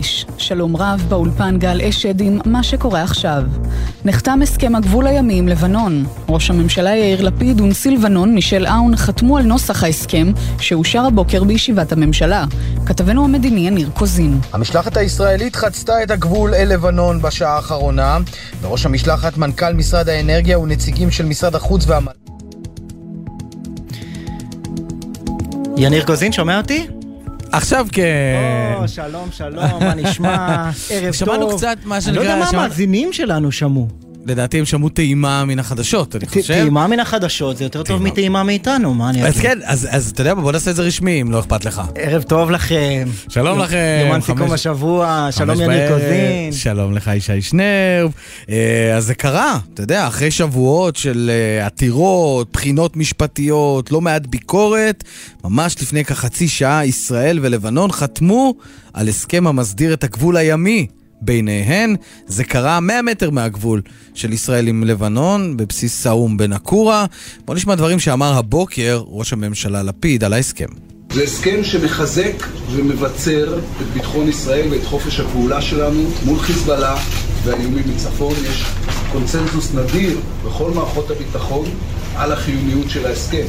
חמש, שלום רב באולפן גל אשד עם מה שקורה עכשיו. נחתם הסכם הגבול הימי עם לבנון. ראש הממשלה יאיר לפיד ונשיא לבנון מישל אאון חתמו על נוסח ההסכם שאושר הבוקר בישיבת הממשלה. כתבנו המדיני יניר קוזין. המשלחת הישראלית חצתה את הגבול אל לבנון בשעה האחרונה. בראש המשלחת מנכ"ל משרד האנרגיה ונציגים של משרד החוץ והמ... יניר קוזין, שומע אותי? עכשיו כן. או, שלום, שלום, מה נשמע? ערב טוב. שמענו קצת מה אני לא יודע שנקרא... מה המאזינים שלנו שמעו. לדעתי הם שמעו טעימה מן החדשות, אני חושב. טעימה מן החדשות זה יותר טוב טעימה. מטעימה מאיתנו, מה אני אז אגיד? כן, אז אז אתה יודע מה, בוא נעשה את זה רשמי, אם לא אכפת לך. ערב טוב לכם. שלום לכם, יומן סיכום השבוע, שלום בערב. קוזין. שלום לך ישי שנר. אה, אז זה קרה, אתה יודע, אחרי שבועות של אה, עתירות, בחינות משפטיות, לא מעט ביקורת, ממש לפני כחצי שעה ישראל ולבנון חתמו על הסכם המסדיר את הגבול הימי. ביניהן, זה קרה 100 מטר מהגבול של ישראל עם לבנון, בבסיס סאום בנקורה. בוא נשמע דברים שאמר הבוקר ראש הממשלה לפיד על ההסכם. זה הסכם שמחזק ומבצר את ביטחון ישראל ואת חופש הפעולה שלנו מול חיזבאללה והאיומים מצפון. יש קונצנזוס נדיר בכל מערכות הביטחון על החיוניות של ההסכם.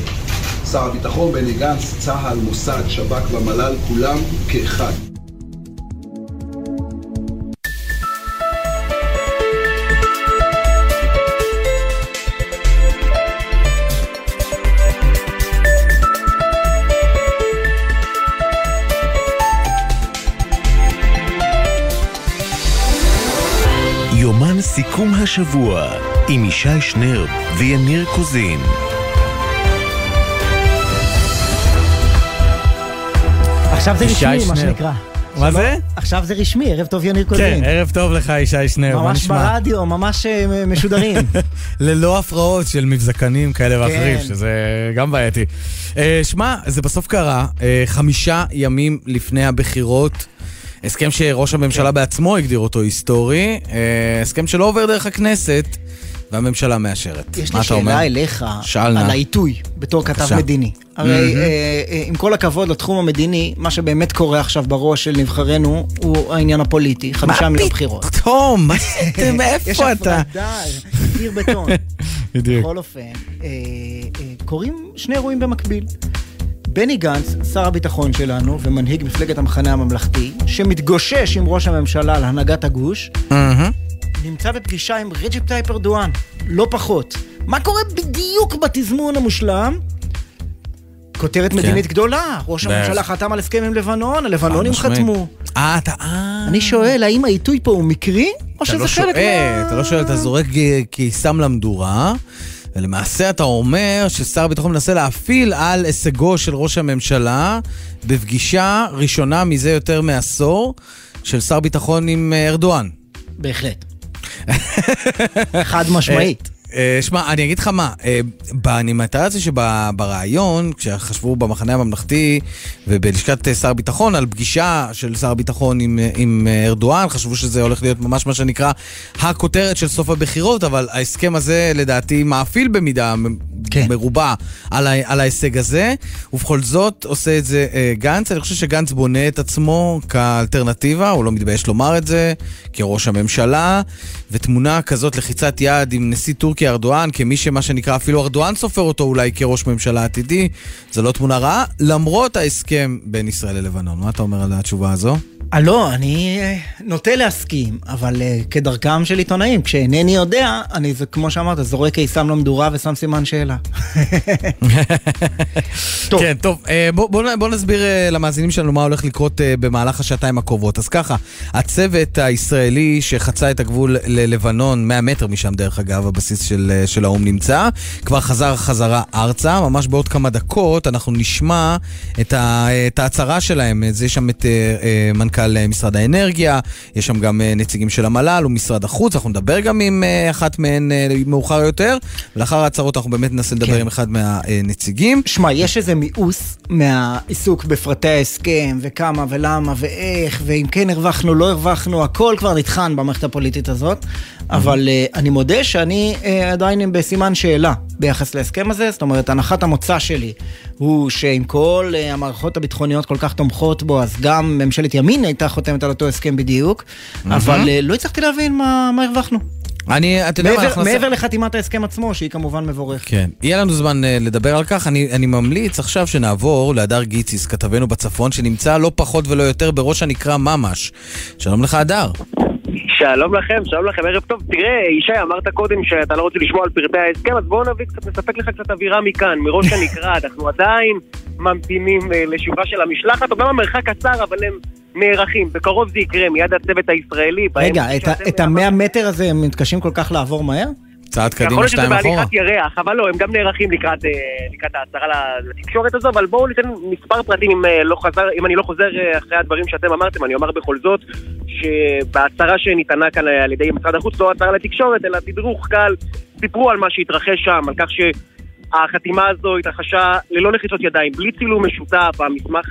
שר הביטחון, בני גנץ, צה"ל, מוסד, שב"כ והמל"ל, כולם כאחד. סיכום השבוע עם ישי שנר ויניר קוזין. עכשיו זה רשמי, מה. שנקרא. מה זה? עכשיו זה רשמי, ערב טוב יניר כן, קוזין. ערב טוב לך ישי שנר, מה ממש נשמע? ברדיו, ממש אה, משודרים. ללא הפרעות של מבזקנים כאלה ואחרים, כן. שזה גם בעייתי. אה, שמע, זה בסוף קרה, אה, חמישה ימים לפני הבחירות. הסכם שראש הממשלה בעצמו הגדיר אותו היסטורי, אה, הסכם שלא עובר דרך הכנסת, והממשלה מאשרת. יש לי? שאלה אליך, שאל נא. על העיתוי, בתור כתב בבקשה. מדיני. הרי אה, אה, עם כל הכבוד לתחום המדיני, מה שבאמת קורה עכשיו בראש של נבחרינו, הוא העניין הפוליטי, חמישה לבחירות. פתאום, מה יש מאיפה אתה? הפרדה, קיר בטון. בדיוק. בכל אופן, אה, אה, קורים שני אירועים במקביל. בני גנץ, שר הביטחון שלנו ומנהיג מפלגת המחנה הממלכתי, שמתגושש עם ראש הממשלה על הנהגת הגוש. נמצא בפגישה עם רג'פ טאיפ ארדואן, לא פחות. מה קורה בדיוק בתזמון המושלם? כותרת מדינית גדולה, ראש. הממשלה חתם על הסכם עם לבנון, הלבנונים. חתמו. אה, אתה... אה. אני שואל, האם העיתוי פה הוא מקרי, או שזה לא חלק מה... אתה לא שואל, אתה זורק קיסם למדורה, ולמעשה אתה אומר ששר הביטחון מנסה להפעיל על הישגו של ראש הממשלה בפגישה ראשונה מזה יותר מעשור של שר ביטחון עם אה, ארדואן. בהחלט. חד משמעית. אה, שמע, אני אגיד לך מה, אה, באנימטציה שברעיון, כשחשבו במחנה הממלכתי ובלשכת אה, שר הביטחון על פגישה של שר הביטחון עם, עם ארדואן, חשבו שזה הולך להיות ממש מה שנקרא הכותרת של סוף הבחירות, אבל ההסכם הזה לדעתי מאפיל במידה כן. מרובה על, ה- על ההישג הזה, ובכל זאת עושה את זה אה, גנץ. אני חושב שגנץ בונה את עצמו כאלטרנטיבה, הוא לא מתבייש לומר את זה, כראש הממשלה, ותמונה כזאת לחיצת יד עם נשיא טורקיה ארדואן, כמי שמה שנקרא אפילו ארדואן סופר אותו אולי כראש ממשלה עתידי, זו לא תמונה רעה, למרות ההסכם בין ישראל ללבנון. מה אתה אומר על התשובה הזו? אה, לא, אני אה, נוטה להסכים, אבל אה, כדרכם של עיתונאים, כשאינני יודע, אני, זה כמו שאמרת, זורק קיסם למדורה ושם סימן שאלה. טוב. כן, טוב, אה, בוא, בוא, בוא נסביר למאזינים שלנו מה הולך לקרות במהלך השעתיים הקרובות. אז ככה, הצוות הישראלי שחצה את הגבול ללבנון, 100 מטר משם דרך אגב, הבסיס של, של האו"ם נמצא, כבר חזר חזרה ארצה, ממש בעוד כמה דקות אנחנו נשמע את, ה, את ההצהרה שלהם. יש שם את מנכ"ל אה, משרד האנרגיה, יש שם גם אה, נציגים של המל"ל ומשרד החוץ, אנחנו נדבר גם עם אה, אחת מהן מאוחר יותר, ולאחר ההצהרות אנחנו באמת ננסה לדבר כן. עם אחד מהנציגים. שמע, יש איזה מיאוס מהעיסוק בפרטי ההסכם, וכמה ולמה ואיך, ואם כן הרווחנו, לא הרווחנו, הכל כבר נטחן במערכת הפוליטית הזאת, אבל uh, אני מודה שאני עדיין בסימן שאלה ביחס להסכם הזה, זאת אומרת, הנחת המוצא שלי הוא שעם כל אה, המערכות הביטחוניות כל כך תומכות בו, אז גם ממשלת ימין הייתה חותמת על אותו הסכם בדיוק, אבל אה, לא הצלחתי להבין מה, מה הרווחנו. אני, אתה יודע מה, מעבר, אנחנו מעבר נעשה... לחתימת ההסכם עצמו, שהיא כמובן מבורכת. כן. יהיה לנו זמן אה, לדבר על כך. אני, אני ממליץ עכשיו שנעבור להדר גיציס, כתבנו בצפון, שנמצא לא פחות ולא יותר בראש הנקרא ממש. שלום לך, הדר. שלום לכם, שלום לכם, ערב טוב. תראה, ישי, אמרת קודם שאתה לא רוצה לשמוע על פרטי ההסכם, אז בואו נביא קצת, נספק לך קצת אווירה מכאן, מראש הנקרא. אנחנו עדיין ממתינים אה, לשובה של המשלחת, אומנם המרחק קצר, אבל הם נערכים. בקרוב זה יקרה, מיד הצוות הישראלי. רגע, את המאה מטר הזה הם מתקשים כל כך לעבור מהר? צעד יכול קדימה, להיות שזה שתיים אחורה. בהליכת ירח, אבל לא, הם גם נערכים לקראת, אה, לקראת ההצהרה לתקשורת הזו, אבל בואו ניתן מספר פרטים אם, אה, לא חזר, אם אני לא חוזר אה, אחרי הדברים שאתם אמרתם, אני אומר בכל זאת, שבהצהרה שניתנה כאן על ידי משרד החוץ, לא הצהרה לתקשורת, אלא תדרוך קל, סיפרו על מה שהתרחש שם, על כך שהחתימה הזו התרחשה ללא לחיצות ידיים, בלי צילום משותף, המסמך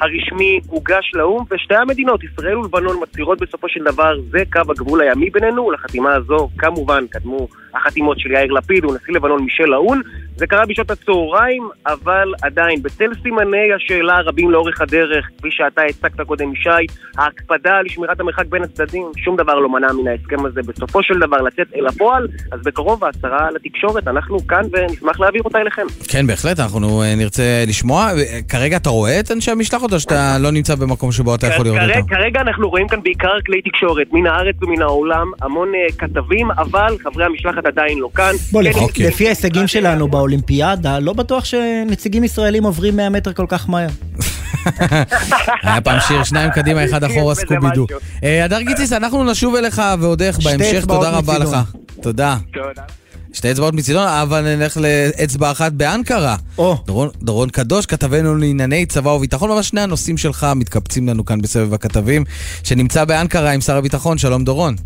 הרשמי הוגש לאו"ם, ושתי המדינות, ישראל ולבנון, מצהירות בסופו של דבר, זה קו הגבול הימי בינינו, ולחתימה הזו כמובן קדמו החתימות של יאיר לפיד ונשיא לבנון מישל האון. זה קרה בשעות הצהריים, אבל עדיין, בצל סימני השאלה הרבים לאורך הדרך, כפי שאתה הצגת קודם, ישי, ההקפדה על שמירת המרחק בין הצדדים, שום דבר לא מנע מן ההסכם הזה בסופו של דבר לצאת אל הפועל, אז בקרוב ההצהרה לתקשורת, אנחנו כאן ונשמח להעביר אותה אליכם. כן, בהחלט, אנחנו אה, נרצה לשמוע. אה, כרגע אתה רואה את אנשי המשלחת, או שאתה לא נמצא במקום שבו אתה יכול לראות כרגע- אותם? כרגע אנחנו רואים כאן בעיקר כלי תקשורת, מן הארץ ומן העולם, המון אה, כתבים, אבל חברי המשלחת עדיין לא כאן. בוא, כן. לפי ההישגים שלנו באולימפיאדה, לא בטוח שנציגים ישראלים עוברים 100 מטר כל כך מהר. היה פעם שיר שניים קדימה, אחד אחורה, סקובידו. אה, הדר גיציס, אנחנו נשוב אליך ועוד איך בהמשך, תודה רבה. לך. תודה. תודה. שתי אצבעות מצידון, אבל נלך לאצבע אחת באנקרה. או. דורון, דורון קדוש, כתבנו לענייני צבא וביטחון, ממש שני הנושאים שלך מתקבצים לנו כאן בסבב הכתבים, שנמצא באנקרה עם שר הביטחון, שלום דורון.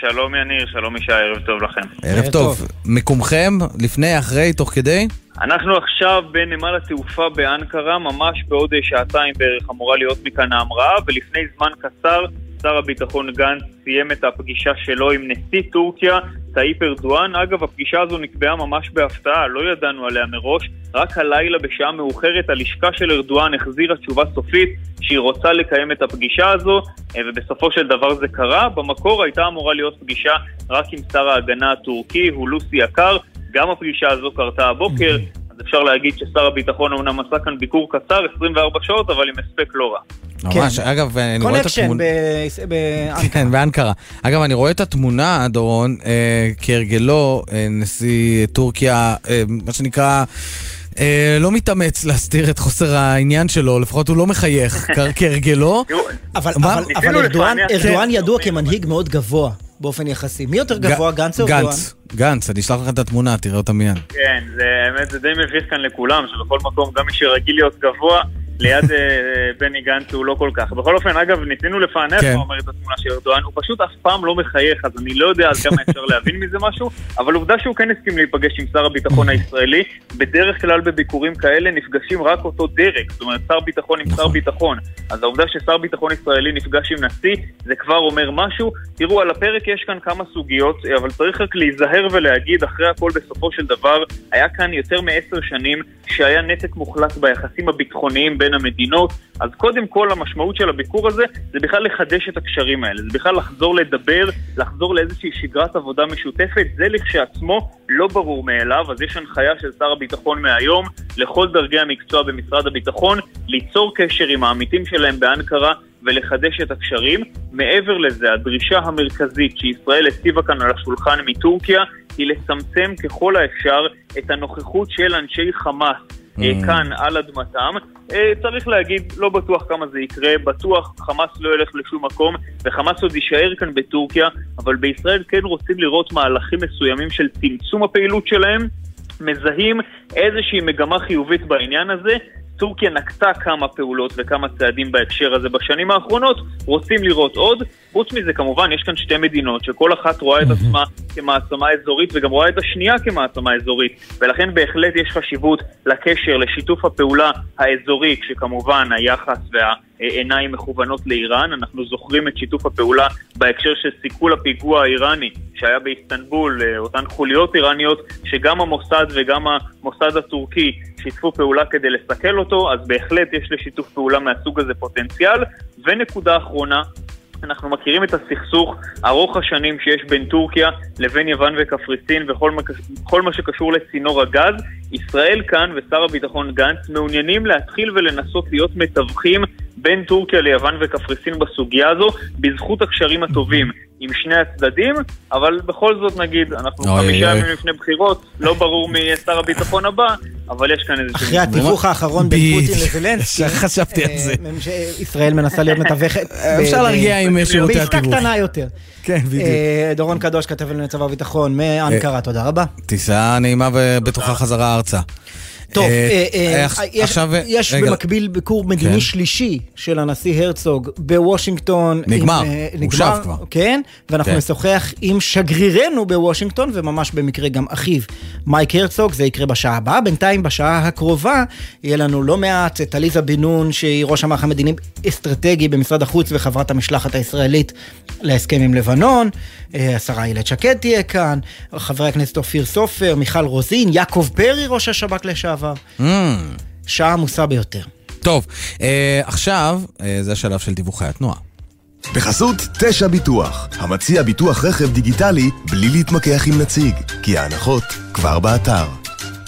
שלום יניר, שלום ישי, ערב טוב לכם. ערב. טוב. מקומכם, לפני, אחרי, תוך כדי? אנחנו עכשיו בנמל התעופה באנקרה, ממש בעוד אה, שעתיים בערך אמורה להיות מכאן ההמראה, ולפני זמן קצר שר הביטחון גנץ סיים את הפגישה שלו עם נשיא טורקיה, טאיפ ארדואן. אגב, הפגישה הזו נקבעה ממש בהפתעה, לא ידענו עליה מראש. רק הלילה בשעה מאוחרת הלשכה של ארדואן החזירה תשובה סופית שהיא רוצה לקיים את הפגישה הזו, אה, ובסופו של דבר זה קרה. במקור הייתה אמורה להיות פגישה רק עם שר ההגנה הטורקי, הולוסי יקר. גם הפגישה הזו קרתה הבוקר, אז אפשר להגיד ששר הביטחון אמנם עשה כאן ביקור קצר, 24 שעות, אבל עם הספק לא רע. ממש, אגב, אני רואה את קונקשן התמונה... באנקרה. כן, באנקרה. אגב, אני רואה את התמונה, דורון, אה, כהרגלו, אה, נשיא טורקיה, אה, מה שנקרא... אה, לא מתאמץ להסתיר את חוסר העניין שלו, לפחות הוא לא מחייך, כהרגלו. אבל? אבל, אבל ארדואן, ארדואן כן. ידוע כמנהיג מאוד גבוה באופן יחסי. מי יותר גבוה, גנץ או ארדואן? גנץ, גנץ, אני אשלח לך את התמונה, תראה אותה מיד. כן, זה האמת, זה די מביך כאן לכולם, שבכל מקום, גם מי שרגיל להיות גבוה, ליד אה, בני גנץ הוא לא כל כך. בכל אופן, אגב, ניסינו לפענח כן. מה אומרת התמונה של ארדואן, הוא פשוט אף פעם לא מחייך, אז אני לא יודע עד כמה אפשר להבין מזה משהו, אבל עובדה שהוא כן הסכים להיפגש עם שר הביטחון הישראלי. בדרך כלל בביקורים כאלה נפגשים רק אותו דרג, זאת אומרת, שר ביטחון עם שר נכון. ביטחון. אז העובדה ששר ביטחון ישראלי נפגש עם נשיא, זה כבר אומר משהו. תראו, על הפרק יש כאן כמה סוגיות, אבל צריך רק להיזהר ולהגיד, אחרי הכל בסופו של דבר, היה כאן יותר מעשר שנים שהיה נתק מוחלט ביחסים הביטחוניים בין המדינות. אז קודם כל, המשמעות של הביקור הזה זה בכלל לחדש את הקשרים האלה, זה בכלל לחזור לדבר, לחזור לאיזושהי שגרת עבודה משותפת, זה לכשעצמו לא ברור מאליו, אז יש הנחיה של שר הביטחון מהיום לכל דרגי המקצוע במשרד הביטחון ליצור קשר עם העמיתים שלהם באנקרה ולחדש את הקשרים. מעבר לזה, הדרישה המרכזית שישראל הציבה כאן על השולחן מטורקיה היא לצמצם ככל האפשר את הנוכחות של אנשי חמאס Mm. כאן על אדמתם. אה, צריך להגיד, לא בטוח כמה זה יקרה, בטוח חמאס לא ילך לשום מקום, וחמאס עוד יישאר כאן בטורקיה, אבל בישראל כן רוצים לראות מהלכים מסוימים של צמצום הפעילות שלהם, מזהים איזושהי מגמה חיובית בעניין הזה. טורקיה נקטה כמה פעולות וכמה צעדים בהקשר הזה בשנים האחרונות, רוצים לראות עוד. חוץ מזה, כמובן, יש כאן שתי מדינות שכל אחת רואה את עצמה כמעצמה אזורית וגם רואה את השנייה כמעצמה אזורית, ולכן בהחלט יש חשיבות לקשר, לשיתוף הפעולה האזורי, כשכמובן היחס עיניים מכוונות לאיראן. אנחנו זוכרים את שיתוף הפעולה בהקשר של סיכול הפיגוע האיראני שהיה באיסטנבול, אה, אותן חוליות איראניות, שגם המוסד וגם המוסד הטורקי שיתפו פעולה כדי לסכל אותו, אז בהחלט יש לשיתוף פעולה מהסוג הזה פוטנציאל. ונקודה אחרונה, אנחנו מכירים את הסכסוך ארוך השנים שיש בין טורקיה לבין יוון וקפריסין וכל מה שקשור לצינור הגז. ישראל כאן ושר הביטחון גנץ מעוניינים להתחיל ולנסות להיות מתווכים בין טורקיה ליוון וקפריסין בסוגיה הזו, בזכות הקשרים הטובים עם שני הצדדים, אבל בכל זאת נגיד, אנחנו חמישה ימים לפני בחירות, לא ברור מי יהיה שר הביטחון הבא, אבל יש כאן איזה... אחרי התיווך האחרון בין פוטין לזלנסקי, חשבתי על זה. ישראל מנסה להיות מתווכת. אפשר להרגיע עם שירותי התיווך. בעסקה קטנה יותר. כן, בדיוק. דורון קדוש כתב לנו צבא הביטחון מאנקרה, תודה רבה. טיסה נעימה ובטוחה חזרה ארצה. טוב, יש במקביל ביקור מדיני שלישי של הנשיא הרצוג בוושינגטון. נגמר, הוא שב כבר. כן, ואנחנו נשוחח עם שגרירנו בוושינגטון, וממש במקרה גם אחיו, מייק הרצוג, זה יקרה בשעה הבאה. בינתיים, בשעה הקרובה, יהיה לנו לא מעט את עליזה בן נון, שהיא ראש המערך המדיני אסטרטגי במשרד החוץ וחברת המשלחת הישראלית להסכם עם לבנון. השרה איילת שקד תהיה כאן, חברי הכנסת אופיר סופר, מיכל רוזין, יעקב פרי, ראש השב"כ לשעבר. Mm. שעה עמוסה ביותר. טוב, אה, עכשיו אה, זה השלב של דיווחי התנועה. בחסות תשע ביטוח, המציע ביטוח רכב דיגיטלי בלי להתמקח עם נציג, כי ההנחות כבר באתר.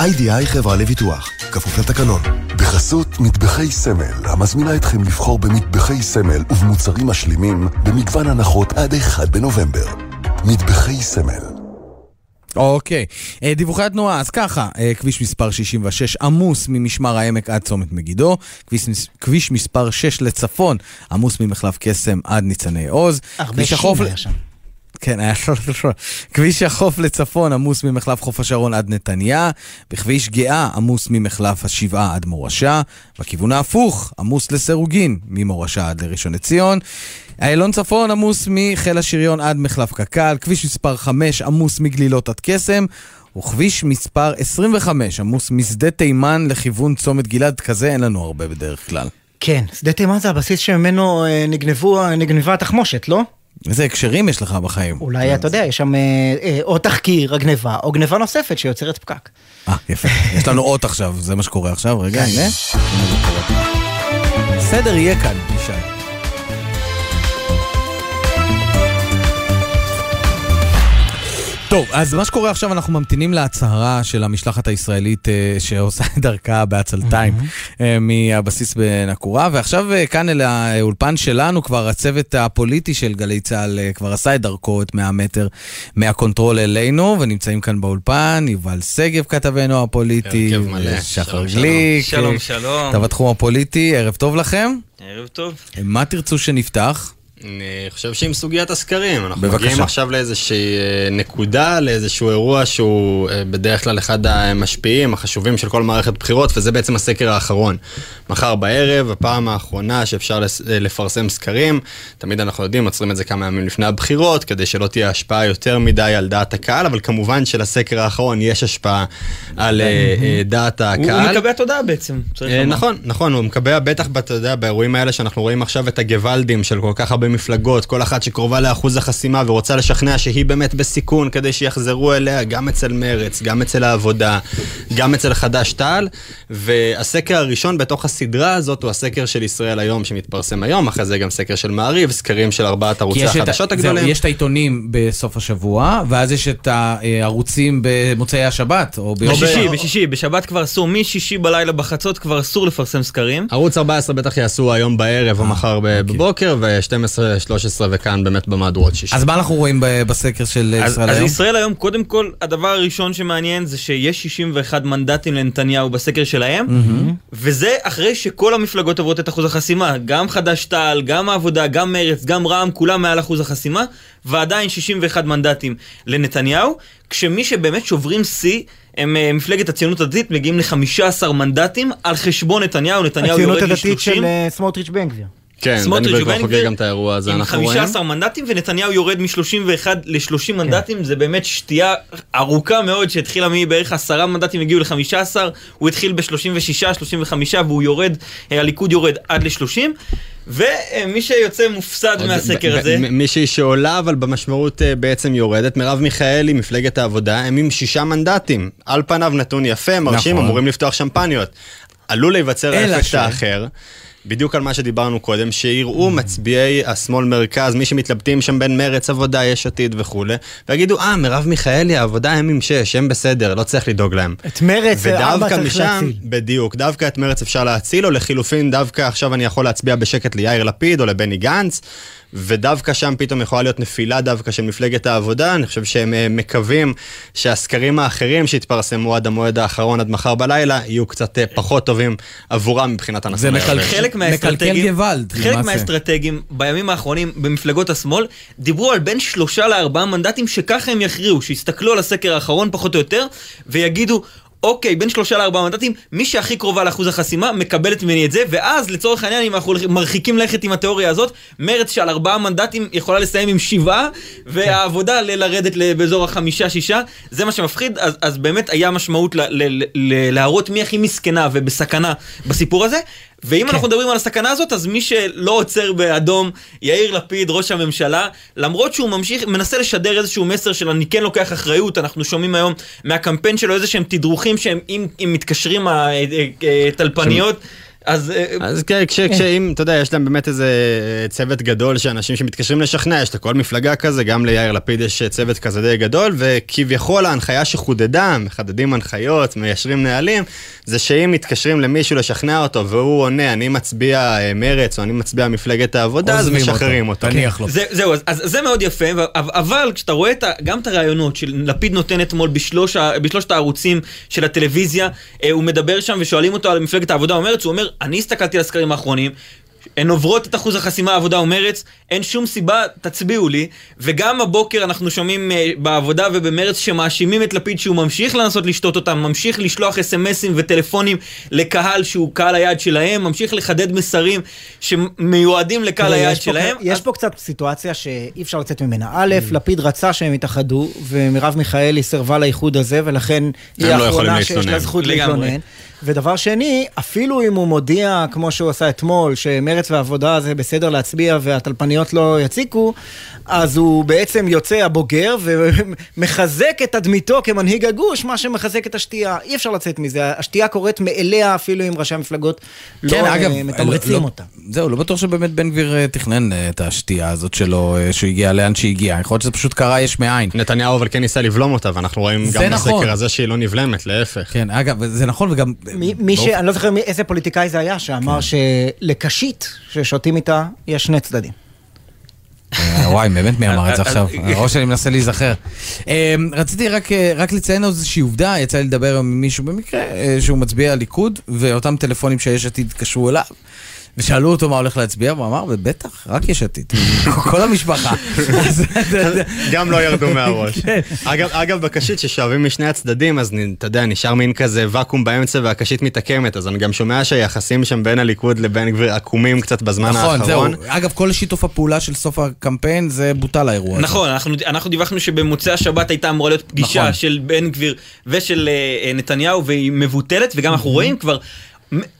איי-די-איי חברה לביטוח, כפוף לתקנון. בחסות מטבחי סמל, המזמינה אתכם לבחור במטבחי סמל ובמוצרים משלימים במגוון הנחות עד 1 בנובמבר. מטבחי סמל. אוקיי, אה, דיווחי התנועה, אז ככה, אה, כביש מספר 66 עמוס ממשמר העמק עד צומת מגידו, כביש, כביש מספר 6 לצפון עמוס ממחלף קסם עד ניצני עוז. הרבה שום היה שם. כן, היה. כביש החוף לצפון עמוס ממחלף חוף השרון עד נתניה, בכביש גאה עמוס ממחלף השבעה עד מורשה, בכיוון ההפוך עמוס לסירוגין, ממורשה עד לראשון לציון. איילון צפון עמוס מחיל השריון עד מחלף קק"ל, כביש מספר 5 עמוס מגלילות עד קסם, וכביש מספר 25 עמוס משדה תימן לכיוון צומת גלעד, כזה אין לנו הרבה בדרך כלל. כן, שדה תימן זה הבסיס שממנו אה, נגנבו, נגנבה התחמושת, לא? איזה הקשרים יש לך בחיים? אולי אתה יודע, יש שם אה, אה, או תחקיר הגניבה, או גניבה נוספת שיוצרת פקק. אה, יפה. יש לנו אות עכשיו, זה מה שקורה עכשיו. רגע, הנה. בסדר, יהיה כאן, ישי. טוב, אז מה שקורה עכשיו, אנחנו ממתינים להצהרה של המשלחת הישראלית אה, שעושה את דרכה בעצלתיים אה, מהבסיס בנקורה, ועכשיו אה, כאן אל האולפן שלנו, כבר הצוות הפוליטי של גלי צה"ל כבר עשה את דרכו, את 100 מטר מה control אלינו, ונמצאים כאן באולפן, יובל שגב כתבנו הפוליטי, שחר גליק, שלום, שלום. אתה בתחום הפוליטי, ערב טוב לכם. ערב טוב. מה תרצו שנפתח? אני חושב שעם סוגיית הסקרים, אנחנו בבקשה. מגיעים עכשיו לאיזושהי אה, נקודה, לאיזשהו אירוע שהוא אה, בדרך כלל אחד המשפיעים, החשובים של כל מערכת בחירות, וזה בעצם הסקר האחרון. מחר בערב, הפעם האחרונה שאפשר אה, לפרסם סקרים, תמיד אנחנו יודעים, עוצרים את זה כמה ימים לפני הבחירות, כדי שלא תהיה השפעה יותר מדי על דעת הקהל, אבל כמובן שלסקר האחרון יש השפעה על אה, דעת הקהל. הוא מקבע תודעה בעצם, צריך לומר. נכון, נכון, הוא מקבע בטח, יודע, באירועים האלה שאנחנו רואים עכשיו את הגוואלדים של כל כך הרבה מפלגות, כל אחת שקרובה לאחוז החסימה ורוצה לשכנע שהיא באמת בסיכון כדי שיחזרו אליה, גם אצל מרץ, גם אצל העבודה, גם אצל חד"ש-תע"ל, והסקר הראשון בתוך הסדרה הזאת הוא הסקר של ישראל היום שמתפרסם היום, אחרי זה גם סקר של מעריב, סקרים של ארבעת ערוצי החדשות זהו, הגדולים. יש את העיתונים בסוף השבוע, ואז יש את הערוצים במוצאי השבת, או ביום בשישי, בשישי, בשבת כבר אסור, משישי בלילה בחצות כבר אסור לפרסם סקרים. ערוץ 14 בטח יעשו היום בערב או מחר ב- בבוקר, ו-12, 13 וכאן באמת במהדורות שישי. אז מה אנחנו רואים בסקר של אז, ישראל אז היום? ישראל היום, קודם כל, הדבר הראשון שמעניין זה שיש 61 מנדטים לנתניהו בסקר שלהם, מהמם. וזה אחרי שכל המפלגות עוברות את אחוז החסימה, גם חד"ש-תע"ל, גם העבודה, גם מרצ, גם רע"מ, כולם מעל אחוז החסימה, ועדיין 61 מנדטים לנתניהו, כשמי שבאמת שוברים שיא הם אה, מפלגת הציונות הדתית, מגיעים ל-15 מנדטים על חשבון נתניהו, נתניהו הציונות יורד הדתית ל-30. של אה, סמוטריץ' בן גביר. כן, סמוטריץ' ובן גביר גם את האירוע הזה, עם אנחנו רואים. 15 מנדטים ונתניהו יורד מ-31 ל-30 מנדטים, זה באמת שתייה ארוכה מאוד שהתחילה מבערך 10 מנדטים הגיעו ל-15, הוא התחיל ב-36, 35 והוא יורד, אה, הליכוד יורד עד ל-30, ומי שיוצא מופסד מהסקר הזה, מישהי שעולה אבל במשמעות אה, בעצם יורדת, מרב מיכאלי, מפלגת העבודה, הם עם שישה מנדטים. על פניו נתון יפה, מרשים, נכון. אמורים לפתוח שמפניות. עלול להיווצר האפקט ש- האחר. בדיוק על מה שדיברנו קודם, שיראו מצביעי השמאל מרכז, מי שמתלבטים שם בין מרץ, עבודה, יש עתיד וכולי, ויגידו, אה, מרב מיכאלי, העבודה הם עם שש, הם בסדר, לא צריך לדאוג להם. את מרץ, ארבע ודווקא צריך משם, להציל. בדיוק, דווקא את מרץ אפשר להציל, או לחילופין, דווקא עכשיו אני יכול להצביע בשקט ליאיר לפיד או לבני גנץ, ודווקא שם פתאום יכולה להיות נפילה דווקא של מפלגת העבודה, אני חושב שהם אה, מקווים שהסקרים האחרים שהתפרסמו עד המועד האחרון, עד מחר בלילה, יהיו קצת אה, פחות טובים עבורם מבחינת הנסות. זה מחלחל. חלק מקלקל מהאסטרטגים, גוואלד, חלק. מהאסטרטגים בימים האחרונים במפלגות השמאל דיברו על בין שלושה לארבעה מנדטים שככה הם יכריעו, שיסתכלו על הסקר האחרון פחות או יותר ויגידו אוקיי, בין שלושה לארבעה מנדטים, מי שהכי קרובה לאחוז החסימה מקבלת ממני את זה, ואז לצורך העניין, אם אנחנו מרחיקים לכת עם התיאוריה הזאת, מרץ שעל ארבעה מנדטים יכולה לסיים עם שבעה, והעבודה ל- לרדת ל- באזור החמישה-שישה, זה מה שמפחיד, אז, אז באמת היה משמעות ל- ל- ל- להראות מי הכי מסכנה ובסכנה בסיפור הזה. ואם כן. אנחנו מדברים על הסכנה הזאת, אז מי שלא עוצר באדום, יאיר לפיד, ראש הממשלה, למרות שהוא ממשיך, מנסה לשדר איזשהו מסר של אני כן לוקח אחריות, אנחנו שומעים היום מהקמפיין שלו איזה שהם תדרוכים שהם, אם, אם מתקשרים הטלפניות, אז... אה, אז כן, כש- כשאם, אתה יודע, יש להם באמת איזה אה, צוות גדול של אנשים שמתקשרים לשכנע, יש לכל מפלגה כזה, גם ליאיר לפיד יש אה, צוות כזה די גדול, וכביכול ההנחיה שחודדה, מחדדים הנחיות, מיישרים נהלים, זה שאם מתקשרים למישהו לשכנע אותו והוא עונה, אני מצביע אה, מרץ או אני מצביע מפלגת העבודה, אז. משחררים אותו. תניח לו. זה, זהו, אז, אז זה מאוד יפה, אבל כשאתה רואה את, גם את הרעיונות שלפיד נותן אתמול בשלוש, בשלושת הערוצים של הטלוויזיה, אה, הוא מדבר שם ושואלים אותו על מפלגת העבודה ומרץ, הוא אומר, אני הסתכלתי על הסקרים האחרונים, הן עוברות את אחוז החסימה עבודה ומרץ, אין שום סיבה, תצביעו לי. וגם הבוקר אנחנו שומעים אה, בעבודה ובמרץ שמאשימים את לפיד שהוא ממשיך לנסות לשתות אותם, ממשיך לשלוח אס.אם.אסים וטלפונים לקהל שהוא קהל היעד שלהם, ממשיך לחדד מסרים שמיועדים לקהל היעד יש פה- שלהם. יש פה קצת סיטואציה שאי אפשר לצאת ממנה. א', לפיד רצה שהם יתאחדו, ומרב מיכאלי סירבה לאיחוד הזה, ולכן היא לא האחרונה שיש לה. זכות. להתלונן. ודבר שני, אפילו אם הוא מודיע, כמו שהוא עשה אתמול, שמרץ ועבודה זה בסדר להצביע והטלפניות לא יציקו, אז הוא בעצם יוצא הבוגר ומחזק את תדמיתו כמנהיג הגוש, מה שמחזק את השתייה. אי אפשר לצאת מזה. השתייה קורית מאליה אפילו אם ראשי המפלגות לא כן, אה, אגב, מתמרצים לא- אותה. זהו, לא בטוח שבאמת בן גביר אה, תכנן אה, את השתייה הזאת שלו, שהוא הגיע לאן שהגיע. יכול להיות שזה פשוט קרה יש מאין. נתניהו אבל כן ניסה לבלום אותה, ואנחנו רואים גם נכון. בסקר הזה שהיא לא נבלמת, להפך. כן, אגב, זה נכון וגם... מי, ש... אני לא זוכר מי, איזה פוליטיקאי זה היה, שאמר שלקשית ששותים איתה, יש שני צדדים. אה, וואי, באמת מי אמר את זה עכשיו? הראש שלי מנסה להיזכר. אה, רציתי רק, אה, רק לציין עוד איזושהי עובדה, יצא לי לדבר עם מישהו במקרה, אה, שהוא מצביע ליכוד, ואותם טלפונים שיש עתיד התקשרו אליו. ושאלו אותו מה הולך להצביע, והוא אמר, בטח, רק יש עתיד. כל המשפחה. גם לא ירדו מהראש. כן. אגב, אגב, בקשית ששואבים משני הצדדים, אז נ- אתה יודע, נשאר מין כזה ואקום באמצע והקשית מתעקמת, אז אני גם שומע שהיחסים שם בין הליכוד לבן גביר עקומים קצת בזמן נכון, זהו. האחרון. אגב, כל שיתוף הפעולה של סוף הקמפיין, זה בוטל האירוע הזה. נכון, אנחנו, אנחנו דיווחנו שבמוצאי השבת הייתה אמורה להיות פגישה נכון. של בן גביר ושל אה, אה, נתניהו והיא מבוטלת, וגם אנחנו רואים כבר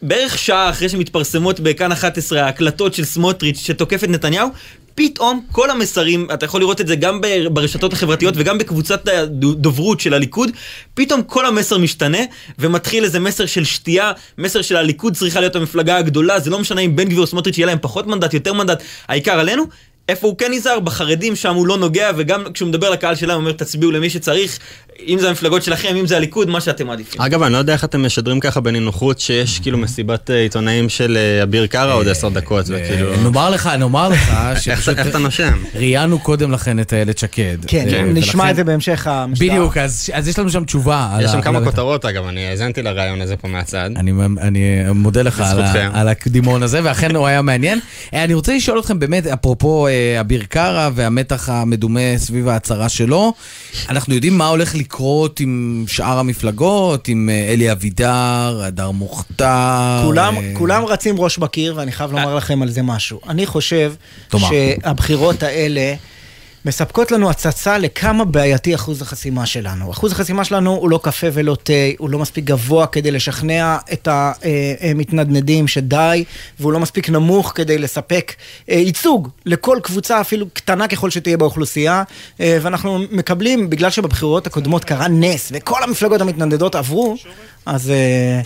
בערך שעה אחרי שמתפרסמות בכאן 11 ההקלטות של סמוטריץ' שתוקף את נתניהו, פתאום כל המסרים, אתה יכול לראות את זה גם ברשתות החברתיות וגם בקבוצת הדוברות של הליכוד, פתאום כל המסר משתנה ומתחיל איזה מסר של שתייה, מסר של הליכוד צריכה להיות המפלגה הגדולה, זה לא משנה אם בן גביר או סמוטריץ' יהיה להם פחות מנדט, יותר מנדט, העיקר עלינו. איפה הוא כן נזהר? בחרדים שם הוא לא נוגע, וגם כשהוא מדבר לקהל שלהם הוא אומר תצביעו למי שצריך, אם זה המפלגות שלכם, אם זה הליכוד, מה שאתם מעדיפים. אגב, אני לא יודע איך אתם משדרים ככה בנינוחות שיש כאילו מסיבת אה, עיתונאים של אה, אביר קארה עוד עשר דקות, וכאילו... נאמר לך, נאמר לך, שפשוט איך אתה נושם? ראיינו קודם לכן את איילת שקד. כן, אה, נשמע את זה בהמשך המשטר. בדיוק, אז אז יש לנו שם תשובה. יש שם כמה כותרות, אגב, אני האזנתי לרעיון הזה פה מהצד. אני, אני מודה לך על, הקדימון הזה, ואכן הוא היה מעניין. אה, אני רוצה לשאול אתכם באמת, אפרופו אה, אה, אביר קארה והמתח המדומה סביב ההצהרה שלו. אנחנו יודעים מה הולך לקרות עם שאר המפלגות, עם אה, אלי אבידר, הדר מוכתר. כולם, אה, כולם רצים ראש בקיר, ואני חייב לומר לכם על זה משהו. אני חושב תאמר. שהבחירות האלה מספקות לנו הצצה לכמה בעייתי אחוז החסימה שלנו. אחוז החסימה שלנו הוא לא קפה ולא תה, הוא לא מספיק גבוה כדי לשכנע את המתנדנדים שדי, והוא לא מספיק נמוך כדי לספק אה, ייצוג לכל קבוצה, אפילו קטנה ככל שתהיה באוכלוסייה, אה, ואנחנו מקבלים, בגלל שבבחירות הקודמות קרה נס, וכל המפלגות המתנדנדות עברו, אז אה,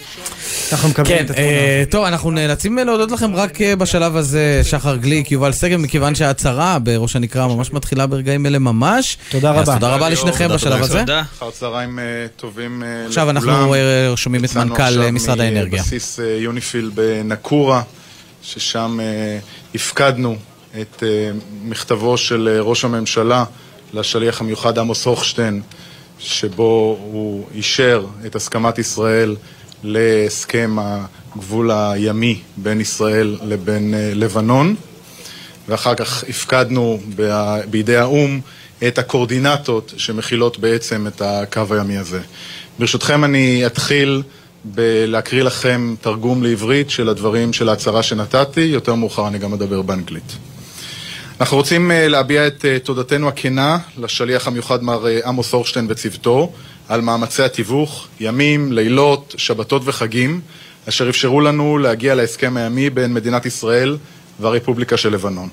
אנחנו מקבלים כן, את התמונה. אה, טוב, אנחנו נאלצים להודות לכם רק אה, בשלב הזה, שחר גליק, יובל שגב, מכיוון שההצהרה בראש הנקרא ממש מתחילה ברגעים אלה ממש. תודה אז רבה. תודה רבה לשניכם בשלב הזה. אחר צהריים אה, טובים אה, עכשיו אנחנו לכולם. אה, שומעים את יצאנו מנכ"ל עכשיו אה, משרד האנרגיה. מבסיס אה, יוניפיל בנקורה, ששם אה, הפקדנו את אה, מכתבו של אה, ראש הממשלה לשליח המיוחד עמוס הוכשטיין, שבו הוא אישר את הסכמת ישראל להסכם הגבול הימי בין ישראל לבין אה, לבנון. ואחר כך הפקדנו בידי האו"ם את הקורדינטות שמכילות בעצם את הקו הימי הזה. ברשותכם אני אתחיל בלהקריא לכם תרגום לעברית של הדברים של ההצהרה שנתתי, יותר מאוחר אני גם אדבר באנגלית. אנחנו רוצים אה, להביע את אה, תודתנו הכנה לשליח המיוחד מר אה, עמוס אורשטיין וצוותו על מאמצי התיווך, ימים, לילות, שבתות וחגים, אשר אפשרו לנו להגיע להסכם הימי בין מדינת ישראל והרפובליקה של לבנון.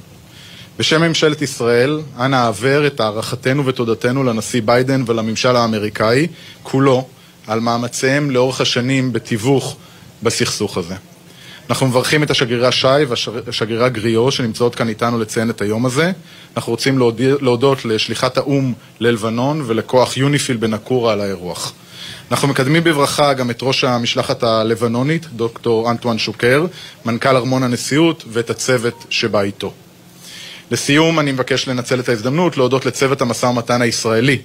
בשם ממשלת ישראל, אנא העבר את הערכתנו ותודתנו לנשיא ביידן ולממשל האמריקאי כולו על מאמציהם לאורך השנים בתיווך בסכסוך הזה. אנחנו מברכים את השגרירה שי והשגרירה גריו שנמצאות כאן איתנו לציין את היום הזה. אנחנו רוצים להודות לשליחת האו"ם ללבנון ולכוח יוניפיל בנקורה על האירוח. אנחנו מקדמים בברכה גם את ראש המשלחת הלבנונית, דוקטור אנטואן שוקר, מנכ"ל ארמון הנשיאות ואת הצוות שבא איתו. לסיום, אני מבקש לנצל את ההזדמנות להודות לצוות המשא ומתן הישראלי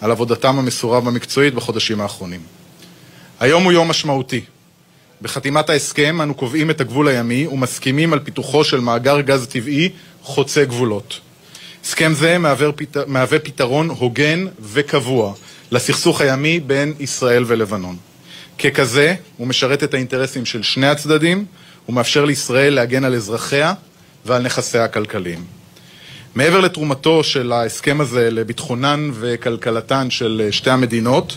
על עבודתם המסורה והמקצועית בחודשים האחרונים. היום הוא יום משמעותי. בחתימת ההסכם אנו קובעים את הגבול הימי ומסכימים על פיתוחו של מאגר גז טבעי חוצה גבולות. הסכם זה מהווה, פת... פתרון הוגן וקבוע לסכסוך הימי בין ישראל ולבנון. ככזה, הוא משרת את האינטרסים של שני הצדדים ומאפשר לישראל להגן על אזרחיה ועל נכסיה הכלכליים. מעבר לתרומתו של ההסכם הזה לביטחונן וכלכלתן של שתי המדינות,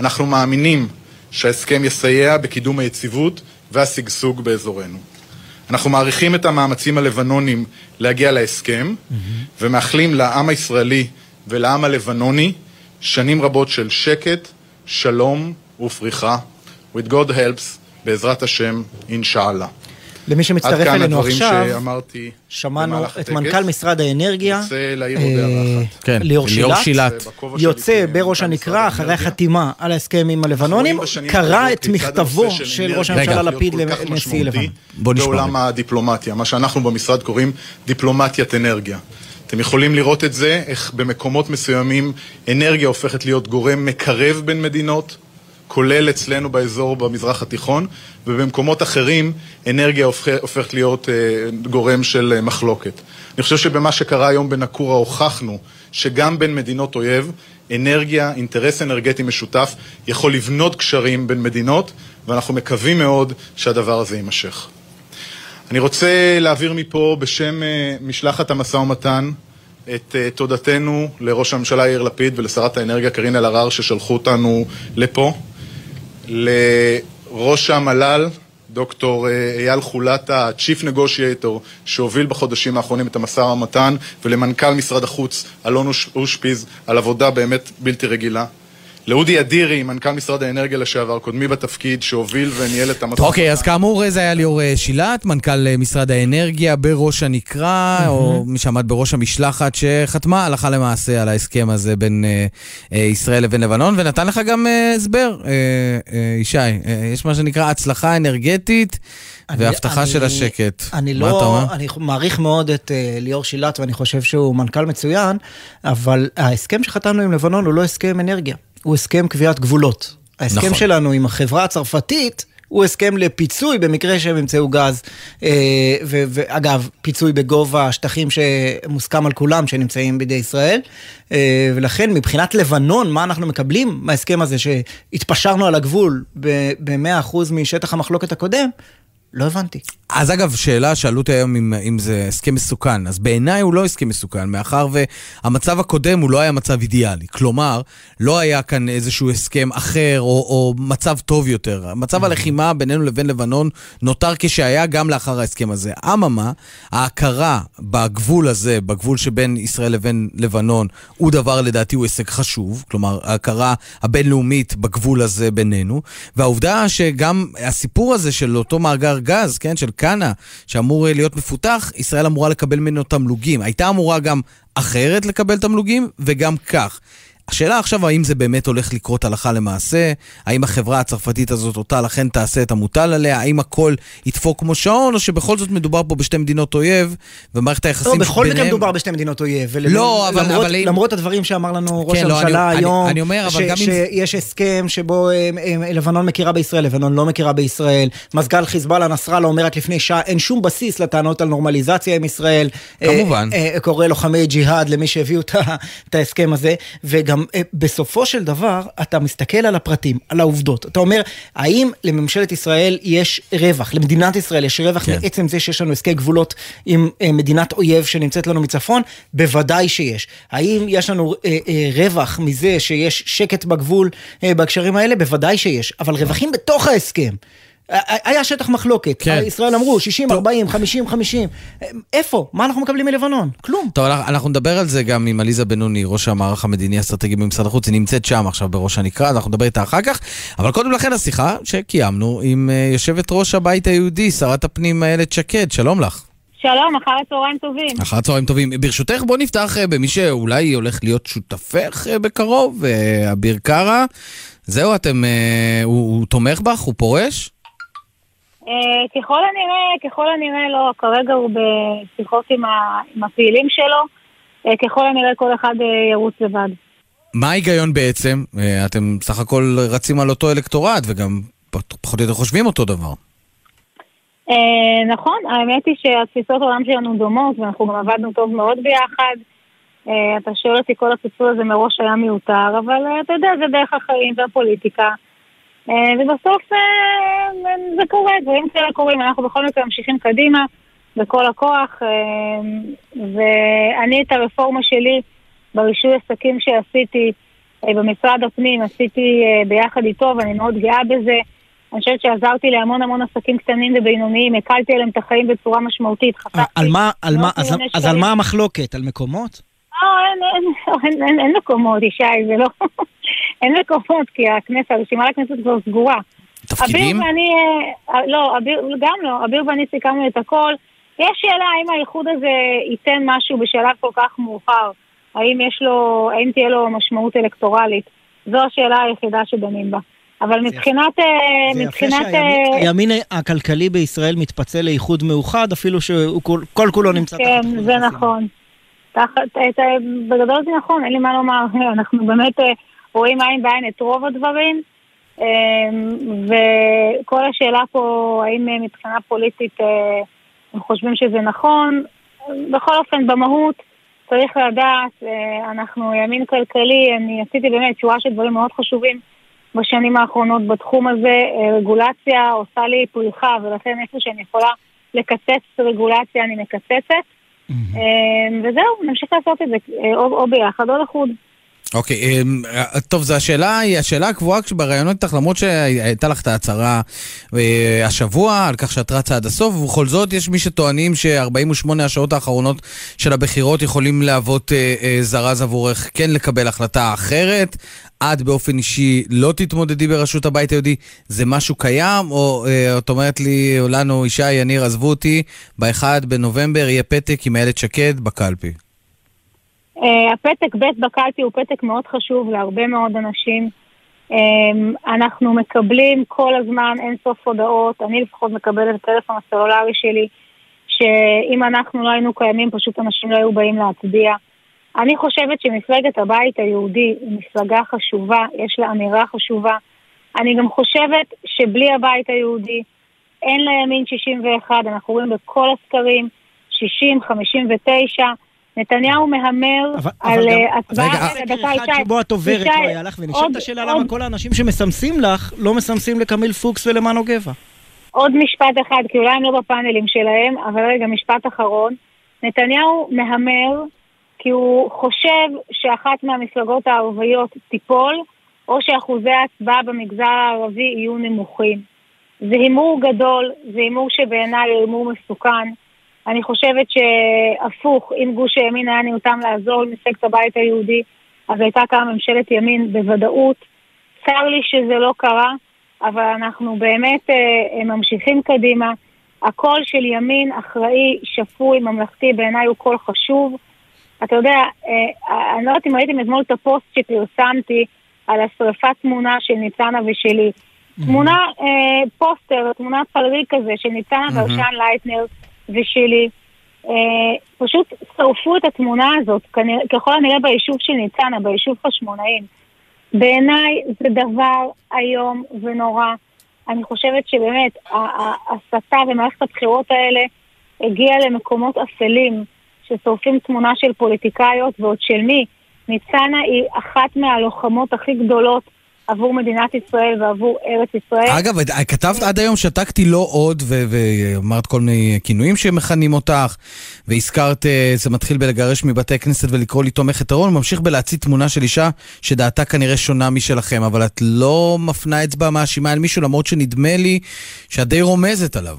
אנחנו מאמינים שההסכם יסייע בקידום היציבות והשגשוג באזורנו. אנחנו מעריכים את המאמצים הלבנונים להגיע להסכם, ומאחלים לעם הישראלי ולעם הלבנוני שנים רבות של שקט, שלום ופריחה. With God helps, בעזרת השם, אינשאללה. למי שמצטרף עד כאן אלינו עכשיו, שאמרתי שמענו את הטקס. מנכ"ל משרד האנרגיה, רוצה להעיר אה, עוד הערה אחת. כן, ליאור שילת, יוצא כמנכ"ל בראש הנקרא אחרי. החתימה על ההסכם עם הלבנונים, קרא את מכתבו של ראש הממשלה לפיד לנשיא לבנון. בוא נשמע. בעולם הדיפלומטיה, מה שאנחנו במשרד קוראים דיפלומטיית אנרגיה. אתם יכולים לראות את זה, איך במקומות מסוימים אנרגיה הופכת להיות גורם מקרב בין מדינות, כולל אצלנו באזור במזרח התיכון, ובמקומות אחרים אנרגיה הופכ- הופכת להיות אה, גורם של אה, מחלוקת. אני חושב שבמה שקרה היום בנקורה הוכחנו שגם בין מדינות אויב, אנרגיה, אינטרס אנרגטי משותף, יכול לבנות קשרים בין מדינות, ואנחנו מקווים מאוד שהדבר הזה יימשך. אני רוצה להעביר מפה בשם אה, משלחת המשא ומתן את תודתנו לראש הממשלה יאיר לפיד ולשרת האנרגיה קארין אלהרר ששלחו אותנו לפה, לראש המל"ל, דוקטור אה, אייל חולטה, ה-Chief Negotiator, שהוביל בחודשים האחרונים את המשא ומתן, ולמנכ"ל משרד החוץ, אלון אוש- אושפיז, על עבודה באמת בלתי רגילה. לאודי אדירי, מנכ"ל משרד האנרגיה לשעבר, קודמי בתפקיד, שהוביל וניהל את המשא אוקיי, אז כאמור זה היה ליאור אה, שילת, מנכ"ל אה, משרד האנרגיה בראש הנקרא, או מי שעמד בראש המשלחת שחתמה הלכה למעשה על ההסכם הזה בין אה, אה, ישראל לבין לבנון, ונתן לך גם אה, הסבר, אה, אה, ישי. אה, יש מה שנקרא הצלחה אנרגטית והבטחה של השקט. אני מה אתה לא, אומר? אני מעריך מאוד את uh, ליאור שילת ואני חושב שהוא מנכ"ל מצוין, אבל ההסכם שחתמנו עם לבנון הוא לא הסכם אנרגיה, הוא הסכם קביעת גבולות. ההסכם נכון. שלנו עם החברה הצרפתית הוא הסכם לפיצוי במקרה שהם ימצאו גז, אה, ו- ואגב, פיצוי בגובה השטחים שמוסכם על כולם שנמצאים בידי ישראל, אה, ולכן מבחינת לבנון, מה אנחנו מקבלים מההסכם הזה שהתפשרנו על הגבול ב-100% משטח המחלוקת הקודם? לא הבנתי. אז אגב, שאלה, שאלו אותי היום אם, אם זה הסכם מסוכן. אז בעיניי הוא לא הסכם מסוכן, מאחר והמצב הקודם הוא לא היה מצב אידיאלי. כלומר, לא היה כאן איזשהו הסכם אחר או, או מצב טוב יותר. מצב הלחימה בינינו לבין לבנון נותר כשהיה גם לאחר ההסכם הזה. אממה, ההכרה בגבול הזה, בגבול שבין ישראל לבין לבנון, הוא דבר לדעתי הוא הישג חשוב. כלומר, ההכרה הבינלאומית בגבול הזה בינינו. והעובדה שגם הסיפור הזה של אותו מאגר גז, כן, של כנא, שאמור אה, להיות מפותח, ישראל אמורה לקבל ממנו תמלוגים. הייתה אמורה גם אחרת לקבל תמלוגים, וגם כך. השאלה עכשיו האם זה באמת הולך לקרות הלכה למעשה, האם החברה הצרפתית הזאת אותה לכן תעשה את המוטל עליה, האם הכל ידפוק כמו שעון, או שבכל זאת מדובר פה בשתי מדינות אויב, ומערכת היחסים לא, בכל מקרה מדובר בשתי מדינות אויב. לא, אבל... למרות, אבל... למרות הדברים שאמר לנו ראש כן, לא, הממשלה אני, היום, אני, אני אומר, ש, אם... שיש הסכם שבו הם, הם, לבנון מכירה בישראל, לבנון לא מכירה בישראל, מזכ"ל חיזבאללה נסראללה אומר רק לפני שעה, אין שום בסיס לטענות על נורמליזציה עם ישראל. כמובן. אה, אה, קורא לוחמי ג'יהאד למי שהביאו את ההסכם הזה, וגם אה, בסופו של דבר, אתה מסתכל על הפרטים, על העובדות. אתה אומר, האם לממשלת ישראל יש רווח, למדינת ישראל יש רווח כן. מעצם זה שיש לנו הסכם גבולות עם אה, מדינת אויב שנמצאת לנו מצפון? בוודאי שיש. האם יש לנו אה, אה, רווח מזה שיש שקט בגבול אה, בהקשרים האלה? בוודאי שיש. אבל רווחים בתוך ההסכם. היה שטח מחלוקת, כן. ישראל אמרו 60, טוב. 40, 50, 50, איפה? מה אנחנו מקבלים מלבנון? כלום. טוב, אנחנו נדבר על זה גם עם עליזה בן נוני, ראש המערך המדיני האסטרטגי במשרד החוץ, היא נמצאת שם עכשיו בראש הנקרא, אנחנו נדבר איתה אחר כך, אבל קודם לכן השיחה שקיימנו עם אה, יושבת ראש הבית היהודי, שרת הפנים איילת שקד, שלום לך. שלום, אחר הצהריים טובים. אחר הצהריים טובים. ברשותך, בוא נפתח אה, במי שאולי הולך להיות שותפך אה, בקרוב, אביר קארה. זהו, אתם, הוא, הוא תומך בך? הוא פורש? אה, ככל הנראה, ככל הנראה לא, כרגע הוא בשיחות עם, ה, עם הפעילים שלו, אה, ככל הנראה כל אחד אה, ירוץ לבד. מה ההיגיון בעצם? אתם סך הכל רצים על אותו אלקטורט וגם פחות או יותר חושבים אותו דבר. נכון, האמת היא שהתפיסות העולם שלנו דומות ואנחנו גם עבדנו טוב מאוד ביחד. אתה שואל אותי, כל הפיצול הזה מראש היה מיותר, אבל אתה יודע, זה דרך החיים והפוליטיקה. אה, ובסוף אה, זה קורה, דברים כאלה קורים, אנחנו בכל מקרה ממשיכים קדימה בכל הכוח, אה, ואני את הרפורמה שלי ברישוי עסקים שעשיתי במשרד הפנים, עשיתי ביחד איתו ואני מאוד גאה בזה. אני חושבת שעזרתי להמון המון עסקים קטנים ובינוניים, הקלתי עליהם את החיים בצורה משמעותית. על מה, על מה, אז, אז על מה המחלוקת? על מקומות? לא, אין, אין, אין, אין, אין מקומות, ישי, זה לא... אין מקומות, כי הכנסת, הרשימה לכנסת כבר סגורה. תפקידים? אביר ואני, אה, לא, אביר, גם לא, אביר ואני סיכמנו את הכל. יש שאלה האם האיחוד הזה ייתן משהו בשלב כל כך מאוחר. האם יש לו, האם תהיה לו משמעות אלקטורלית. זו השאלה היחידה שדנים בה. אבל מבחינת... אה, זה מבחינת... יפה שהימין הכלכלי בישראל מתפצל לאיחוד מאוחד, אפילו שהוא כל כולו נמצא כן, תחת... כן, זה נכון. תחת, בגדול זה נכון, אין לי מה לומר. אנחנו באמת אה, רואים עין בעין את רוב הדברים, אמ, וכל השאלה פה, האם מבחינה פוליטית אה, הם חושבים שזה נכון, בכל אופן, במהות צריך לדעת, אה, אנחנו ימין כלכלי, אני עשיתי באמת שורה של דברים מאוד חשובים בשנים האחרונות בתחום הזה, אה, רגולציה עושה לי פריחה, ולכן איפה שאני יכולה לקצץ רגולציה אני מקצצת. Mm-hmm. וזהו, נמשיך לעשות את זה, או, או ביחד או לחוד. אוקיי, אמ, טוב, זו השאלה, השאלה הקבועה בראיונות איתך, למרות שהייתה לך את ההצהרה אה, השבוע על כך שאת רצה עד הסוף, ובכל זאת יש מי שטוענים ש-48 השעות האחרונות של הבחירות יכולים להוות אה, אה, זרז עבורך כן לקבל החלטה אחרת. את באופן אישי לא תתמודדי בראשות הבית היהודי, זה משהו קיים? או את אומרת לי, לנו, ישי, יניר, עזבו אותי, ב-1 בנובמבר יהיה פתק עם איילת שקד בקלפי. Uh, הפתק ב' בקלפי הוא פתק מאוד חשוב להרבה מאוד אנשים. Um, אנחנו מקבלים כל הזמן אין סוף הודעות, אני לפחות מקבלת את הטלפון הסלולרי שלי, שאם אנחנו לא היינו קיימים פשוט אנשים לא היו באים להצביע. אני חושבת שמפלגת הבית היהודי היא מפלגה חשובה, יש לה אמירה חשובה, אני גם חושבת שבלי הבית היהודי אין לימין 61, אנחנו רואים בכל הסקרים 60, 59. נתניהו מהמר אבל, על אה, הצבעה רגע, נגד סקר דקה אחד. שבו את עוברת לא היה לך, ונשאלת השאלה למה כל האנשים שמסמסים לך, לא מסמסים לקמיל פוקס ולמנו גבע. עוד משפט אחד, כי אולי הם לא בפאנלים שלהם, אבל רגע, משפט אחרון. נתניהו מהמר כי הוא חושב שאחת מהמפלגות הערביות תיפול, או שאחוזי ההצבעה במגזר הערבי יהיו נמוכים. זה הימור גדול, זה הימור שבעיניי הוא הימור מסוכן. אני חושבת שהפוך, אם גוש הימין היה נרתם לעזור למפלגת הבית היהודי, אז הייתה קמה ממשלת ימין בוודאות. צר לי שזה לא קרה, אבל אנחנו באמת אה, אה, ממשיכים קדימה. הקול של ימין אחראי, שפוי, ממלכתי, בעיניי הוא קול חשוב. אתה יודע, אה, אני לא יודעת אם ראיתם אתמול את הפוסט שפרסמתי על השרפת תמונה של ניצנה ושלי. תמונה, אה, פוסטר, תמונת פלריק כזה של ניצנה. דרשן לייטנר ושלי. אה, פשוט שרפו את התמונה הזאת, כנראה, ככל הנראה ביישוב של ניצנה, ביישוב חשמונאים. בעיניי זה דבר איום ונורא. אני חושבת שבאמת ההסתה במערכת הבחירות האלה הגיעה למקומות אפלים, ששורפים תמונה של פוליטיקאיות ועוד של מי. ניצנה היא אחת מהלוחמות הכי גדולות עבור מדינת ישראל ועבור ארץ ישראל. אגב, כתבת עד היום שתקתי לא עוד, ואמרת כל מיני כינויים שמכנים אותך, והזכרת, אה, זה מתחיל בלגרש מבתי כנסת ולקרוא לי תומכת טרור, וממשיך בלהצית תמונה של אישה שדעתה כנראה שונה משלכם, אבל את לא מפנה אצבע מאשימה אל מישהו, למרות שנדמה לי שאת די רומזת עליו.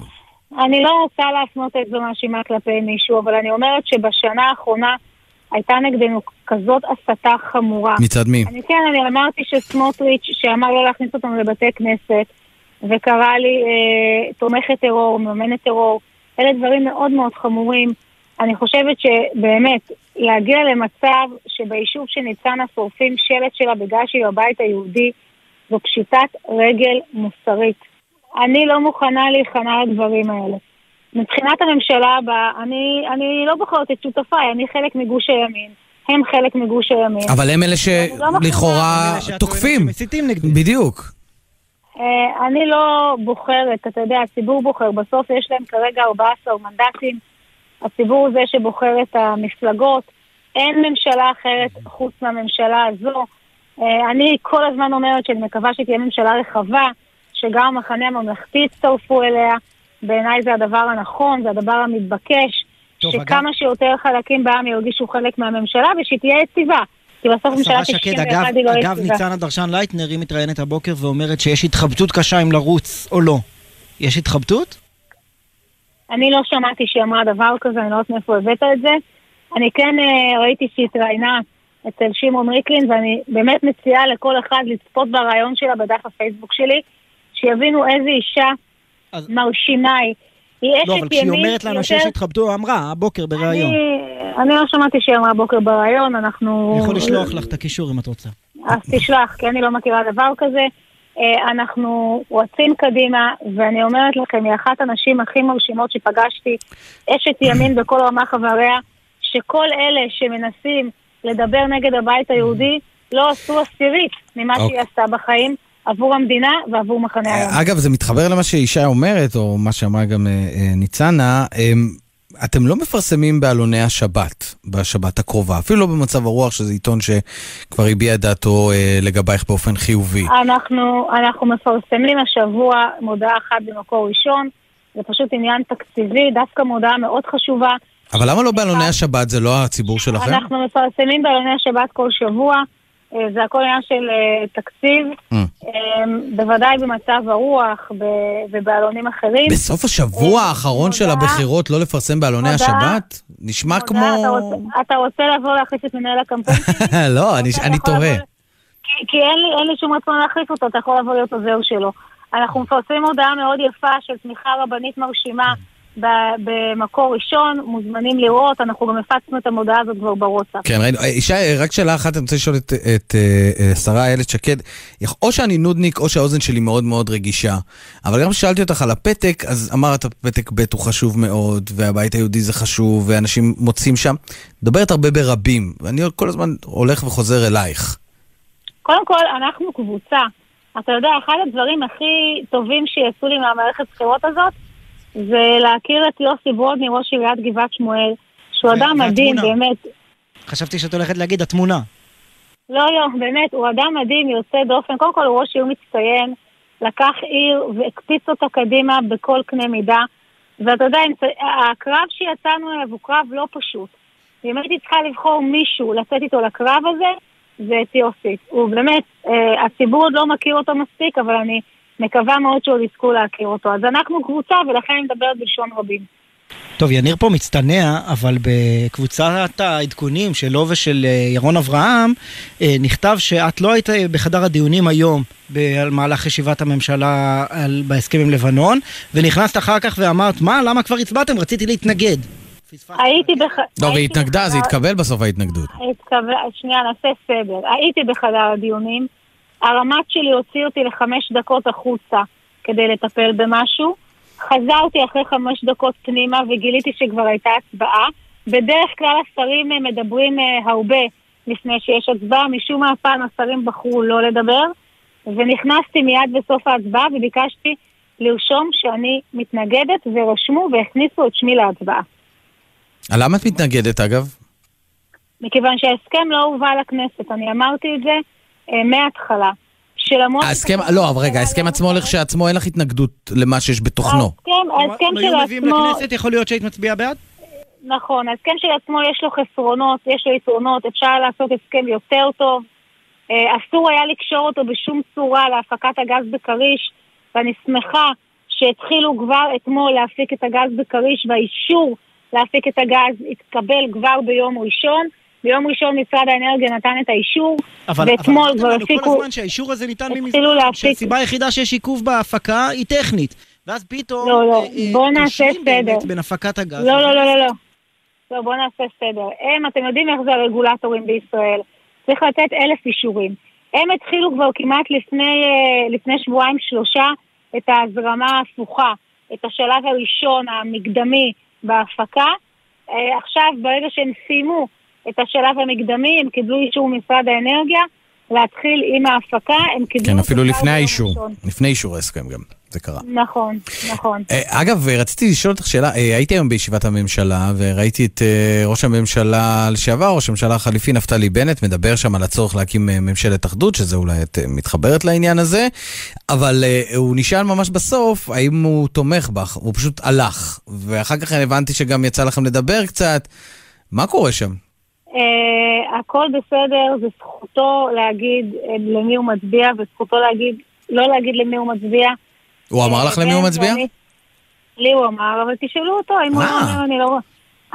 אני לא רוצה להפנות אצבע מאשימה כלפי מישהו, אבל אני אומרת שבשנה האחרונה הייתה נגדנו כזאת הסתה חמורה. מצד מי? אני כן, אני אמרתי שסמוטריץ', שאמר לא להכניס אותנו לבתי כנסת, וקרא לי אה, תומכת טרור, מממנת טרור, אלה דברים מאוד מאוד חמורים. אני חושבת שבאמת, להגיע למצב שביישוב של ניצנה שורפים שלט שלה בגלל שהיא בבית היהודי, זו פשיטת רגל מוסרית. אני לא מוכנה להיכנע לדברים האלה. מבחינת הממשלה הבאה, אני, אני לא בוחרת את שותפיי, אני חלק מגוש הימין, הם חלק מגוש הימין. אבל הם אלה לא. שלכאורה תוקפים. בדיוק. אה, אני לא בוחרת, אתה יודע, הציבור בוחר. בסוף יש להם כרגע 14 מנדטים. הציבור הוא זה שבוחר את המפלגות. אין ממשלה אחרת חוץ מהממשלה הזו. אה, אני כל הזמן אומרת שאני מקווה שתהיה ממשלה רחבה, שגם המחנה הממלכתי יצטרפו אליה. בעיניי זה הדבר הנכון, זה הדבר המתבקש. טוב, שכמה שיותר חלקים בעם ירגישו חלק מהממשלה ושהיא תהיה יציבה. כי בסוף ממשלה השרה של שקד, 61 אגב, היא לא אגב יציבה. ניצנה דרשן לייטנר, היא מתראיינת הבוקר ואומרת שיש התחבטות קשה אם לרוץ או לא. יש התחבטות? אני לא שמעתי שהיא אמרה דבר כזה, אני לא יודעת מאיפה הבאת את זה. אני כן אה, ראיתי שהיא התראיינה אצל שמעון ריקלין, ואני באמת מציעה לכל אחד לצפות ברעיון שלה בדף הפייסבוק שלי, שיבינו איזה אישה מרשימה היא. היא לא, אבל כשהיא אומרת לנו יותר- שיש התחבטות, אמרה הבוקר בריאיון. אני- אני לא שמעתי שהיא אמרה בוקר בריאיון, אנחנו... אני יכול לשלוח לך את הקישור אם את רוצה. אז תשלח, כי אני לא מכירה דבר כזה. אה, אנחנו רצים קדימה, ואני אומרת לכם, היא אחת הנשים הכי מרשימות שפגשתי, אשת ימין בכל רמה חבריה, שכל אלה שמנסים לדבר נגד הבית היהודי, לא עשו עשירית ממה שהיא אוקיי. עשתה בחיים עבור המדינה ועבור מחנה היום. אגב, זה מתחבר למה שישי אומרת, או מה שאמרה גם אה, אה, ניצנה. אמ, אתם לא מפרסמים בעלוני השבת, בשבת הקרובה, אפילו לא במצב הרוח, שזה עיתון שכבר הביע דעתו אה, לגבייך באופן חיובי. אנחנו, אנחנו מפרסמים השבוע מודעה אחת במקור ראשון, זה פשוט עניין תקציבי, דווקא מודעה מאוד חשובה. אבל למה לא בעלוני השבת? זה לא הציבור שלכם? אנחנו מפרסמים בעלוני השבת כל שבוע, אה, זה הכל עניין של אה, תקציב, Mm. אה, בוודאי במצב הרוח ובעלונים אחרים. בסוף השבוע האחרון של הבחירות לא לפרסם בעלוני השבת? נשמע כמו... אתה רוצה- לבוא להחליף את מנהל הקמפיין? לא, אני- תוהה. כי- אין לי, שום רצון להחליף אותו, אתה יכול לבוא להיות עוזר שלו. אנחנו מפרסמים הודעה מאוד יפה של תמיכה רבנית מרשימה במקור ראשון, מוזמנים לראות, אנחנו גם הפצנו את המודעה הזאת כבר בוואטסאפ. כן, ראינו. אה, ישי, רק שאלה אחת, אני רוצה לשאול את, את אה, אה, שרה איילת שקד. או שאני נודניק או שהאוזן שלי מאוד מאוד רגישה. אבל גם כששאלתי אותך על הפתק, אז אמרת, פתק ב' הוא חשוב מאוד, והבית היהודי זה חשוב, ואנשים מוצאים שם. מדברת הרבה ברבים, ואני כל הזמן הולך וחוזר אלייך. קודם כל, אנחנו קבוצה. אתה יודע, אחד הדברים הכי טובים שיעשו לי מהמערכת בחירות הזאת, זה להכיר את יוסי ברודני, ראש עיריית גבעת שמואל, שהוא אדם מדהים, באמת. חשבתי שאת הולכת להגיד התמונה. לא, לא, באמת, הוא אדם מדהים, יוצא דופן. קודם כל הוא ראש עיר מצטיין, לקח עיר והקפיץ אותה קדימה בכל קנה מידה. ואתה יודע, הקרב שיצאנו אליו הוא קרב לא פשוט. אם הייתי צריכה לבחור מישהו לצאת איתו לקרב הזה, זה את יוסי. הוא באמת, אה, הציבור עוד לא מכיר אותו מספיק, אבל אני מקווה מאוד שעוד יזכו להכיר אותו. אז אנחנו קבוצה, ולכן אני מדברת בלשון רבים. טוב, יניר פה מצטנע, אבל בקבוצת העדכונים שלו ושל אה, ירון אברהם, אה, נכתב שאת לא היית בחדר הדיונים היום במהלך ישיבת הממשלה על, בהסכם עם לבנון, ונכנסת אחר כך ואמרת, מה, למה כבר הצבעתם? רציתי להתנגד. הייתי בח... לא, והיא התנגדה, זה התקבל בסוף ההתנגדות. התקבל, שנייה, נעשה סדר. הייתי בחדר הדיונים, הרמ"ט שלי הוציא אותי לחמש דקות החוצה כדי לטפל במשהו. חזרתי אחרי חמש דקות פנימה וגיליתי שכבר הייתה הצבעה. בדרך כלל השרים מדברים אה, הרבה לפני שיש הצבעה, משום מה הפעם השרים בחרו לא לדבר, ונכנסתי מיד בסוף ההצבעה וביקשתי לרשום שאני מתנגדת, ורשמו והכניסו את שמי להצבעה. למה את מתנגדת אגב? מכיוון שההסכם לא הובא לכנסת, אני אמרתי את זה אה, מההתחלה. ההסכם, לא, אבל רגע, ההסכם עצמו לכשעצמו אין לך התנגדות למה שיש בתוכנו. ההסכם, ההסכם של עצמו... אם היו מביאים לכנסת, יכול להיות שהיית מצביעה בעד? נכון, ההסכם של עצמו יש לו חסרונות, יש לו יתרונות, אפשר לעשות הסכם יותר טוב. אה, אסור היה לקשור אותו בשום צורה להפקת הגז בכריש, ואני שמחה שהתחילו כבר אתמול להפיק את הגז בכריש, והאישור להפיק את הגז התקבל כבר ביום ראשון. ביום ראשון משרד האנרגיה נתן את האישור, אבל, ואתמול אבל כבר הפיקו... כל הזמן שהאישור הזה ניתן מזמן, שהסיבה היחידה שיש עיכוב בהפקה היא טכנית. ואז פתאום... לא, לא, בוא נעשה סדר. בין הפקת הגז. לא, לא, לא, לא, לא. לא, בוא נעשה סדר. הם, אתם יודעים איך זה הרגולטורים בישראל. צריך לתת אלף אישורים. הם התחילו כבר כמעט לפני, לפני שבועיים שלושה את ההזרמה ההפוכה, את השלב הראשון, המקדמי, בהפקה. עכשיו, ברגע שהם סיימו את השלב המקדמי, הם קיבלו אישור משרד האנרגיה להתחיל עם ההפקה, הם קיבלו... כן, אפילו לפני האישור, לפני אישור ההסכם גם, זה קרה. נכון, נכון. אגב, רציתי לשאול אותך שאלה, הייתי היום בישיבת הממשלה וראיתי את ראש הממשלה לשעבר, ראש הממשלה החליפי נפתלי בנט, מדבר שם על הצורך להקים ממשלת אחדות, שזה אולי את מתחברת לעניין הזה, אבל הוא נשאל ממש בסוף האם הוא תומך בך, הוא פשוט הלך, ואחר כך הבנתי שגם יצא לכם לדבר קצת, מה קורה שם? Uh, הכל בסדר, זה זכותו להגיד uh, למי הוא מצביע, וזכותו להגיד, לא להגיד למי הוא מצביע. הוא אמר לך למי הוא מצביע? ואני, לי הוא אמר, אבל תשאלו אותו, אם הוא אומר, אני לא,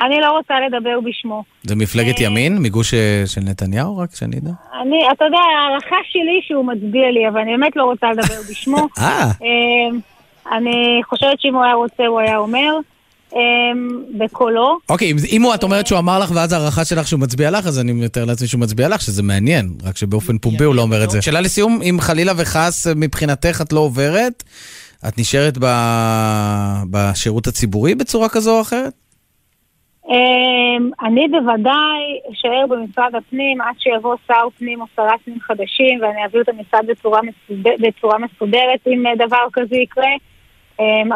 אני לא רוצה לדבר בשמו. זה מפלגת ימין? מגוש של נתניהו? רק שאני אדע. אני, אתה יודע, ההערכה שלי שהוא מצביע לי, אבל אני באמת לא רוצה לדבר בשמו. אה. אני חושבת שאם הוא היה רוצה, הוא היה אומר. בקולו. אוקיי, אם את אומרת שהוא אמר לך ואז ההערכה שלך שהוא מצביע לך, אז אני מתאר לעצמי שהוא מצביע לך, שזה מעניין, רק שבאופן פומבי הוא לא אומר את זה. שאלה לסיום, אם חלילה וחס מבחינתך את לא עוברת, את נשארת בשירות הציבורי בצורה כזו או אחרת? אני בוודאי אשאר במשרד הפנים עד שיבוא שר פנים או שרת פנים חדשים ואני אעביר את המשרד בצורה מסודרת אם דבר כזה יקרה.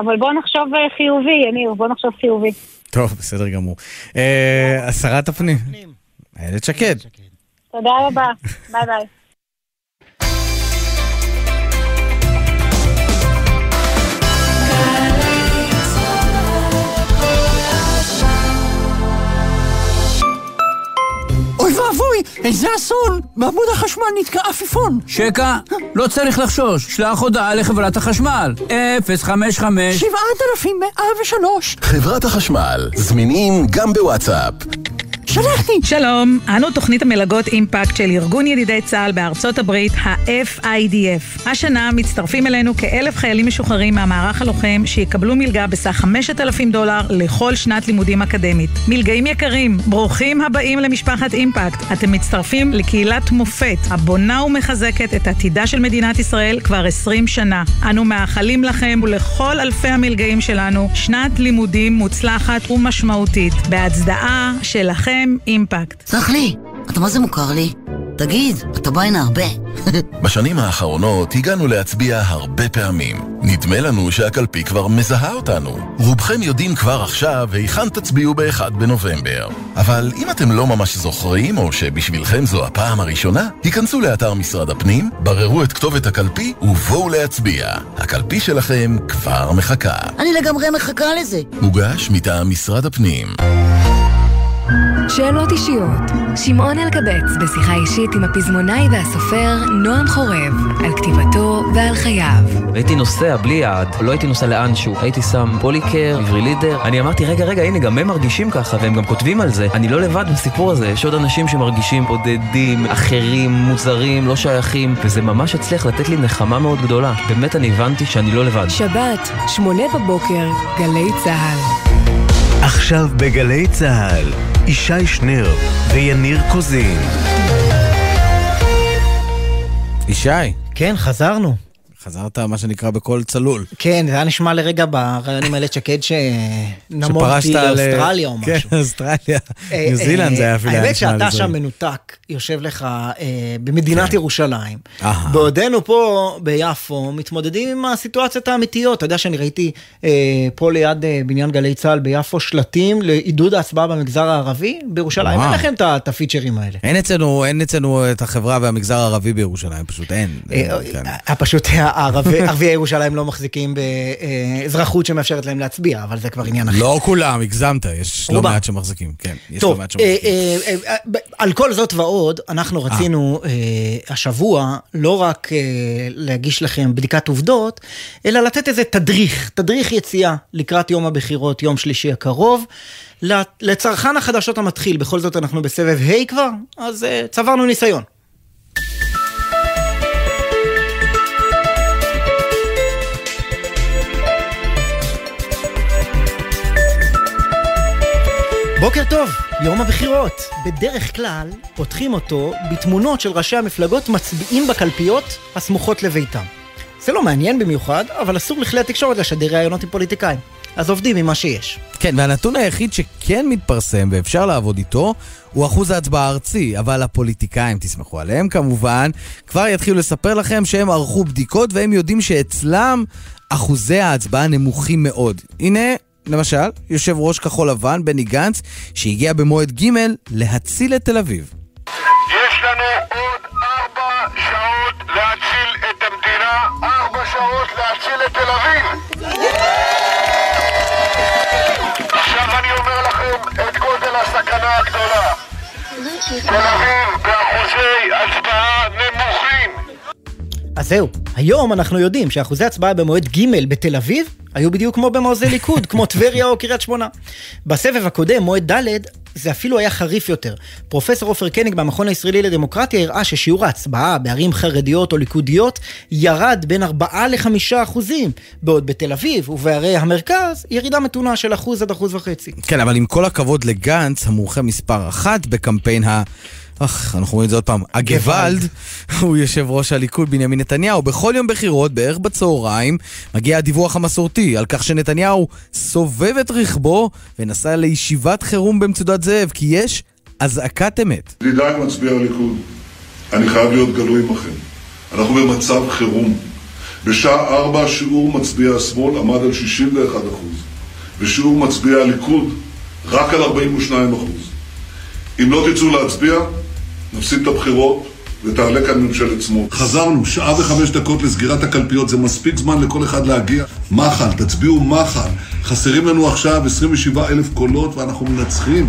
אבל בואו נחשוב חיובי, יניר, בואו נחשוב חיובי. טוב, בסדר גמור. שרת הפנים, איילת שקד. תודה רבה, ביי ביי. אוי ואבוי, איזה אסון! בעמוד החשמל נתקע עפיפון. שקע, לא צריך לחשוש, שלח הודעה לחברת החשמל. 055 7103 חברת החשמל, זמינים גם בוואטסאפ. שלחתי. שלום, אנו תוכנית המלגות אימפקט של ארגון ידידי צה"ל בארצות הברית, ה-FIDF. השנה מצטרפים אלינו כאלף חיילים משוחררים מהמערך הלוחם שיקבלו מלגה בסך 5,000 דולר לכל שנת לימודים אקדמית. מלגאים יקרים, ברוכים הבאים למשפחת אימפקט. אתם מצטרפים לקהילת מופת הבונה ומחזקת את עתידה של מדינת ישראל כבר 20 שנה. אנו מאחלים לכם ולכל אלפי המלגאים שלנו שנת לימודים מוצלחת ומשמעותית. בהצדעה שלכם אימפקט. סלח לי, אתה מה זה מוכר לי? תגיד, אתה בא הנה הרבה? בשנים האחרונות הגענו להצביע הרבה פעמים. נדמה לנו שהקלפי כבר מזהה אותנו. רובכם יודעים כבר עכשיו היכן תצביעו ב-1 בנובמבר. אבל אם אתם לא ממש זוכרים, או שבשבילכם זו הפעם הראשונה, היכנסו לאתר משרד הפנים, בררו את כתובת הקלפי ובואו להצביע. הקלפי שלכם כבר מחכה. אני לגמרי מחכה לזה. מוגש מטעם משרד הפנים. שאלות אישיות. שמעון אלקבץ בשיחה אישית עם הפזמונאי והסופר נועם חורב על כתיבתו ועל חייו. הייתי נוסע בלי יעד, לא הייתי נוסע לאנשהו, הייתי שם פוליקר, עברי לידר. אני אמרתי, רגע, רגע, הנה, גם הם מרגישים ככה, והם גם כותבים על זה. אני לא לבד בסיפור הזה, יש עוד אנשים שמרגישים בודדים, אחרים, מוזרים, לא שייכים, וזה ממש הצליח לתת לי נחמה מאוד גדולה. באמת אני הבנתי שאני לא לבד. שבת, שמונה בבוקר, גלי צה"ל. עכשיו בגלי צה"ל, ישי שנר ויניר קוזין. ישי. כן, חזרנו. חזרת, מה שנקרא, בקול צלול. כן, זה היה נשמע לרגע ברעיונים האלה שקד שנמורתי לאוסטרליה או כן, משהו. אוסטרליה. אה, ניו זילנד זה היה אפילו היה האמת נשמע שאתה לזה. שם מנותק, יושב לך אה, במדינת ירושלים. אהה. בעודנו פה ביפו מתמודדים עם הסיטואציות האמיתיות. אתה יודע שאני ראיתי אה, פה ליד אה, בניין גלי צה"ל ביפו שלטים לעידוד ההצבעה במגזר הערבי. בירושלים. אין לכם את הפיצ'רים האלה. אין אצלנו, את החברה והמגזר הערבי בירושלים, פשוט אין. אה, כן. אה, פשוט ערביי ירושלים לא מחזיקים באזרחות שמאפשרת להם להצביע, אבל זה כבר עניין אחר. לא כולם, הגזמת, יש לא. מעט שמחזיקים, כן. לא טוב, מעט אה. אה, אה, על כל זאת ועוד, אנחנו רצינו השבוע לא רק להגיש לכם בדיקת עובדות, אלא לתת איזה תדריך, תדריך יציאה לקראת יום הבחירות, יום שלישי הקרוב. לצרכן החדשות המתחיל, בכל זאת אנחנו בסבב ה' כבר, אז צברנו ניסיון. בוקר טוב, יום הבחירות. בדרך כלל פותחים אותו בתמונות של ראשי המפלגות מצביעים בקלפיות הסמוכות לביתם. זה לא מעניין במיוחד, אבל אסור לכלי התקשורת לשדר ראיונות עם פוליטיקאים. אז עובדים עם מה שיש. כן, והנתון היחיד שכן מתפרסם ואפשר לעבוד איתו הוא אחוז ההצבעה הארצי, אבל הפוליטיקאים, תסמכו עליהם כמובן, כבר יתחילו לספר לכם שהם ערכו בדיקות והם יודעים שאצלם אחוזי ההצבעה נמוכים מאוד. הנה, למשל, יושב ראש כחול לבן, בני גנץ, שהגיע במועד ג' להציל את תל אביב. יש לנו עוד ארבע שעות להציל את המדינה, ארבע שעות להציל את תל אביב. עכשיו אני אומר לכם את גודל הסכנה הגדולה. תל אביב באחוזי הצבעה. אז זהו, היום אנחנו יודעים שאחוזי הצבעה במועד ג' בתל אביב היו בדיוק כמו במעוזי ליכוד, כמו טבריה או קריית שמונה. בסבב הקודם, מועד ד', זה אפילו היה חריף יותר. פרופסור עופר קניג מהמכון הישראלי לדמוקרטיה הראה ששיעור ההצבעה בערים חרדיות או ליכודיות ירד בין 4 ל-5 אחוזים, בעוד בתל אביב ובערי המרכז ירידה מתונה של אחוז עד אחוז וחצי. כן, אבל עם כל הכבוד לגנץ, המומחה מספר אחת בקמפיין ה... אך, אנחנו רואים את זה עוד פעם, הגוואלד, הוא יושב ראש הליכוד בנימין נתניהו. בכל יום בחירות, בערך בצהריים, מגיע הדיווח המסורתי על כך שנתניהו סובב את רכבו ונסע לישיבת חירום במצודת זאב, כי יש אזעקת אמת. ידידיי מצביעי הליכוד, אני חייב להיות גלוי עמכם. אנחנו במצב חירום. בשעה ארבע שיעור מצביעי השמאל עמד על 61 אחוז, ושיעור מצביעי הליכוד רק על 42 אחוז. אם לא תצאו להצביע, נפסיד את הבחירות ותעלה כאן ממשלת שמאל. חזרנו, שעה וחמש דקות לסגירת הקלפיות, זה מספיק זמן לכל אחד להגיע. מחל, תצביעו מחל. חסרים לנו עכשיו 27 אלף קולות ואנחנו מנצחים.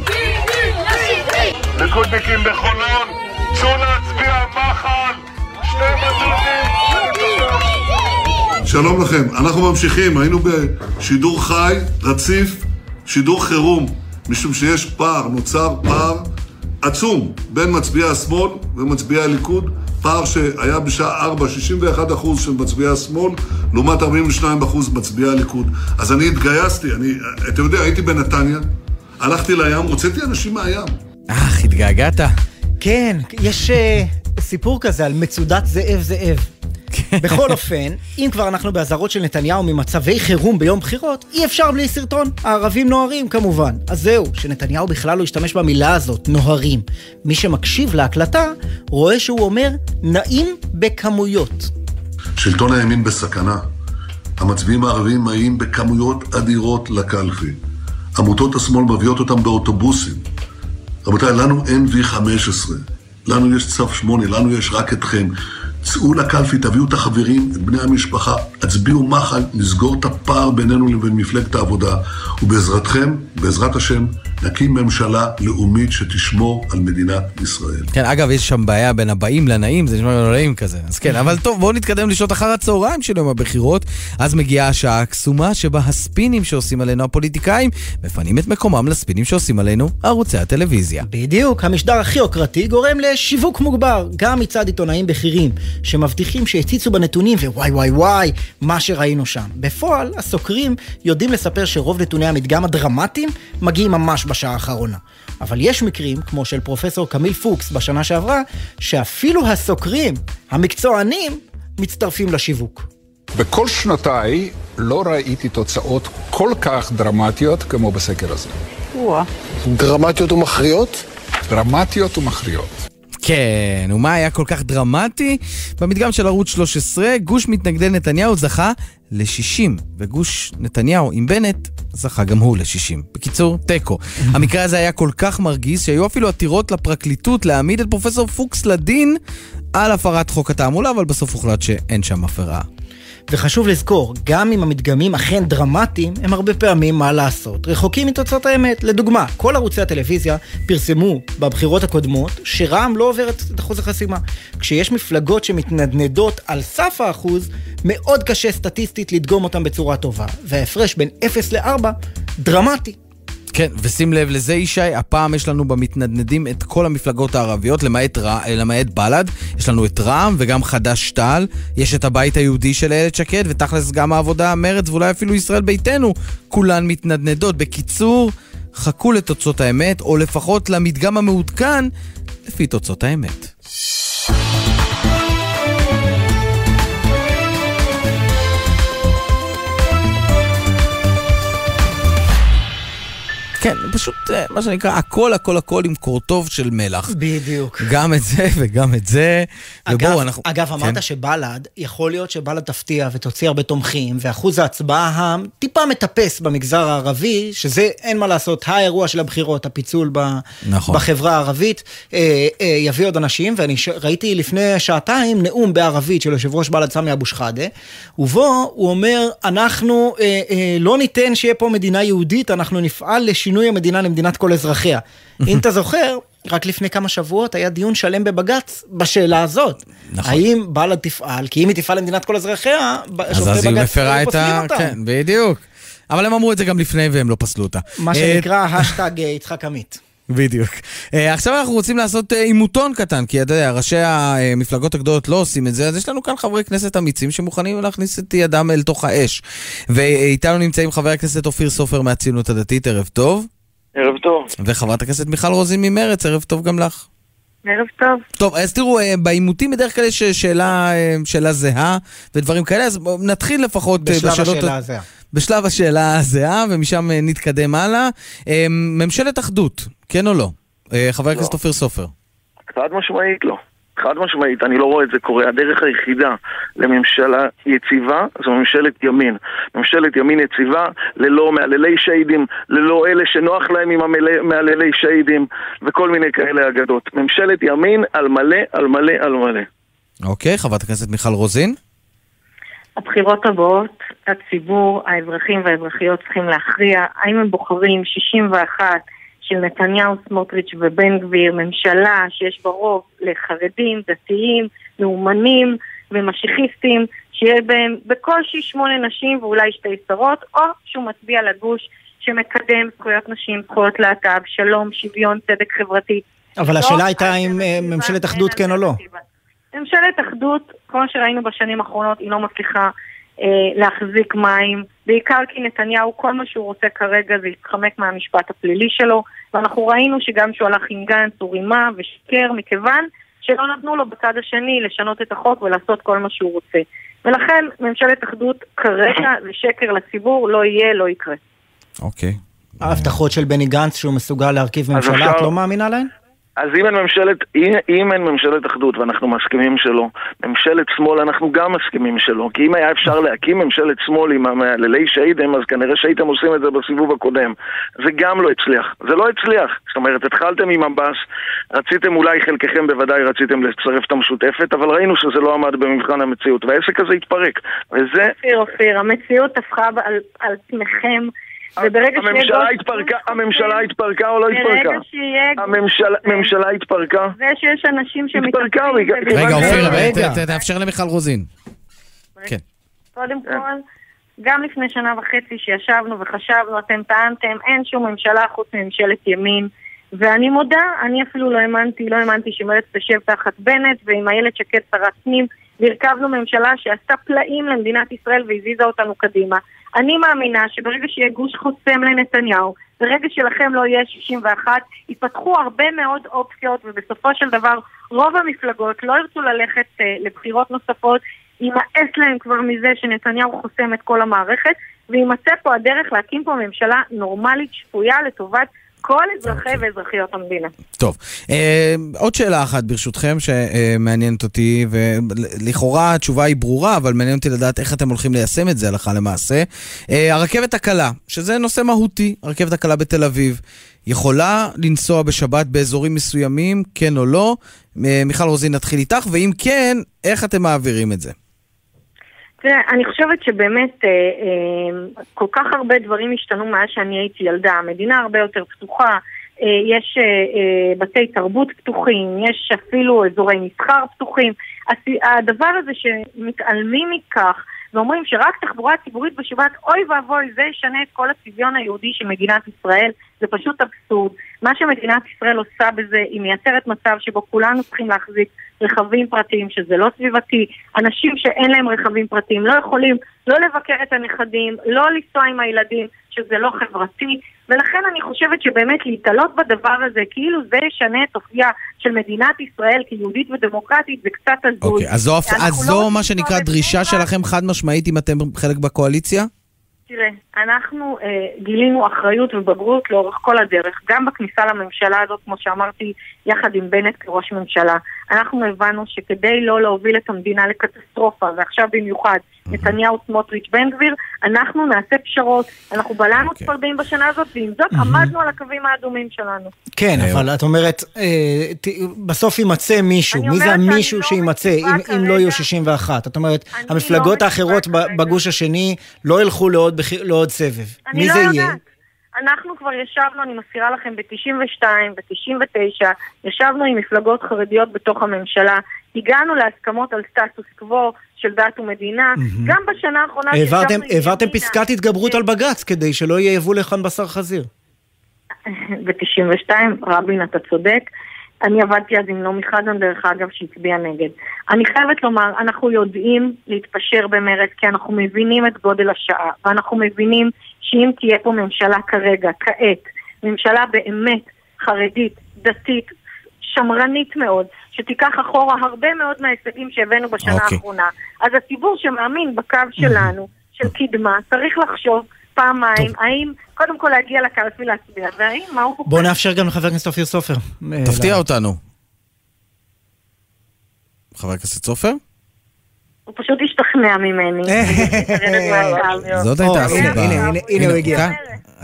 ליכודניקים בחולון, צאו להצביע מחל, שני מנדטים. שלום לכם, אנחנו ממשיכים, היינו בשידור חי, רציף, שידור חירום, משום שיש פער, נוצר פער עצום בין מצביעי השמאל ומצביעי הליכוד, פער שהיה בשעה 4, 61 אחוז של מצביעי השמאל, לעומת 42 אחוז מצביעי הליכוד. אז אני התגייסתי, אני, אתה יודע, הייתי בנתניה, הלכתי לים, הוצאתי אנשים מהים. אך, התגעגעת. כן, יש uh, סיפור כזה על מצודת זאב זאב. בכל אופן, אם כבר אנחנו באזהרות של נתניהו ממצבי חירום ביום בחירות, אי אפשר בלי סרטון. הערבים נוהרים כמובן. אז זהו, שנתניהו בכלל לא השתמש במילה הזאת, נוהרים. מי שמקשיב להקלטה, רואה שהוא אומר, נעים בכמויות. שלטון הימין בסכנה. המצביעים הערבים מגיעים בכמויות אדירות לקלפי. עמותות השמאל מביאות אותם באוטובוסים. רבותיי, לנו אין V15, לנו יש צו 8, לנו יש רק אתכם. צאו לקלפי, תביאו את החברים, את בני המשפחה, הצביעו מחל, נסגור את הפער בינינו לבין מפלגת העבודה, ובעזרתכם, בעזרת השם, נקים ממשלה לאומית שתשמור על מדינת ישראל. כן, אגב, יש שם בעיה בין הבאים לנאים, זה נשמע לא נעים כזה. אז כן, אבל טוב, בואו נתקדם לשעות אחר הצהריים של יום הבחירות. אז מגיעה השעה הקסומה שבה הספינים שעושים עלינו הפוליטיקאים מפנים את מקומם לספינים שעושים עלינו ערוצי הטלוויזיה. בדיוק, המשדר הכי יוקרתי גורם לשיווק מוגבר, גם מצד עיתונאים בכירים, שמבטיחים שהציצו בנתונים ווואי וואי וואי, מה שראינו שם. בפועל, הסוקרים יודעים לספר שרוב נתוני המדגם הדרמטיים מגיעים ממש בשעה האחרונה. אבל יש מקרים, כמו של פרופסור קמיל פוקס בשנה שעברה, שאפילו הסוקרים, המקצוענים, מצטרפים לשיווק. בכל שנותיי לא ראיתי תוצאות כל כך דרמטיות כמו בסקר הזה. דרמטיות ומכריעות? דרמטיות ומכריעות. כן, ומה היה כל כך דרמטי? במדגם של ערוץ 13, גוש מתנגדי נתניהו זכה ל-60, וגוש נתניהו עם בנט זכה גם הוא ל-60. בקיצור, תיקו. המקרה הזה היה כל כך מרגיז שהיו אפילו עתירות לפרקליטות להעמיד את פרופסור פוקס לדין על הפרת חוק התעמולה, אבל בסוף הוחלט שאין שם הפרה. וחשוב לזכור, גם אם המדגמים אכן דרמטיים, הם הרבה פעמים, מה לעשות, רחוקים מתוצאות האמת. לדוגמה, כל ערוצי הטלוויזיה פרסמו בבחירות הקודמות שרע"מ לא עוברת את אחוז החסימה. כשיש מפלגות שמתנדנדות על סף האחוז, מאוד קשה סטטיסטית לדגום אותם בצורה טובה. וההפרש בין 0 ל-4 דרמטי. כן, ושים לב לזה ישי, הפעם יש לנו במתנדנדים את כל המפלגות הערביות, למעט, רע, למעט בל"ד, יש לנו את רע"מ וגם חד"ש-תע"ל, יש את הבית היהודי של איילת שקד, ותכלס גם העבודה, מרצ ואולי אפילו ישראל ביתנו, כולן מתנדנדות. בקיצור, חכו לתוצאות האמת, או לפחות למדגם המעודכן, לפי תוצאות האמת. כן, פשוט אה, מה שנקרא, הכל הכל הכל עם קורטוב של מלח. בדיוק. גם את זה וגם את זה. אגב, ובואו, אנחנו... אגב, אמרת כן. שבל"ד, יכול להיות שבל"ד תפתיע ותוציא הרבה תומכים, ואחוז ההצבעה הטיפה מטפס במגזר הערבי, שזה אין מה לעשות, האירוע של הבחירות, הפיצול ב, נכון. בחברה הערבית, אה, אה, יביא עוד אנשים, ואני ש... ראיתי לפני שעתיים נאום בערבית של יושב ראש בל"ד סמי אבו שחאדה, ובו הוא אומר, אנחנו אה, אה, לא ניתן שיהיה פה מדינה יהודית, אנחנו נפעל לשינוי המדינה למדינת כל אזרחיה. אם אתה זוכר, רק לפני כמה שבועות היה דיון שלם בבג"ץ בשאלה הזאת. נכון. האם בל"ד תפעל, כי אם היא תפעל למדינת כל אזרחיה, אז שופטי אז היא בג"ץ מפרה את פוסלים ה... כן, בדיוק. אבל הם אמרו את זה גם לפני והם לא פסלו אותה. מה אה, שנקרא השטג אה, יצחק עמית. בדיוק. אה, עכשיו אנחנו רוצים לעשות אה, עימותון קטן, כי אתה יודע, ראשי המפלגות הגדולות לא עושים את זה, אז יש לנו כאן חברי כנסת אמיצים שמוכנים להכניס את ידם אל תוך האש. ואיתנו נמצאים חבר הכנסת אופיר סופר מהציונות הדתית, ערב טוב. ערב טוב. וחברת הכנסת מיכל רוזין ממרץ, ערב טוב גם לך. ערב טוב. טוב, אז תראו, אה, בעימותים בדרך כלל יש שאלה, שאלה זהה ודברים כאלה, אז נתחיל לפחות בשלב בשאלות... השאלה הזהה. בשלב השאלה הזהה, ומשם אה, נתקדם הלאה. אה, ממשלת אחדות, כן או לא? אה, חבר הכנסת אופיר סופר. חד משמעית לא. חד משמעית, אני לא רואה את זה קורה. הדרך היחידה לממשלה יציבה זו ממשלת ימין. ממשלת ימין יציבה ללא מעללי שיידים, ללא אלה שנוח להם עם מעללי שיידים וכל מיני כאלה אגדות. ממשלת ימין על מלא, על מלא, על מלא. אוקיי, חברת הכנסת מיכל רוזין. הבחירות הבאות, הציבור, האזרחים והאזרחיות צריכים להכריע האם הם בוחרים 61 של נתניהו, סמוטריץ' ובן גביר, ממשלה שיש בה רוב לחרדים, דתיים, לאומנים ומשיחיסטים, שיהיה בהם בקושי שמונה נשים ואולי שתי שרות, או שהוא מצביע לגוש שמקדם זכויות נשים, זכויות להט"ב, שלום, שוויון, צדק חברתי. אבל לא השאלה הייתה אם אה, ממשלת אחדות כן או לא. ממשלת אחדות, כמו שראינו בשנים האחרונות, היא לא מצליחה להחזיק מים, בעיקר כי נתניהו, כל מה שהוא רוצה כרגע זה להתחמק מהמשפט הפלילי שלו, ואנחנו ראינו שגם כשהוא הלך עם גנץ הוא רימה ושיקר, מכיוון שלא נתנו לו בצד השני לשנות את החוק ולעשות כל מה שהוא רוצה. ולכן ממשלת אחדות כרגע זה שקר לציבור, לא יהיה, לא יקרה. אוקיי. ההבטחות של בני גנץ שהוא מסוגל להרכיב ממשלה, את לא מאמינה להן? אז אם אין ממשלת, אם- אם אין ממשלת אחדות ואנחנו מסכימים שלא, ממשלת שמאל אנחנו גם מסכימים שלא, כי אם היה אפשר להקים ממשלת שמאל עם המהללי שהידים, אז כנראה שהייתם עושים את זה בסיבוב הקודם. זה גם לא הצליח. זה לא הצליח. זאת אומרת, התחלתם עם עבאס, רציתם אולי, חלקכם בוודאי רציתם לצרף את המשותפת, אבל ראינו שזה לא עמד במבחן המציאות, והעסק הזה התפרק. וזה... אופיר, אופיר, המציאות הפכה על, על פניכם, וברגע שיהיה הממשלה גוש- התפרקה, הממשלה התפרקה או לא ברגע התפרקה? שיהיה גוש הממשלה התפרקה? זה שיש אנשים התפרקה, שמתעסקים רגע, אופיר, תאפשר למיכל רוזין. כן. קודם כל, גם לפני שנה וחצי שישבנו וחשבנו, אתם טענתם, אין שום ממשלה חוץ מממשלת ימין. ואני מודה, אני אפילו לא האמנתי, לא האמנתי שמרצ תשב תחת בנט ועם איילת שקד שרת פנים, והרכבנו ממשלה שעשתה פלאים למדינת ישראל והזיזה אותנו קדימה. אני מאמינה שברגע שיהיה גוש חוסם לנתניהו, ברגע שלכם לא יהיה 61, ייפתחו הרבה מאוד אופציות, ובסופו של דבר רוב המפלגות לא ירצו ללכת אה, לבחירות נוספות, יימאס להם כבר מזה שנתניהו חוסם את כל המערכת, ויימצא פה הדרך להקים פה ממשלה נורמלית, שפויה, לטובת כל אזרחי ואזרחיות המדינה. טוב, אה, עוד שאלה אחת ברשותכם שמעניינת אותי, ולכאורה התשובה היא ברורה, אבל מעניין אותי לדעת איך אתם הולכים ליישם את זה הלכה למעשה. אה, הרכבת הקלה, שזה נושא מהותי, הרכבת הקלה בתל אביב, יכולה לנסוע בשבת באזורים מסוימים, כן או לא? אה, מיכל רוזין, נתחיל איתך, ואם כן, איך אתם מעבירים את זה? תראה, אני חושבת שבאמת אה, אה, כל כך הרבה דברים השתנו מאז שאני הייתי ילדה. המדינה הרבה יותר פתוחה, אה, יש אה, אה, בתי תרבות פתוחים, יש אפילו אזורי מסחר פתוחים. הדבר הזה שמתעלמים מכך ואומרים שרק תחבורה ציבורית בשבת, אוי ואבוי, זה ישנה את כל הצביון היהודי של מדינת ישראל, זה פשוט אבסורד. מה שמדינת ישראל עושה בזה, היא מייצרת מצב שבו כולנו צריכים להחזיק רכבים פרטיים, שזה לא סביבתי. אנשים שאין להם רכבים פרטיים לא יכולים לא לבקר את הנכדים, לא לנסוע עם הילדים, שזה לא חברתי. ולכן אני חושבת שבאמת להתעלות בדבר הזה, כאילו זה ישנה את אופייה של מדינת ישראל כיהודית ודמוקרטית, זה קצת הזוי. אוקיי, אז זו, אז לא זו רוצים מה שנקרא דרישה שלכם חד משמעית אם אתם חלק בקואליציה? תראה, אנחנו אה, גילינו אחריות ובגרות לאורך כל הדרך, גם בכניסה לממשלה הזאת, כמו שאמרתי, יחד עם בנט כראש ממשלה. אנחנו הבנו שכדי לא להוביל את המדינה לקטסטרופה, ועכשיו במיוחד נתניהו, סמוטריץ', בן גביר, אנחנו נעשה פשרות, אנחנו בלענו אוקיי. צפרדעים בשנה הזאת, ועם זאת עמדנו על הקווים האדומים שלנו. כן, אבל את אומרת, אה, בסוף יימצא מישהו, אני מי זה המישהו לא שיימצא, אם- לא יהיו 61? את אומרת, המפלגות האחרות בגוש השני לא ילכו לעוד סבב. אני מי לא זה יהיה? אנחנו כבר ישבנו, אני מזכירה לכם, ב-92, ב-99, ישבנו עם מפלגות חרדיות בתוך הממשלה, הגענו להסכמות על סטטוס קוו של דת ומדינה, מהמם. גם בשנה האחרונה העברתם- העברתם פסקת התגברות על בג"ץ כדי שלא יהיה יבוא לכאן בשר חזיר. ב-92, רבין, אתה צודק. אני עבדתי אז עם נעמי חזן, דרך אגב, שהצביע נגד. אני חייבת לומר, אנחנו יודעים להתפשר במרץ, כי אנחנו מבינים את גודל השעה, ואנחנו מבינים שאם תהיה פה ממשלה כרגע, כעת, ממשלה באמת חרדית, דתית, שמרנית מאוד, שתיקח אחורה הרבה מאוד מההישגים שהבאנו בשנה אוקיי. האחרונה, אז הציבור שמאמין בקו שלנו, של קדמה, צריך לחשוב פעמיים, האם קודם כל להגיע לקלפי להצביע, והאם מה הוא בואו נאפשר גם לחבר הכנסת אופיר סופר. אה, תפתיע לה- אותנו. חבר הכנסת סופר? הוא פשוט השתכנע ממני. זאת או, הייתה הנה, הסיבה. הנה, הנה, הנה הוא הגיע.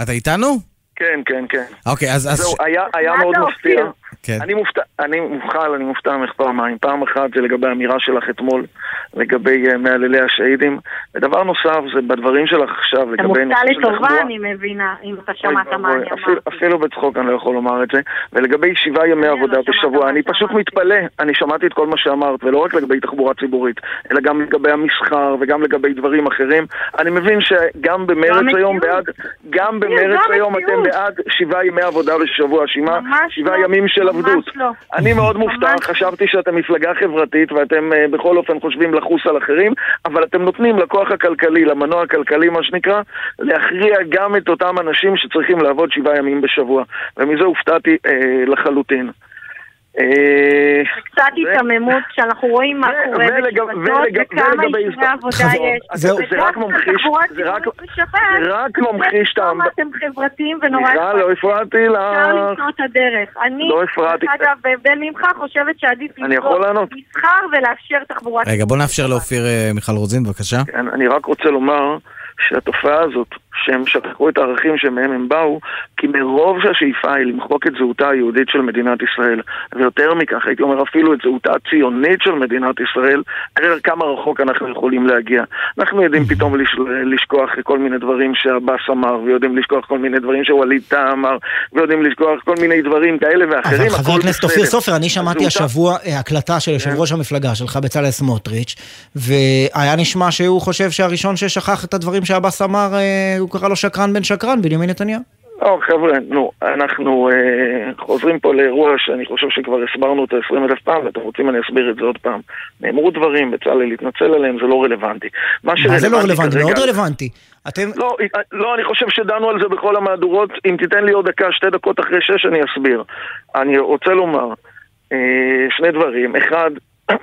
אתה- איתנו? כן, כן, כן. אוקיי, אז... זהו, היה, היה מה מאוד אתה, מפתיע. כן. אני מופתע, אני מובחל, אני מופתע ממך פעמיים. פעם אחת זה לגבי האמירה שלך אתמול, לגבי אה, מהללי השהידים. ודבר נוסף זה בדברים שלך עכשיו, אתה לגבי מופתע נושא של לטובה. אני מבינה, אם אתה שמעת מה אני אמרתי. אפילו בצחוק אני לא יכול לומר את זה. ולגבי שבעה ימי עבודה בשבוע, אני פשוט מתפלא. אני שמעתי את כל מה שאמרת, ולא רק לגבי תחבורה ציבורית, אלא גם לגבי המסחר וגם לגבי דברים אחרים. אני מבין שגם במרץ היום בעד, גם במרץ זו היום אתם. בעד שבעה ימי עבודה בשבוע, שבעה לא, ימים של עבדות. לא. אני מאוד מופתע. חשבתי שאתם מפלגה חברתית ואתם אה, בכל אופן חושבים לחוס על אחרים, אבל אתם נותנים לכוח הכלכלי, למנוע הכלכלי מה שנקרא, להכריע גם את אותם אנשים שצריכים לעבוד שבעה ימים בשבוע. ומזה הופתעתי אה, לחלוטין. אה, קצת היתממות כשאנחנו רואים מה קורה בשבתות וכמה אישורי עבודה. יש. זה רק ממחיש- זה רק- ממחיש את ה- כמה אתם חברתיים ונורא לא הפרעתי אפשר לך. למצוא את הדרך. אני, לא הפרעתי. אגב, בהבדל ממך, חושבת שעדיף לענות? מסחר ולאפשר תחבורה רגע, בוא נאפשר לאופיר אה, מיכל רוזין, בבקשה. כן, אני רק רוצה לומר שהתופעה הזאת, שהם שכחו את הערכים שמהם הם באו, כי מרוב שהשאיפה היא למחוק את זהותה היהודית של מדינת ישראל, ויותר מכך, הייתי אומר אפילו את זהותה הציונית של מדינת ישראל, תראה כמה רחוק אנחנו יכולים להגיע. אנחנו יודעים פתאום לש... לשכוח כל מיני דברים שעבאס אמר, ויודעים לשכוח כל מיני דברים שווליד טאה אמר, ויודעים לשכוח כל מיני דברים כאלה ואחרים, אבל חבר הכנסת. אופיר סופר, אני שמעתי השבוע אה, הקלטה של יושב ראש המפלגה שלך, בצלאל סמוטריץ', והיה נשמע שהוא חושב שהראשון ששכח את הדברים שעבאס אמר, אה, הוא קרא לו שקרן בן שקרן, בנימין נתניהו. או, חבר'ה, נו, אנחנו אה, חוזרים פה לאירוע שאני חושב שכבר הסברנו אותו עשרים אלף פעם, ואתם רוצים אני אסביר את זה עוד פעם. נאמרו דברים, בצלאל התנצל עליהם, זה לא רלוונטי. מה זה לא רלוונטי? מאוד רלוונטי. אתם... לא, לא, אני חושב שדנו על זה בכל המהדורות. אם תיתן לי עוד דקה, שתי דקות אחרי שש, אני אסביר. אני רוצה לומר אה, שני דברים. אחד,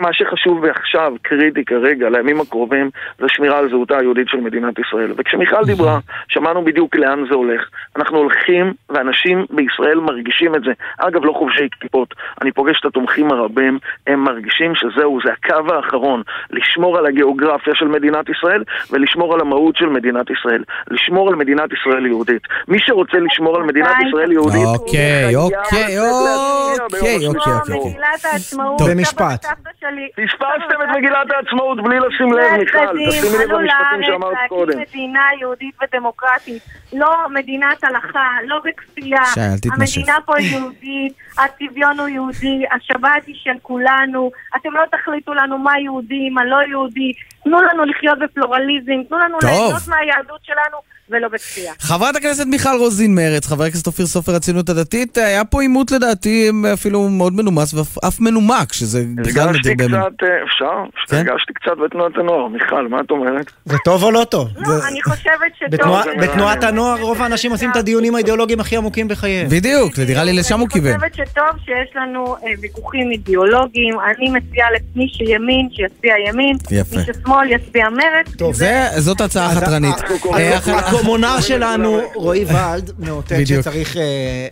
מה שחשוב ועכשיו, קריטי כרגע, לימים הקרובים, זה שמירה על זהותה היהודית של מדינת ישראל. וכשמיכל דיברה, שמענו בדיוק לאן זה הולך. אנחנו הולכים, ואנשים בישראל מרגישים את זה. אגב, לא חובשי כיפות. אני פוגש את התומכים הרבים, הם מרגישים שזהו, זה הקו האחרון. לשמור על הגיאוגרפיה של מדינת ישראל, ולשמור על המהות של מדינת ישראל. לשמור על מדינת ישראל יהודית. מי שרוצה לשמור על מדינת ישראל יהודית, אוקיי, אוקיי, אוקיי, אוקיי. אוקיי. סבא במשפט. שלי. פספסתם את מגילת העצמאות בלי לשים לב, מיכל. תשימי לב למשפטים שאמרת קודם. להקים מדינה יהודית ודמוקרטית, לא מדינת הלכה, לא בכפייה. שי, אל תתנשף. המדינה פה היא יהודית, הצביון הוא יהודי, השבת היא של כולנו. אתם לא תחליטו לנו מה יהודי, מה לא יהודי. תנו לנו לחיות בפלורליזם, תנו לנו. ליהנות מהיהדות שלנו ולא בכפייה. חברת הכנסת מיכל רוזין מרץ, חבר הכנסת אופיר סופר הציונות הדתית, היה פה עימות לדעתי אפילו מאוד מנומס ואף מנומק, שזה בכלל הרגשתי. קצת, אה, אפשר? כן? הרגשתי קצת בתנועת הנוער. מיכל, מה את אומרת? זה טוב או לא טוב? לא, אני חושבת שטוב... זה- בתנועת הנוער רוב האנשים עושים את הדיונים האידיאולוגיים הכי עמוקים בחייהם. בדיוק, נראה לי לשם הוא כיוון. אני חושבת שטוב שיש לנו אה, ויכוחים אידיאולוגיים. אני מציעה למי שימין, שיצביע ימין. יפה. מי ששמאל, יצביע מרץ. טוב, זה- זאת הצעה חתרנית. אה, הקומונר שלנו, רועי ולד, מאותת. שצריך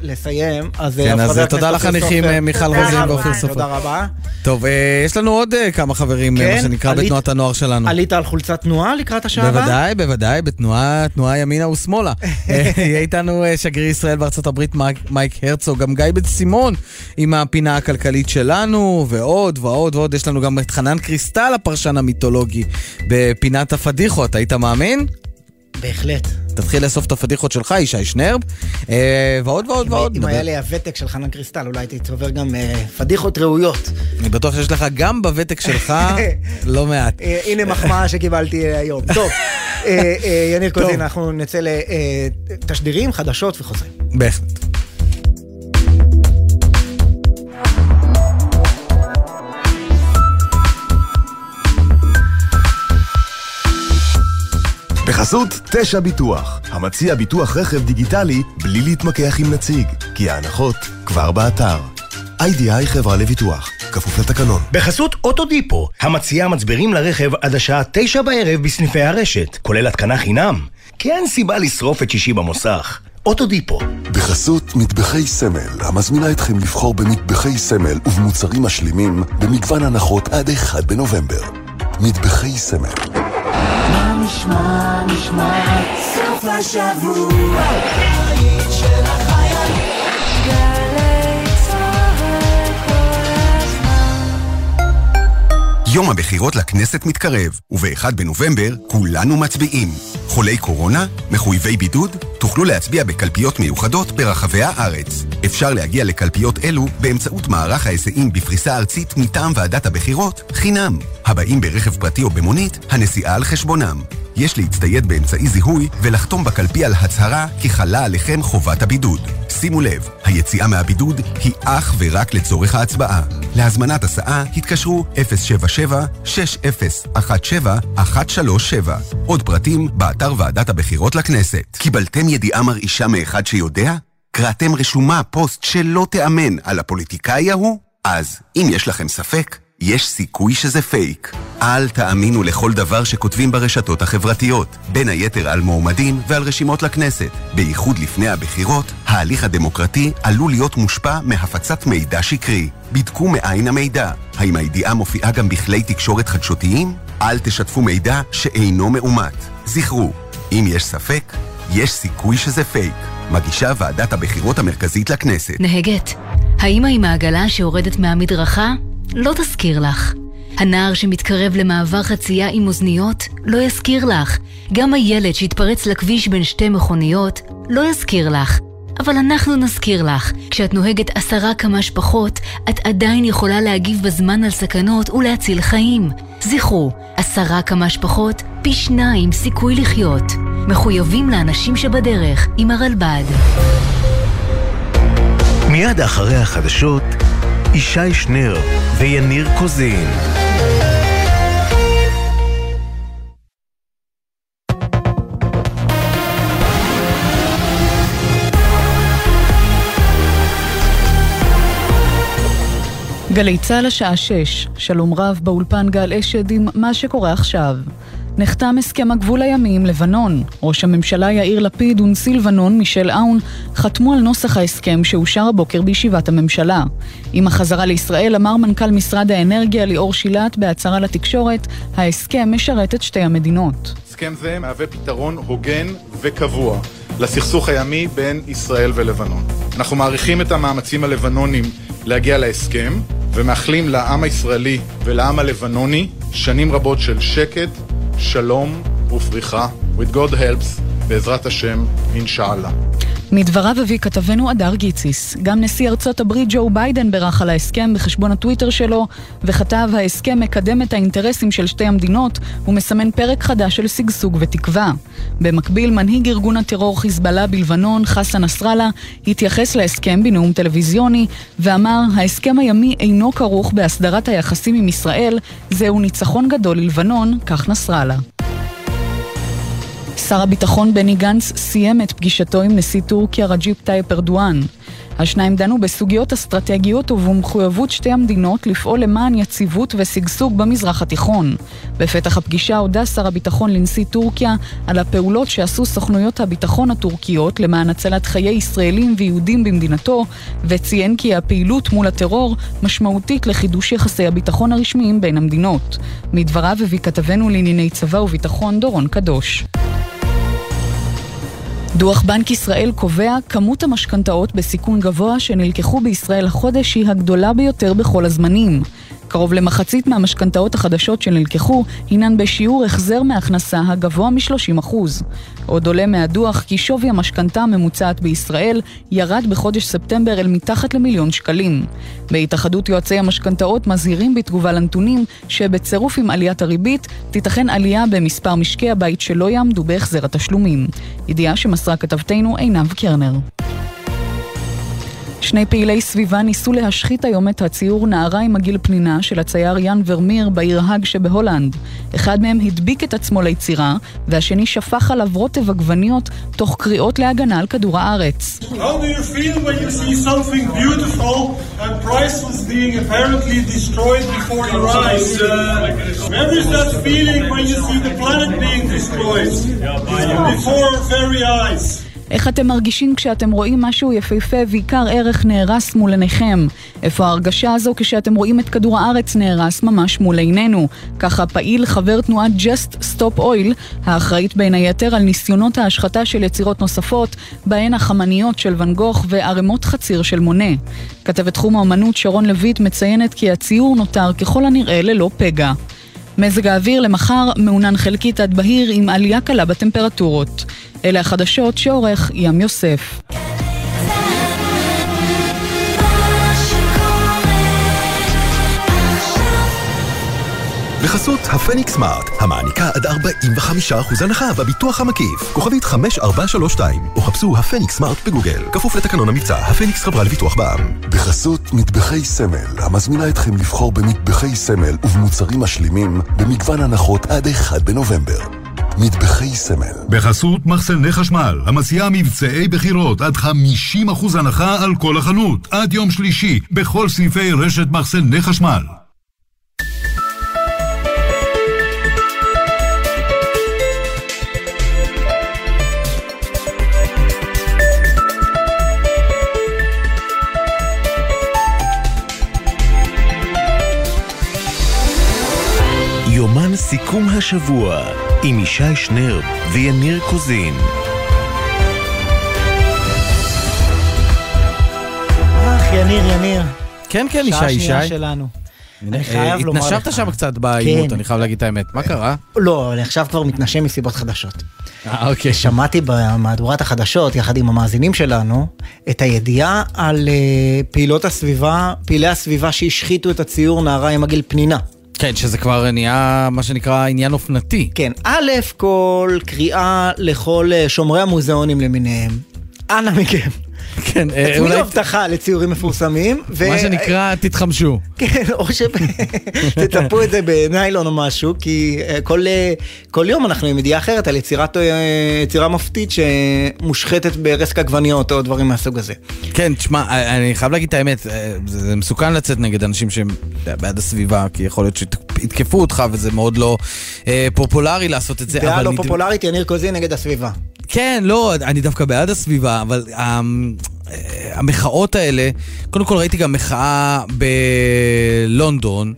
לסיים. אז כן, חבר אז הכנסת תודה אופיר לחניכים סופר. מיכל תודה רוזין רבה. ואופיר סופר. תודה רבה. טוב, יש לנו עוד אה, כמה חברים, אה, כן, מה שנקרא, עלית- בתנועת הנוער שלנו. עלית על חולצת תנועה לקראת השעה הבאה? בוודאי, בוודאי, בתנועה תנועה ימינה ושמאלה. אה, יהיה איתנו שגריר ישראל בארצות הברית מייק- מייק הרצוג, גם גיא בן סימון עם הפינה הכלכלית שלנו, ועוד ועוד ועוד. יש לנו גם את חנן קריסטל, הפרשן המיתולוגי, בפינת הפדיחות. היית מאמין? בהחלט. תתחיל לאסוף את הפדיחות שלך, ישי שנרב, אה, ועוד ועוד ועוד. אם. היה לי הוותק של חנן קריסטל, אולי הייתי צובר גם אה, פדיחות ראויות. אני בטוח שיש לך גם בוותק שלך לא מעט. אה, הנה מחמאה שקיבלתי היום. טוב, יניר קוזין, אנחנו נצא לתשדירים, חדשות וחוזרים. בהחלט. בחסות תשע ביטוח, המציע ביטוח רכב דיגיטלי בלי להתמקח עם נציג, כי ההנחות כבר באתר. איי-די-איי חברה לביטוח, כפוף לתקנון. בחסות אוטודיפו, המציעה מצברים לרכב עד השעה תשע בערב בסניפי הרשת, כולל התקנה חינם. כי אין סיבה לשרוף את שישי במוסך. אוטודיפו. בחסות מטבחי סמל, המזמינה אתכם לבחור במטבחי סמל ובמוצרים משלימים במגוון הנחות עד 1 בנובמבר. מטבחי סמל. מה נשמע, נשמע, סוף השבוע, יום הבחירות לכנסת מתקרב, וב-1 בנובמבר כולנו מצביעים. חולי קורונה? מחויבי בידוד? תוכלו להצביע בקלפיות מיוחדות ברחבי הארץ. אפשר להגיע לקלפיות אלו באמצעות מערך ההיסעים בפריסה ארצית מטעם ועדת הבחירות, חינם. הבאים ברכב פרטי או במונית, הנסיעה על חשבונם. יש להצטייד באמצעי זיהוי ולחתום בקלפי על הצהרה כי חלה עליכם חובת הבידוד. שימו לב, היציאה מהבידוד היא אך ורק לצורך ההצבעה. להזמנת הסעה התקשרו 077-6017-137. עוד פרטים באתר ועדת הבחירות לכנסת. קיבלתם ידיעה מרעישה מאחד שיודע? קראתם רשומה פוסט שלא תיאמן על הפוליטיקאי ההוא? אז, אם יש לכם ספק, יש סיכוי שזה פייק. אל תאמינו לכל דבר שכותבים ברשתות החברתיות, בין היתר על מועמדים ועל רשימות לכנסת. בייחוד לפני הבחירות, ההליך הדמוקרטי עלול להיות מושפע מהפצת מידע שקרי. בדקו מאין המידע. האם הידיעה מופיעה גם בכלי תקשורת חדשותיים? אל תשתפו מידע שאינו מאומת. זכרו, אם יש ספק, יש סיכוי שזה פייק. מגישה ועדת הבחירות המרכזית לכנסת. נהגת, האמא עם העגלה שיורדת מהמדרכה? לא תזכיר לך. הנער שמתקרב למעבר חצייה עם אוזניות? לא יזכיר לך. גם הילד שהתפרץ לכביש בין שתי מכוניות? לא יזכיר לך. אבל אנחנו נזכיר לך, כשאת נוהגת עשרה קמ"ש פחות, את עדיין יכולה להגיב בזמן על סכנות ולהציל חיים. זכרו, עשרה קמ"ש פחות, פי שניים סיכוי לחיות. מחויבים לאנשים שבדרך, עם הרלב"ד. מיד אחרי החדשות, ישי שנר ויניר קוזין. גלי צה"ל השעה 6, שלום רב באולפן גל אשד עם מה שקורה עכשיו. נחתם הסכם הגבול הימי עם לבנון. ראש הממשלה יאיר לפיד ונשיא לבנון מישל אאון חתמו על נוסח ההסכם שאושר הבוקר בישיבת הממשלה. עם החזרה לישראל אמר מנכ"ל משרד האנרגיה ליאור שילת בהצהרה לתקשורת, ההסכם משרת את שתי המדינות. הסכם זה מהווה פתרון הוגן וקבוע לסכסוך הימי בין ישראל ולבנון. אנחנו מעריכים את המאמצים הלבנונים להגיע להסכם ומאחלים לעם הישראלי ולעם הלבנוני שנים רבות של שקט, שלום ופריחה. With God helps, בעזרת השם, אינשאללה. מדבריו הביא כתבנו אדר גיציס. גם נשיא ארצות הברית ג'ו ביידן בירך על ההסכם בחשבון הטוויטר שלו, וכתב ההסכם מקדם את האינטרסים של שתי המדינות ומסמן פרק חדש של שגשוג ותקווה. במקביל, מנהיג ארגון הטרור חיזבאללה בלבנון, חסן נסראללה, התייחס להסכם בנאום טלוויזיוני, ואמר, ההסכם הימי אינו כרוך בהסדרת היחסים עם ישראל, זהו ניצחון גדול ללבנון, כך נסראללה. שר הביטחון בני גנץ סיים את פגישתו עם נשיא טורקיה רג'יפ טייפ ארדואן. השניים דנו בסוגיות אסטרטגיות ובמחויבות שתי המדינות לפעול למען יציבות ושגשוג במזרח התיכון. בפתח הפגישה הודה שר הביטחון לנשיא טורקיה על הפעולות שעשו סוכנויות הביטחון הטורקיות למען הצלת חיי ישראלים ויהודים במדינתו, וציין כי הפעילות מול הטרור משמעותית לחידוש יחסי הביטחון הרשמיים בין המדינות. מדבריו הביא כתבנו לענייני צבא וביטחון דורון קדוש. דוח בנק ישראל קובע כמות המשכנתאות בסיכון גבוה שנלקחו בישראל החודש היא הגדולה ביותר בכל הזמנים. קרוב למחצית מהמשכנתאות החדשות שנלקחו הינן בשיעור החזר מהכנסה הגבוה מ-30%. עוד עולה מהדוח כי שווי המשכנתה הממוצעת בישראל ירד בחודש ספטמבר אל מתחת למיליון שקלים. בהתאחדות יועצי המשכנתאות מזהירים בתגובה לנתונים שבצירוף עם עליית הריבית תיתכן עלייה במספר משקי הבית שלא יעמדו בהחזר התשלומים. ידיעה שמסרה כתבתנו עינב קרנר. שני פעילי סביבה ניסו להשחית היום את הציור נערה עם עגיל פנינה של הצייר יאן ורמיר בעיר האג שבהולנד. אחד מהם הדביק את עצמו ליצירה, והשני שפך עליו רוטב עגבניות תוך קריאות להגנה על כדור הארץ. Before very eyes? איך אתם מרגישים כשאתם רואים משהו יפהפה ועיקר ערך נהרס מול עיניכם? איפה ההרגשה הזו כשאתם רואים את כדור הארץ נהרס ממש מול עינינו? ככה פעיל חבר תנועת Just Stop Oil, האחראית בין היתר על ניסיונות ההשחתה של יצירות נוספות, בהן החמניות של ואן גוך וערימות חציר של מונה. כתבת תחום האמנות שרון לויט מציינת כי הציור נותר ככל הנראה ללא פגע. מזג האוויר למחר מעונן חלקית עד בהיר עם עלייה קלה בטמפרטורות. אלה החדשות שעורך ים יוסף. בחסות הפניקס סמארט, המעניקה עד 45% הנחה בביטוח המקיף. כוכבית 5432, או חפשו הפניקס סמארט בגוגל. כפוף לתקנון המבצע, הפניקס חברה לביטוח בע"מ. בחסות מטבחי סמל, המזמינה אתכם לבחור במטבחי סמל ובמוצרים משלימים במגוון הנחות עד 1 בנובמבר. מטבחי סמל. בחסות מחסני חשמל, המציעה מבצעי בחירות עד 50% הנחה על כל החנות, עד יום שלישי, בכל סניפי רשת מחסני חשמל. השבוע עם ישי שנר ויניר קוזין. אך, יניר, יניר. כן, כן, שעה ישי, שנייה ישי. שלנו. אני אה, חייב לומר לך. התנשבת שם קצת בעימות, כן. אני חייב להגיד את האמת. מה קרה? לא, אני עכשיו כבר מתנשם מסיבות חדשות. אה, אוקיי. שמעתי במהדורת החדשות, יחד עם המאזינים שלנו, את הידיעה על אה, פעילות הסביבה, פעילי הסביבה שהשחיתו את הציור נערה עם עגיל פנינה. כן, שזה כבר נהיה מה שנקרא עניין אופנתי. כן, א' כל קריאה לכל אה, שומרי המוזיאונים למיניהם. אנא מכם. כן, אה, אולי... הבטחה לציורים מפורסמים. מה שנקרא, תתחמשו. כן, או שתטפו את זה בניילון או משהו, כי אה, כל, אה, כל יום אנחנו עם ידיעה אחרת על יצירה מופתית שמושחתת ברסק עגבניות או דברים מהסוג הזה. כן, תשמע, אני חייב להגיד את האמת, זה מסוכן לצאת נגד אנשים שהם בעד הסביבה, כי יכול להיות שיתקפו אותך וזה מאוד לא פופולרי לעשות את זה. דעה לא פופולרית, יניר קוזין נגד הסביבה. כן, לא, אני דווקא בעד הסביבה, אבל אמ, אה, המחאות האלה, קודם כל ראיתי גם מחאה בלונדון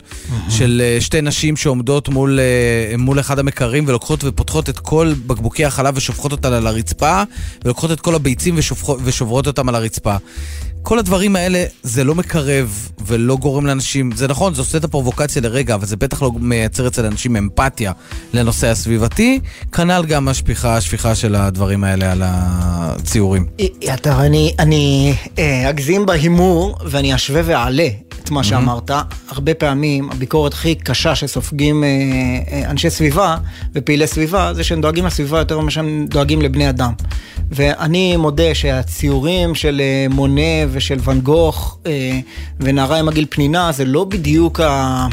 של אה, שתי נשים שעומדות מול, אה, מול אחד המקרים ולוקחות ופותחות את כל בקבוקי החלב ושופכות אותם על הרצפה, ולוקחות את כל הביצים ושופכות- ושוברות אותם על הרצפה. כל הדברים האלה, זה לא מקרב ולא גורם לאנשים, זה נכון, זה עושה את הפרובוקציה לרגע, אבל זה בטח לא מייצר אצל אנשים אמפתיה לנושא הסביבתי, כנ"ל גם השפיכה, השפיכה של הדברים האלה על הציורים. אה, אתה, אני, אני אה, אגזים בהימור ואני אשווה ואעלה את מה שאמרת. הרבה פעמים הביקורת הכי קשה שסופגים אה, אה, אנשי סביבה ופעילי סביבה זה שהם דואגים לסביבה יותר ממה שהם דואגים לבני אדם. ואני מודה שהציורים של אה, מונה ושל ואן גוך אה, ונערה עם עגיל פנינה זה לא בדיוק ה...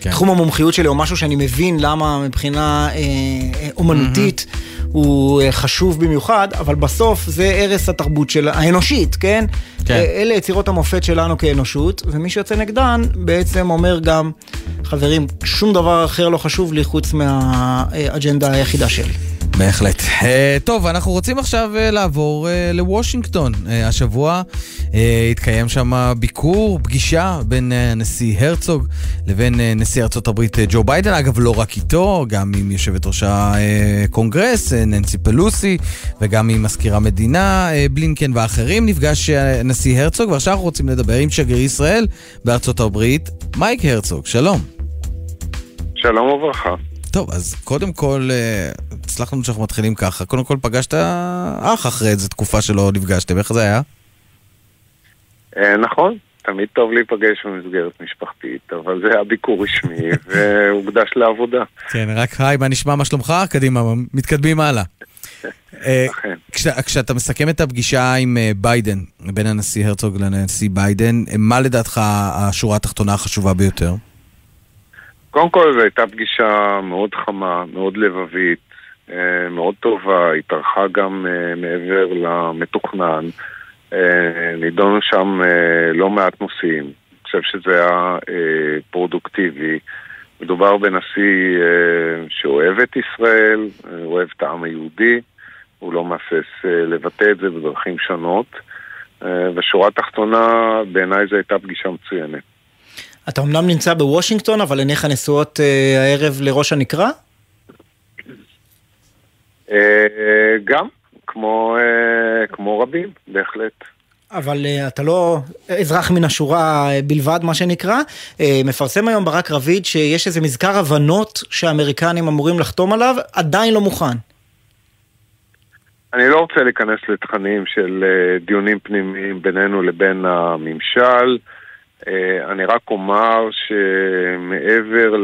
כן. תחום המומחיות שלי, או משהו שאני מבין למה מבחינה אה, אה, אומנותית הוא אה, חשוב במיוחד, אבל בסוף זה ערש התרבות של האנושית, כן? כן. אה, אלה יצירות המופת שלנו כאנושות, ומי שיוצא נגדן בעצם אומר גם, חברים, שום דבר אחר לא חשוב לי חוץ מהאג'נדה היחידה שלי. בהחלט. אה, טוב, אנחנו רוצים עכשיו אה, לעבור אה, לוושינגטון. אה, השבוע אה, התקיים שם ביקור, פגישה בין אה, הנשיא הרצוג לבין אה, נשיא הברית אה, ג'ו ביידן. אגב, לא רק איתו, גם עם יושבת ראש הקונגרס, אה, ננסי פלוסי, וגם עם מזכיר המדינה, אה, בלינקן ואחרים. נפגש הנשיא הרצוג, ועכשיו אנחנו רוצים לדבר עם שגריר ישראל בארצות הברית, מייק הרצוג. שלום. שלום וברכה. טוב, אז קודם כל, אה, סלח לנו שאנחנו מתחילים ככה. קודם כל פגשת אח אחרי איזה תקופה שלא נפגשתם, איך זה היה? אה, נכון, תמיד טוב להיפגש במסגרת משפחתית, אבל זה היה ביקור רשמי והוקדש לעבודה. כן, רק היי, מה נשמע, מה שלומך? קדימה, מתקדמים הלאה. אה, כש- כשאתה מסכם את הפגישה עם אה, ביידן, בין הנשיא הרצוג לנשיא ביידן, אה, מה לדעתך השורה התחתונה החשובה ביותר? קודם כל זו הייתה פגישה מאוד חמה, מאוד לבבית, מאוד טובה, התארכה גם מעבר למתוכנן. אה, נידונו שם אה, לא מעט נושאים. אני חושב שזה היה אה, פרודוקטיבי. מדובר בנשיא שאוהב את ישראל, אוהב את העם היהודי, הוא לא מהסס לבטא את זה בדרכים שונות. ושורה תחתונה, בעיניי זו הייתה פגישה מצוינת. אתה אמנם נמצא בוושינגטון, אבל עיניך נשואות הערב לראש הנקרה? גם, כמו, אה, כמו רבים, בהחלט. אבל uh, אתה לא אזרח מן השורה uh, בלבד, מה שנקרא. Uh, מפרסם היום ברק רביד שיש איזה מזכר הבנות שהאמריקנים אמורים לחתום עליו, עדיין לא מוכן. אני לא רוצה להיכנס לתכנים של אה, דיונים פנימיים בינינו לבין הממשל. אה, אני רק אומר שמעבר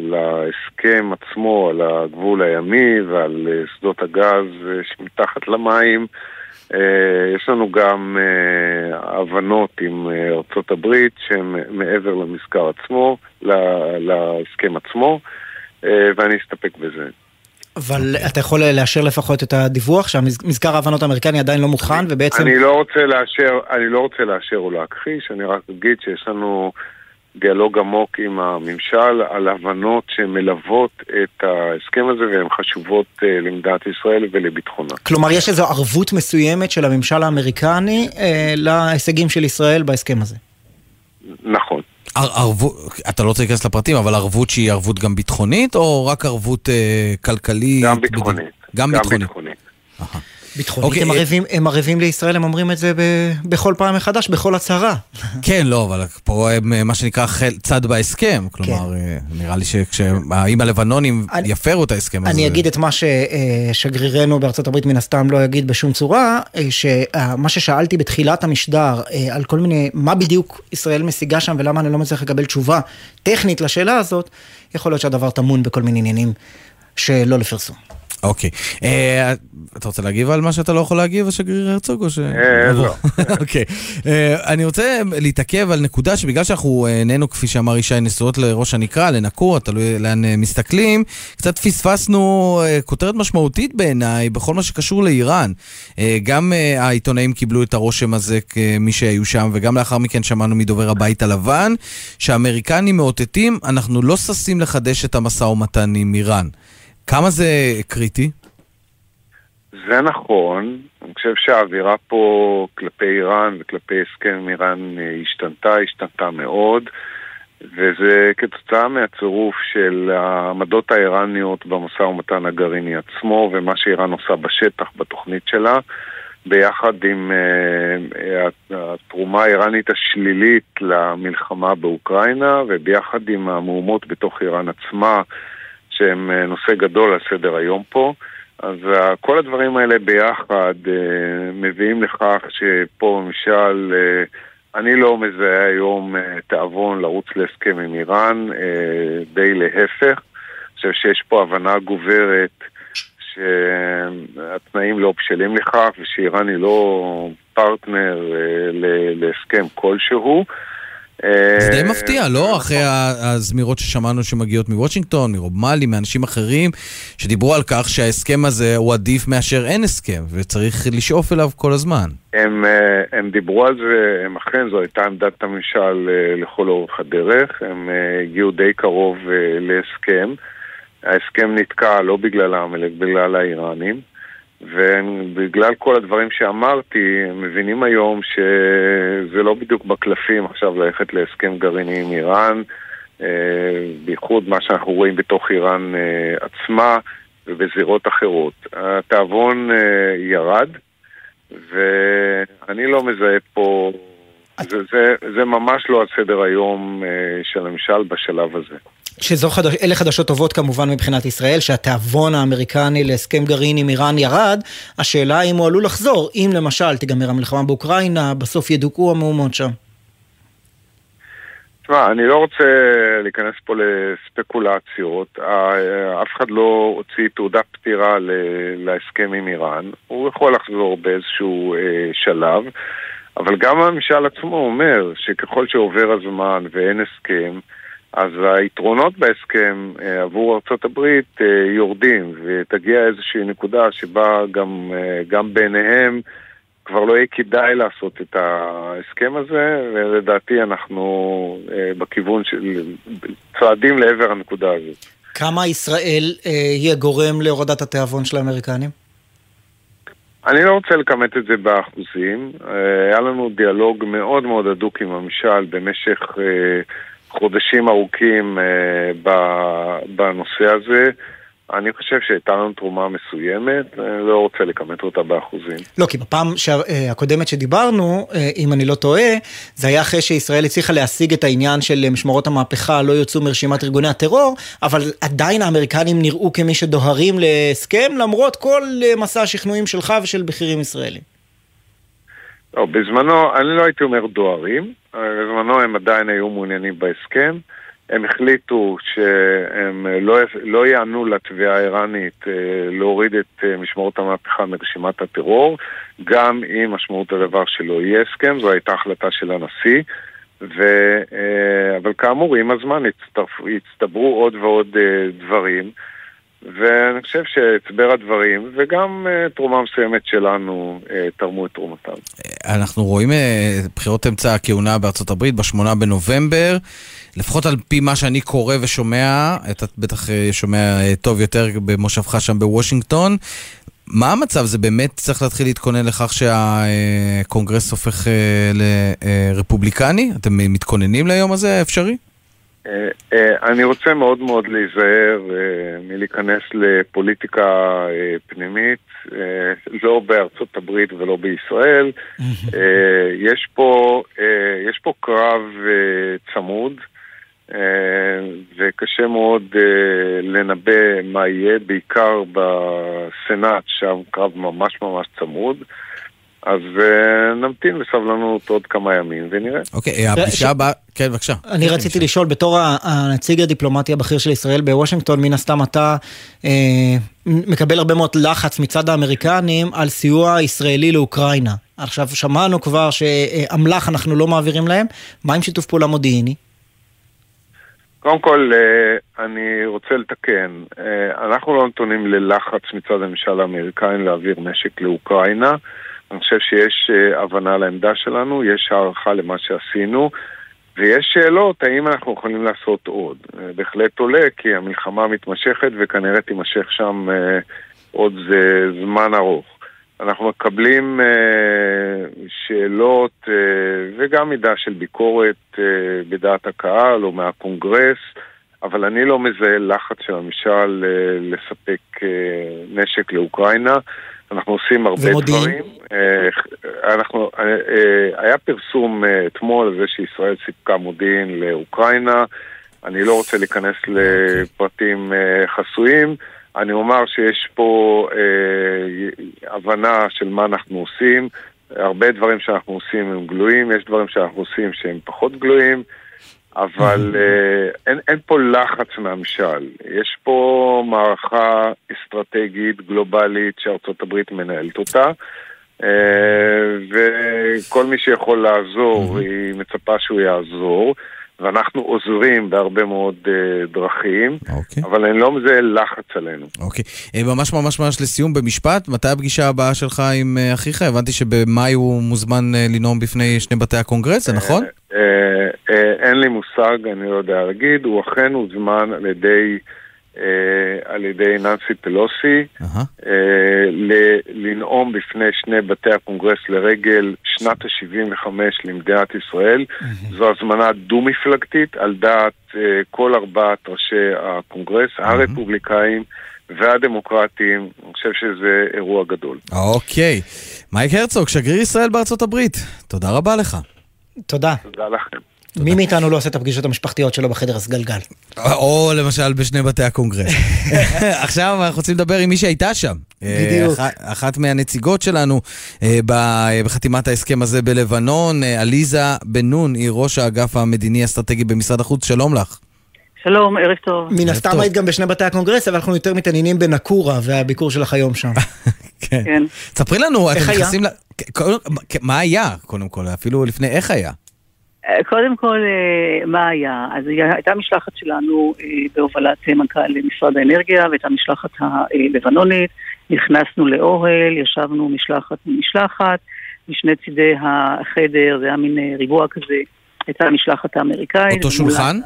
להסכם עצמו על הגבול הימי ועל אה, שדות הגז אה, שמתחת למים, אה, יש לנו גם אה, הבנות עם אה, ארצות הברית שהן מעבר למזכר עצמו, להסכם עצמו, אה, ואני אסתפק בזה. אבל אתה יכול לאשר לפחות את הדיווח שהמזכר ההבנות האמריקני עדיין לא מוכן ובעצם... אני לא רוצה לאשר, אני לא רוצה לאשר או להכחיש, אני רק אגיד שיש לנו דיאלוג עמוק עם הממשל על הבנות שמלוות את ההסכם הזה והן חשובות אה, למדינת ישראל ולביטחונה. כלומר, יש איזו ערבות מסוימת של הממשל האמריקני אה, להישגים של ישראל בהסכם הזה. נכון. ערבות, אתה לא רוצה להיכנס לפרטים, אבל ערבות שהיא ערבות גם ביטחונית, או רק ערבות אה, כלכלית? גם ביטחונית. גם גם ביטחונית. ביטחונית. ביטחונית, אוקיי, הם אה, ערבים- הם ערבים לישראל, הם אומרים את זה ב- בכל פעם מחדש, בכל הצהרה. כן, לא, אבל פה הם אה, מה שנקרא צד בהסכם. כלומר, אה, נראה לי שאם הלבנונים יפרו את ההסכם הזה... אני אגיד את מה ששגרירנו בארצות הברית מן הסתם לא יגיד בשום צורה, שמה ששאלתי בתחילת המשדר על כל מיני, מה בדיוק ישראל משיגה שם ולמה אני לא מצליח לקבל תשובה טכנית לשאלה הזאת, יכול להיות שהדבר טמון בכל מיני עניינים שלא לפרסום. אוקיי. אה, אתה רוצה להגיב על מה שאתה לא יכול להגיב, השגריר הרצוג, או ש... אה? לא. אוקיי. אה, אני רוצה להתעכב על נקודה שבגלל שאנחנו נהנו, כפי שאמר ישי, נשואות לראש הנקרה, לנקורה, תלוי לאן מסתכלים, קצת פספסנו כותרת משמעותית בעיניי בכל מה שקשור לאיראן. גם העיתונאים קיבלו את הרושם הזה כמי שהיו שם, וגם לאחר מכן שמענו מדובר הבית הלבן, שהאמריקנים מאותתים, אנחנו לא ששים לחדש את המשא ומתן עם איראן. כמה זה קריטי? זה נכון, אני חושב שהאווירה פה כלפי איראן וכלפי הסכם עם איראן אה, השתנתה, השתנתה מאוד, וזה כתוצאה מהצירוף של העמדות האיראניות במשא ומתן הגרעיני עצמו ומה שאיראן עושה בשטח בתוכנית שלה, ביחד עם אה, התרומה האיראנית השלילית למלחמה באוקראינה וביחד עם המהומות בתוך איראן עצמה, שהם אה, נושא גדול על סדר היום פה. אז uh, כל הדברים האלה ביחד uh, מביאים לכך שפה למשל, אני לא מזהה היום תיאבון לרוץ להסכם עם איראן, די להפך. אני חושב שיש פה הבנה גוברת שהתנאים לא בשלים לכך ושאיראן היא לא פרטנר להסכם כלשהו. זה די אה, מפתיע, לא? אחרי ה- הזמירות ששמענו שמגיעות מוושינגטון, מרוב מאלי, מאנשים אחרים, שדיברו על כך שההסכם הזה הוא עדיף מאשר אין הסכם, וצריך לשאוף אליו כל הזמן. הם, אה, הם דיברו על זה, הם אכן זו הייתה עמדת הממשל אה, לכל אורך הדרך, הם הגיעו די קרוב להסכם. ההסכם נתקע לא בגללם, אלא בגלל האיראנים. ובגלל כל הדברים שאמרתי, מבינים היום שזה לא בדיוק בקלפים עכשיו ללכת להסכם גרעיני עם איראן, אה, בייחוד מה שאנחנו רואים בתוך איראן אה, עצמה ובזירות אחרות. התיאבון אה, ירד, ואני לא מזהה פה, זה, זה, זה ממש לא על סדר היום של הממשל בשלב הזה. שזו חדש, חדשות טובות כמובן מבחינת ישראל, שהתיאבון האמריקני להסכם גרעין עם איראן ירד, השאלה אם הוא עלול לחזור, אם למשל תיגמר המלחמה באוקראינה, בסוף ידוכאו המהומות שם. תשמע, אני לא רוצה להיכנס פה לספקולציות. אף אחד לא הוציא תעודת פטירה להסכם עם איראן. הוא יכול לחזור באיזשהו אה, שלב, אבל גם הממשל עצמו אומר שככל שעובר הזמן ואין הסכם, אז היתרונות בהסכם אה, עבור ארצות הברית אה, יורדים, ותגיע איזושהי נקודה שבה גם, אה, גם בעיניהם כבר לא יהיה כדאי לעשות את ההסכם הזה, ולדעתי אנחנו בכיוון של... צועדים לעבר הנקודה הזאת. כמה ישראל אה, היא הגורם להורדת התיאבון של האמריקנים? אני לא רוצה לכמת את זה באחוזים. היה לנו דיאלוג מאוד מאוד הדוק עם הממשל במשך אה, חודשים ארוכים אה, בנושא הזה. אני חושב שהייתה לנו תרומה מסוימת, אני לא רוצה לכמת אותה באחוזים. לא, כי בפעם שה- אה, הקודמת שדיברנו, אה, אם אני לא טועה, זה היה אחרי שישראל הצליחה להשיג את העניין של אה, משמרות המהפכה לא יוצאו מרשימת ארגוני הטרור, אבל עדיין האמריקנים נראו כמי שדוהרים להסכם, למרות כל אה, מסע השכנועים שלך ושל בכירים ישראלים. לא, בזמנו, אני לא הייתי אומר דוהרים, אה, בזמנו הם עדיין היו מעוניינים בהסכם. הם החליטו שהם לא, לא יענו לתביעה האיראנית אה, להוריד את אה, משמרות המהפכה מרשימת הטרור, גם אם משמעות הדבר שלא יהיה הסכם, זו הייתה החלטה של הנשיא. ו, אה, אבל כאמור, עם הזמן הצטברו עוד ועוד דברים, ואני חושב שהצבר הדברים, וגם אה, תרומה מסוימת שלנו, אה, תרמו את תרומתם. אנחנו רואים אה, בחירות אמצע הכהונה בארצות הברית בשמונה בנובמבר. לפחות על פי מה שאני קורא ושומע, אתה בטח שומע טוב יותר במושבך שם בוושינגטון. מה המצב? זה באמת צריך להתחיל להתכונן לכך שהקונגרס הופך לרפובליקני? אתם מתכוננים ליום הזה האפשרי? אה, אה, אני רוצה מאוד מאוד להיזהר אה, מלהיכנס לפוליטיקה פנימית, לא בארצות הברית ולא בישראל. יש פה, יש פה קרב צמוד. וקשה מאוד לנבא מה יהיה, בעיקר בסנאט, שם קרב ממש ממש צמוד. אז uh, נמתין בסבלנות עוד כמה ימים ונראה. אוקיי, הפגישה הבאה, כן, בבקשה. אני רציתי לשאול, בתור הנציג הדיפלומטי הבכיר של ישראל בוושינגטון, מן הסתם אתה אה, מקבל הרבה מאוד לחץ מצד האמריקנים על סיוע ישראלי לאוקראינה. עכשיו, שמענו כבר שאמל"ח אנחנו לא מעבירים להם, מה עם שיתוף פעולה מודיעיני? קודם כל, אה, אני רוצה לתקן. אה, אנחנו לא נתונים ללחץ מצד הממשל האמריקאי להעביר נשק לאוקראינה. אני חושב שיש אה, הבנה לעמדה שלנו, יש הערכה למה שעשינו, ויש שאלות האם אנחנו יכולים לעשות עוד. בהחלט עולה כי המלחמה מתמשכת וכנראה תימשך שם עוד זמן ארוך. אנחנו מקבלים uh, שאלות uh, וגם מידה של ביקורת uh, בדעת הקהל או מהקונגרס, אבל אני לא מזהה לחץ של הממשל uh, לספק uh, נשק לאוקראינה. אנחנו עושים הרבה ומודיעין. דברים. Uh, אנחנו, uh, uh, היה פרסום אתמול על זה שישראל סיפקה מודיעין לאוקראינה. אני לא רוצה להיכנס לפרטים חסויים. אני אומר שיש פה אה, הבנה של מה אנחנו עושים. הרבה דברים שאנחנו עושים הם גלויים, יש דברים שאנחנו עושים שהם פחות גלויים, אבל אה, אין, אין פה לחץ מהמשל. יש פה מערכה אסטרטגית, גלובלית, שארצות הברית מנהלת אותה. אה, וכל מי שיכול לעזור, היא מצפה שהוא יעזור. ואנחנו עוזרים בהרבה מאוד אה, דרכים, אוקיי. אוקיי. אבל אני לא מזהה לחץ עלינו. אוקיי. אוקיי. ממש ממש ממש לסיום במשפט, מתי הפגישה הבאה שלך עם אה, אחיך? הבנתי שבמאי הוא מוזמן אה, לנאום בפני שני בתי הקונגרס, זה נכון? אה, אה, אה, אין לי מושג, אני לא יודע להגיד, הוא אכן הוזמן על ידי... אה, על ידי ננסי פלוסי אה, לנאום בפני שני בתי הקונגרס לרגל שנת ה-75 למדינת ישראל. זו הזמנה דו-מפלגתית על דעת אה, כל ארבעת ראשי הקונגרס, הרפובליקאים. והדמוקרטים, אני חושב שזה אירוע גדול. אוקיי. מייק הרצוג, שגריר ישראל בארצות הברית, תודה רבה לך. תודה. תודה לכם. מי מאיתנו לא עושה את הפגישות המשפחתיות שלו בחדר הסגלגל? או למשל בשני בתי הקונגרס. עכשיו אנחנו רוצים לדבר עם מי שהייתה שם. בדיוק. אחת מהנציגות שלנו אה, בחתימת ההסכם הזה בלבנון, אה, עליזה בן נון, היא ראש האגף המדיני-אסטרטגי במשרד החוץ, שלום לך. שלום, ערב טוב. מן הסתם היית גם בשני בתי הקונגרס, אבל אנחנו יותר מתעניינים בנקורה והביקור שלך היום שם. כן. ספרי לנו, אתם נכנסים ל... מה היה, קודם כל, אפילו לפני איך היה? קודם כל, אה, מה היה? אז הייתה משלחת שלנו אה, בהובלת מנכ"ל משרד האנרגיה והייתה משלחת הלבנונית. נכנסנו לאוהל, ישבנו משלחת ממשלחת, משני צידי החדר, זה היה מין אה, ריבוע כזה, הייתה המשלחת האמריקאית. אותו שולחן?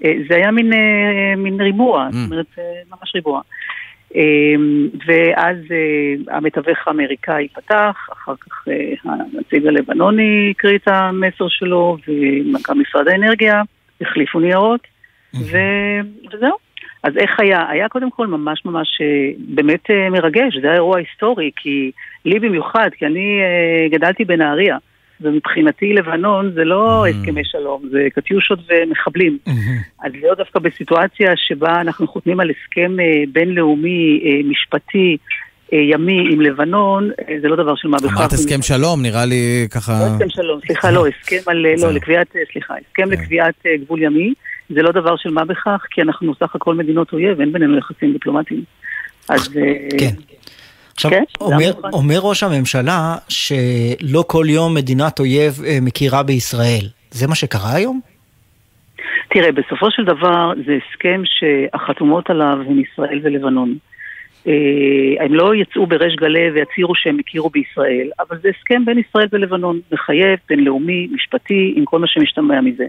זה היה מין, מין ריבוע, mm. זאת אומרת, ממש ריבוע. אמ, ואז אה, המתווך האמריקאי פתח, אחר כך אה, הנציג הלבנוני הקריא את המסר שלו, ומנכ"ל משרד האנרגיה החליפו ניירות, וזהו. אז איך היה? היה קודם כל ממש ממש אה, באמת מרגש, זה היה אירוע היסטורי, כי לי במיוחד, כי אני גדלתי בנהריה. ומבחינתי לבנון זה לא mm. הסכמי שלום, זה קטיושות ומחבלים. Mm-hmm. אז להיות דווקא בסיטואציה שבה אנחנו חותמים על הסכם אה, בינלאומי, אה, משפטי, אה, ימי עם לבנון, זה לא דבר של מה בכך. אמרת הסכם שלום, נראה לי ככה... לא הסכם שלום, סליחה, לא, הסכם על... לא, לקביעת, סליחה, הסכם כן. לקביעת גבול ימי, זה לא דבר של מה בכך, כי אנחנו סך הכל מדינות אויב, אין בינינו יחסים דיפלומטיים. אז... כן. עכשיו, כן, אומר, אומר ראש הממשלה שלא כל יום מדינת אויב אה, מכירה בישראל. זה מה שקרה היום? תראה, בסופו של דבר זה הסכם שהחתומות עליו הן ישראל ולבנון. אה, הם לא יצאו בריש גלי ויצהירו שהם הכירו בישראל, אבל זה הסכם בין ישראל ולבנון, מחייב, בינלאומי, משפטי, עם כל מה שמשתמע מזה.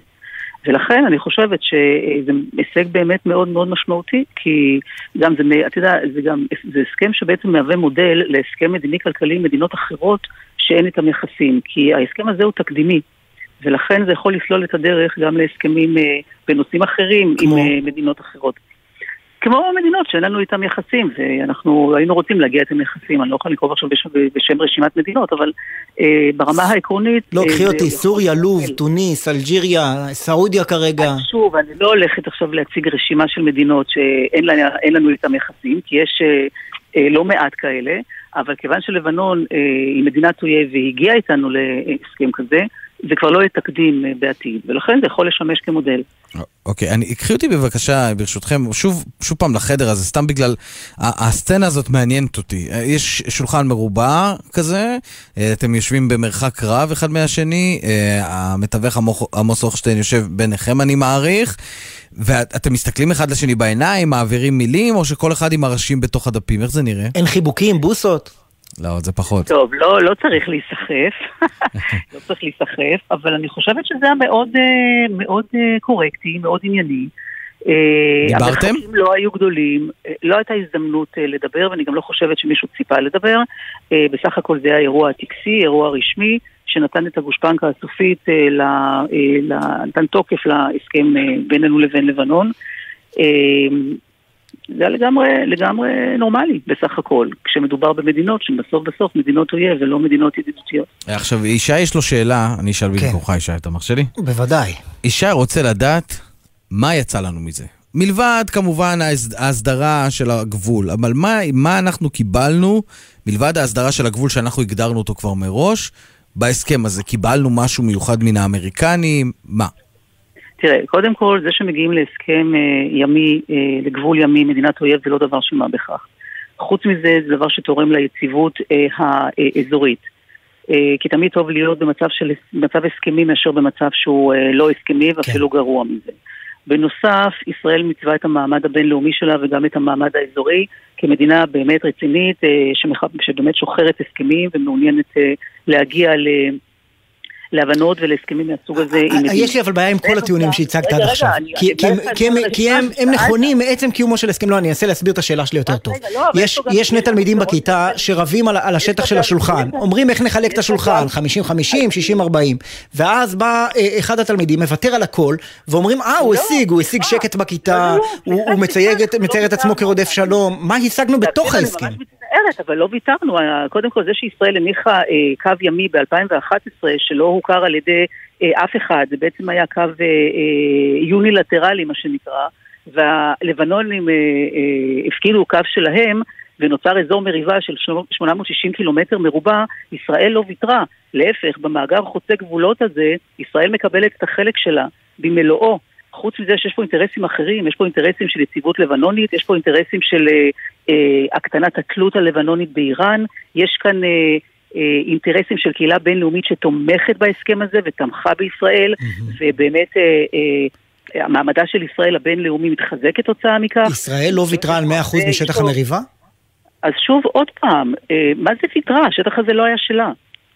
ולכן אני חושבת שזה הישג באמת מאוד מאוד משמעותי, כי גם זה, אתה יודע, זה גם, זה הסכם שבעצם מהווה מודל להסכם מדיני-כלכלי עם מדינות אחרות שאין איתם יחסים, כי ההסכם הזה הוא תקדימי. ולכן זה יכול לסלול את הדרך גם להסכמים אה, בנושאים אחרים כמו? עם אה, מדינות אחרות. כמו מדינות שאין לנו איתן יחסים, ואנחנו היינו רוצים להגיע איתן יחסים, אני לא יכולה לקרוא עכשיו בשם, בשם רשימת מדינות, אבל אה, ברמה העקרונית... לא, קחי אותי, סוריה, לוב, תוניס, אלג'יריה, סעודיה כרגע. שוב, אני לא הולכת עכשיו להציג רשימה של מדינות שאין לנו איתן יחסים, כי יש אה, אה, לא מעט כאלה, אבל כיוון שלבנון אה, היא מדינת אויב והיא הגיעה איתנו להסכם כזה, זה כבר לא יהיה תקדים אה, בעתיד, ולכן זה יכול לשמש כמודל. אוקיי, אני, קחי אותי בבקשה, ברשותכם, שוב, שוב פעם לחדר הזה, סתם בגלל, הסצנה הזאת מעניינת אותי. אה, יש שולחן מרובע כזה, אה, אתם יושבים במרחק רב אחד מהשני, המתווך עמוס הוכשטיין יושב ביניכם, אני מעריך, ואתם מסתכלים אחד לשני בעיניים, מעבירים מילים, או שכל אחד עם הראשים בתוך הדפים, איך זה נראה? אין חיבוקים, בוסות. לא, זה פחות. טוב, לא, לא צריך להיסחף, לא צריך להיסחף, אבל אני חושבת שזה היה מאוד, אה, מאוד אה, קורקטי, מאוד ענייני. אה, דיברתם? המרחקים לא היו גדולים, לא הייתה הזדמנות לדבר, ואני גם לא חושבת שמישהו ציפה לדבר. בסך הכל זה היה אירוע טקסי, אירוע רשמי, שנתן את הגושפנקה הסופית, נתן תוקף להסכם בינינו לבין לבנון. זה היה לגמרי, לגמרי נורמלי בסך הכל, כשמדובר במדינות שהן בסוף בסוף מדינות אויב ולא מדינות ידידותיות. עכשיו, ישי יש לו שאלה, אני אשאל כן. במקומך ישי, אתה מרשה לי? בוודאי. ישי רוצה לדעת מה יצא לנו מזה. מלבד כמובן ההסדרה של הגבול, אבל מה, מה אנחנו קיבלנו מלבד ההסדרה של הגבול שאנחנו הגדרנו אותו כבר מראש, בהסכם הזה? קיבלנו משהו מיוחד מן האמריקנים? מה? תראה, קודם כל, זה שמגיעים להסכם אה, ימי, אה, לגבול ימי, מדינת אויב, זה לא דבר של מה בכך. חוץ מזה, זה דבר שתורם ליציבות אה, האזורית. אה, כי תמיד טוב להיות במצב, של, במצב הסכמי מאשר במצב שהוא אה, לא הסכמי ואפילו כן. גרוע מזה. בנוסף, ישראל מצווה את המעמד הבינלאומי שלה וגם את המעמד האזורי כמדינה באמת רצינית, אה, שמח... שבאמת שוחרת הסכמים ומעוניינת אה, להגיע ל... להבנות ולהסכמים מהסוג הזה עם מדינות. יש לי אבל בעיה עם כל הטיעונים שהצגת עד עכשיו. כי הם נכונים מעצם קיומו של הסכם. לא, אני אנסה להסביר את השאלה שלי יותר טוב. לא, יש שני תלמידים בכיתה שרבים על השטח של השולחן. אומרים איך נחלק את השולחן, 50-50, 60-40. ואז בא אה, אחד התלמידים, מוותר על הכל, ואומרים, אה, הוא לא, השיג, הוא השיג שקט בכיתה, הוא מצייר את עצמו כרודף שלום. מה השגנו בתוך ההסכם? מצטערת, אבל לא ויתרנו. קודם כל, זה שישראל הניחה אה, קו ימי ב-2011, שלא הוכר על ידי אה, אף אחד, זה בעצם היה קו אה, אה, יונילטרלי, מה שנקרא, והלבנונים אה, אה, הפקידו קו שלהם, ונוצר אזור מריבה של 860 קילומטר מרובע, ישראל לא ויתרה. להפך, במאגר חוצה גבולות הזה, ישראל מקבלת את החלק שלה במלואו. חוץ מזה שיש פה אינטרסים אחרים, יש פה אינטרסים של יציבות לבנונית, יש פה אינטרסים של אה, אה, הקטנת התלות הלבנונית באיראן, יש כאן אה, אה, אינטרסים של קהילה בינלאומית שתומכת בהסכם הזה ותמכה בישראל, mm-hmm. ובאמת... אה, אה, המעמדה של ישראל הבינלאומי מתחזק כתוצאה מכך. ישראל לא ויתרה על 100% משטח המריבה? אז שוב, עוד פעם, אה, מה זה ויתרה? השטח הזה לא היה שלה.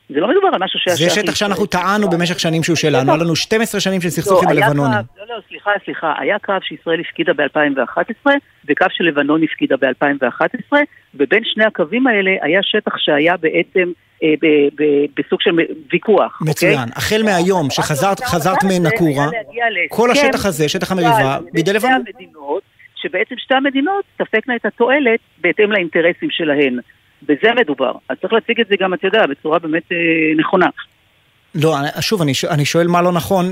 זה לא מדובר על משהו שהיה זה שטח שאנחנו טענו במשך שנים שהוא שלנו, היה לנו 12 שנים של סכסוך עם הלבנונים. לא, לא, סליחה, סליחה, היה קו שישראל הפקידה ב-2011 וקו שלבנון הפקידה ב-2011 ובין שני הקווים האלה היה שטח שהיה בעצם אה, בסוג של ויכוח. אוקיי? מצוין. החל מהיום שחזרת מנקורה, כל השטח הזה, שטח המריבה, בידי לבנון. שבעצם שתי המדינות תפקנה את התועלת בהתאם לאינטרסים שלהן. בזה מדובר. אז צריך להציג את זה גם, אתה יודע, בצורה באמת אה, נכונה. לא, שוב, אני, אני שואל מה לא נכון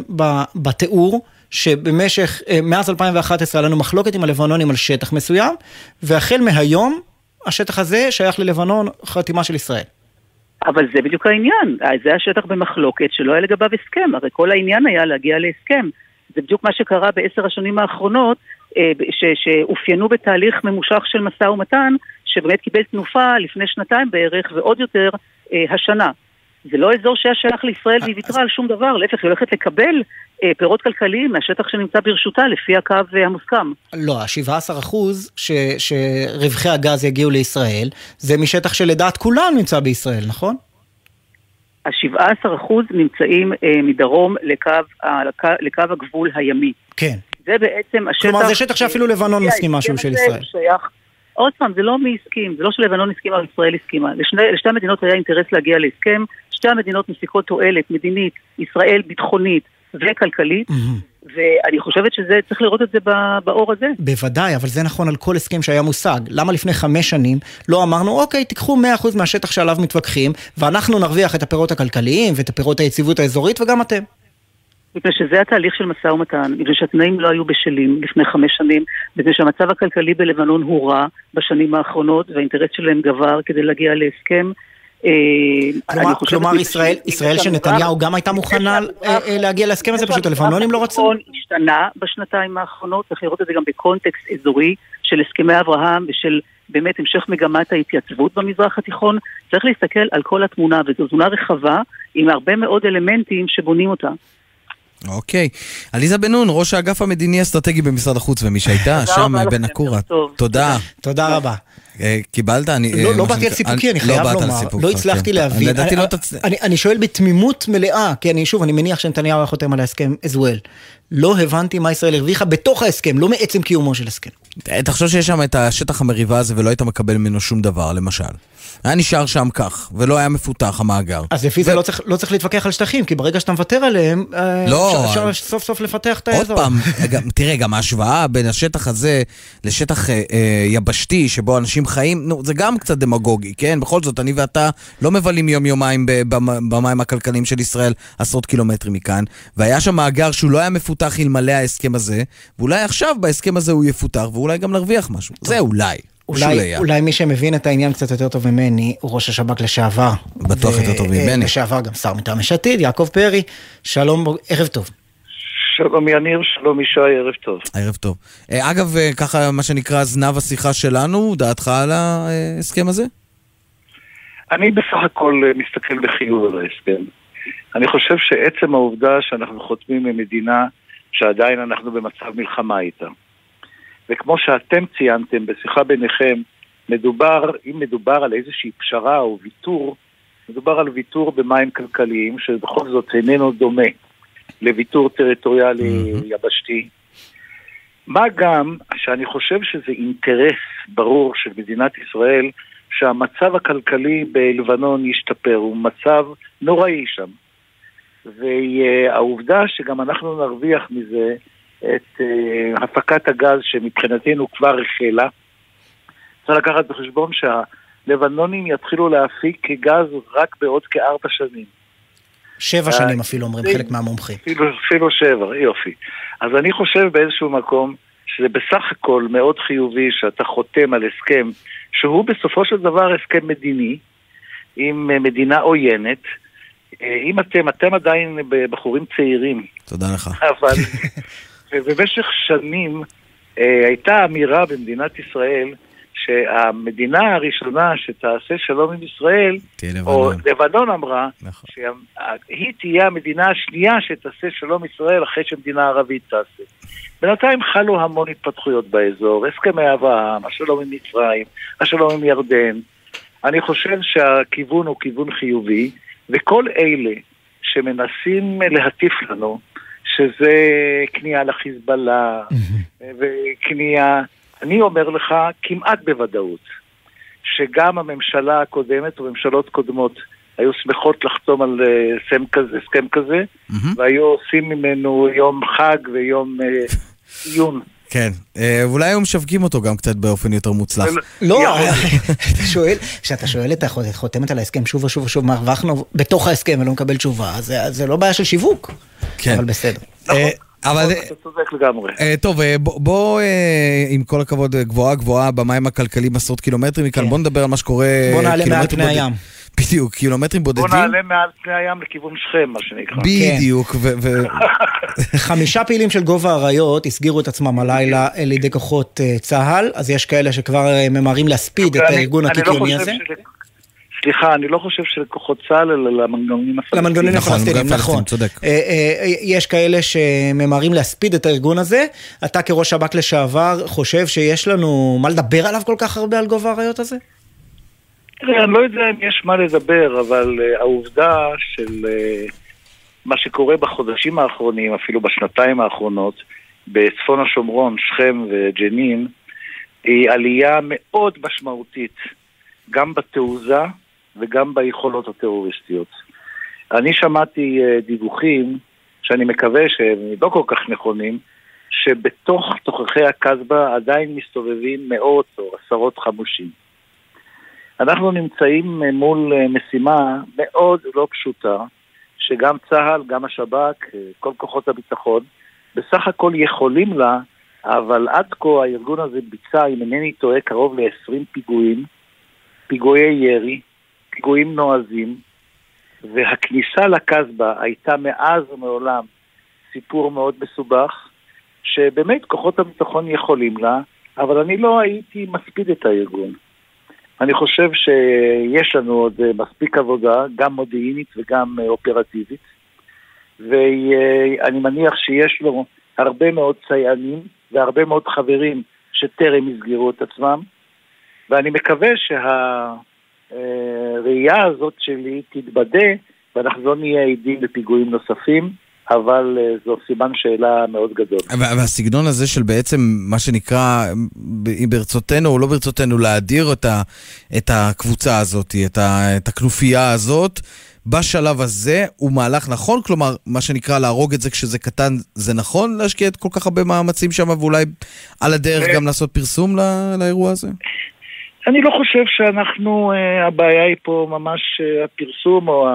בתיאור, שבמשך, אה, מאז 2011 היה לנו מחלוקת עם הלבנונים על שטח מסוים, והחל מהיום, השטח הזה שייך ללבנון, חתימה של ישראל. אבל זה בדיוק העניין, אה, זה השטח במחלוקת שלא היה לגביו הסכם, הרי כל העניין היה להגיע להסכם. זה בדיוק מה שקרה בעשר השנים האחרונות, אה, שאופיינו בתהליך ממושך של משא ומתן, שבאמת קיבל תנופה לפני שנתיים בערך, ועוד יותר אה, השנה. זה לא אזור שהיה שייך לישראל והיא ויתרה על שום דבר, להפך, היא הולכת לקבל אה, פירות כלכליים מהשטח שנמצא ברשותה לפי הקו אה, המוסכם. לא, ה-17 אחוז ש- שרווחי הגז יגיעו לישראל, זה משטח שלדעת כולם נמצא בישראל, נכון? ה-17% נמצאים אה, מדרום לקו, ה- לקו, לקו הגבול הימי. כן. זה בעצם השטח... כלומר, זה שטח שאפילו לבנון מסכימה שהוא של ישראל. שייך, עוד פעם, זה לא מי הסכים, זה לא שלבנון הסכימה או ישראל הסכימה. לשני, לשתי המדינות היה אינטרס להגיע להסכם, שתי המדינות מפיקות תועלת מדינית, ישראל ביטחונית וכלכלית, ואני חושבת שזה, צריך לראות את זה באור הזה. בוודאי, אבל זה נכון על כל הסכם שהיה מושג. למה לפני חמש שנים לא אמרנו, אוקיי, תיקחו 100% מהשטח שעליו מתווכחים, ואנחנו נרוויח את הפירות הכלכליים ואת הפירות היציבות האזורית, וגם אתם. מפני שזה התהליך של משא ומתן, מפני שהתנאים לא היו בשלים לפני חמש שנים, מפני שהמצב הכלכלי בלבנון הוא רע בשנים האחרונות, והאינטרס שלהם גבר כדי להגיע להסכם. אה, כלומר, כלומר ישראל, ישראל יש שנתניהו גם הייתה מוכנה אה, אה, להגיע להסכם הזה, פשוט הלבנונים לא רצו. השתנה בשנתיים האחרונות, צריך לראות את זה גם בקונטקסט אזורי של הסכמי אברהם ושל באמת המשך מגמת ההתייצבות במזרח התיכון. צריך להסתכל על כל התמונה, וזו תמונה רחבה עם הרבה מאוד אלמנטים שבונים אותה. אוקיי. עליזה בן נון, ראש האגף המדיני-אסטרטגי במשרד החוץ, ומי שהייתה שם בנקורה. טוב. תודה. תודה רבה. אה, קיבלת? אני... אה, לא, לא באתי על סיפוקי, אני לא חייב לומר, לא כן. הצלחתי להבין. לדעתי אני- לא תצ... אני, אני שואל בתמימות מלאה, כי אני שוב, אני מניח שנתניהו היה חותם על ההסכם as well. לא הבנתי מה ישראל הרוויחה בתוך ההסכם, לא מעצם קיומו של הסכם. תחשוב שיש שם את השטח המריבה הזה ולא היית מקבל ממנו שום דבר, למשל. היה נשאר שם כך, ולא היה מפותח המאגר. אז לפי זה לא צריך, לא צריך להתווכח על שטחים, כי ברגע שאתה מוותר עליהם, אה, לא, אפשר, אפשר סוף סוף לפתח את עוד האזור. פעם, גם, תראה, גם ההשוואה בין השטח הזה לשטח אה, אה, יבשתי שבו אנשים חיים, נו, זה גם קצת דמגוגי, כן? בכל זאת, אני ואתה לא מבלים יום-יומיים במים הכלכליים של ישראל עשרות קילומטרים מכאן, והיה שם מאגר שהוא לא היה מפותח אלמלא ההסכם הזה, ואולי עכשיו בהסכם הזה הוא יפותח, ואולי גם נרוויח משהו. זה אולי. אולי. אולי מי שמבין את העניין קצת יותר טוב ממני, הוא ראש השב"כ לשעבר. בטוח יותר טוב ממני. לשעבר גם שר מטעם יש עתיד, יעקב פרי, שלום, ערב טוב. שלום יניר, שלום ישי, ערב טוב. ערב טוב. אה, אגב, אה, ככה מה שנקרא זנב השיחה שלנו, דעתך על ההסכם הזה? אני בסך הכל אה, מסתכל בחיוב על ההסכם. אני חושב שעצם העובדה שאנחנו חותמים עם מדינה שעדיין אנחנו במצב מלחמה איתה. וכמו שאתם ציינתם בשיחה ביניכם, מדובר, אם מדובר על איזושהי פשרה או ויתור, מדובר על ויתור במים כלכליים, שבכל זאת איננו דומה לוויתור טריטוריאלי יבשתי. מה גם שאני חושב שזה אינטרס ברור של מדינת ישראל שהמצב הכלכלי בלבנון ישתפר, הוא מצב נוראי שם. והעובדה שגם אנחנו נרוויח מזה את uh, הפקת הגז שמבחינתנו כבר החלה, צריך לקחת בחשבון שהלבנונים יתחילו להפיק גז רק בעוד כארבע שנים. שבע אה, שנים אפילו אומרים זה- חלק מהמומחים. אפילו, אפילו שבע, יופי. אז אני חושב באיזשהו מקום שזה בסך הכל מאוד חיובי שאתה חותם על הסכם שהוא בסופו של דבר הסכם מדיני עם אה, מדינה עוינת. אה, אם אתם, אתם עדיין בחורים צעירים, תודה לך. אבל במשך שנים אה, הייתה אמירה במדינת ישראל שהמדינה הראשונה שתעשה שלום עם ישראל, או לבנון. לבנון אמרה, שהיא תהיה המדינה השנייה שתעשה שלום עם ישראל אחרי שמדינה ערבית תעשה. בינתיים חלו המון התפתחויות באזור, הסכמי אברהם, השלום עם מצרים, השלום עם ירדן. אני חושב שהכיוון הוא כיוון חיובי, וכל אלה שמנסים להטיף לנו, שזה כניעה לחיזבאללה, וכניעה, אני אומר לך כמעט בוודאות, שגם הממשלה הקודמת וממשלות קודמות היו שמחות לחתום על אה, הסכם כזה, הסכם כזה והיו עושים ממנו יום חג ויום אה, עיון. כן, אה, אולי היו משווקים אותו גם קצת באופן יותר מוצלח. לא, אתה שואל, כשאתה שואל את החותמת על ההסכם שוב ושוב ושוב מה הרווחנו בתוך ההסכם ולא מקבל תשובה, אז זה- זה לא בעיה של שיווק. כן. אבל בסדר. אה, אבל... אתה צודק לגמרי. אה, טוב, בוא, עם כל הכבוד, גבוהה גבוהה במים הכלכליים עשרות קילומטרים מכאן, בוא נדבר על מה שקורה... כן. בוא נעלה מעל פני הים. בדיוק, קילומטרים בוא בודדים. נעלה מעל פני הים לכיוון שכם, מה שנקרא. בדיוק, ו... ו- חמישה פעילים של גובה האריות הסגירו את עצמם הלילה לידי כוחות אה, צה"ל, אז יש כאלה שכבר אה, ממהרים להספיד את הארגון אני לא הקיקיוני חושב הזה. סליחה, אני לא חושב שלכוחות צה"ל, אלא למנגנונים הפלסטינים. למנגנונים נכון, הפלסטינים, נכון. צודק. אה, יש כאלה שממהרים להספיד את הארגון הזה. אתה כראש שב"כ לשעבר חושב שיש לנו מה לדבר עליו כל כך הרבה על גובה האריות הזה? אני לא יודע אם יש מה לדבר, אבל uh, העובדה של uh, מה שקורה בחודשים האחרונים, אפילו בשנתיים האחרונות, בצפון השומרון, שכם וג'נין, היא עלייה מאוד משמעותית, גם בתעוזה וגם ביכולות הטרוריסטיות. אני שמעתי uh, דיווחים, שאני מקווה שהם לא כל כך נכונים, שבתוך תוככי הקסבה עדיין מסתובבים מאות או עשרות חמושים. אנחנו נמצאים אה, מול אה, משימה מאוד לא פשוטה, שגם צה"ל, גם השב"כ, אה, כל כוחות הביטחון, בסך הכל יכולים לה, אבל עד כה הארגון הזה ביצע, אם אינני טועה, קרוב ל-20 פיגועים, פיגועי ירי, פיגועים נועזים, והכניסה לקסבה הייתה מאז ומעולם סיפור מאוד מסובך, שבאמת כוחות הביטחון יכולים לה, אבל אני לא הייתי מספיד את הארגון. אני חושב שיש לנו עוד אה, מספיק עבודה, גם מודיעינית וגם אה, אופרטיבית, ואני מניח שיש לו הרבה מאוד סייענים והרבה מאוד חברים שטרם יסגרו את עצמם, ואני מקווה שהראייה הזאת שלי תתבדה ואנחנו לא נהיה עדים לפיגועים נוספים. אבל אה, זו סימן שאלה מאוד גדול. והסגנון הזה של בעצם מה שנקרא, ברצותנו או לא ברצותנו, להדיר את, ה, את הקבוצה הזאת, את, ה, את הכנופיה הזאת, בשלב הזה הוא מהלך נכון? כלומר, מה שנקרא להרוג את זה כשזה קטן, זה נכון להשקיע את כל כך הרבה מאמצים שם ואולי על הדרך גם לעשות פרסום לא, לאירוע הזה? אני לא חושב שאנחנו, uh, הבעיה היא פה ממש הפרסום או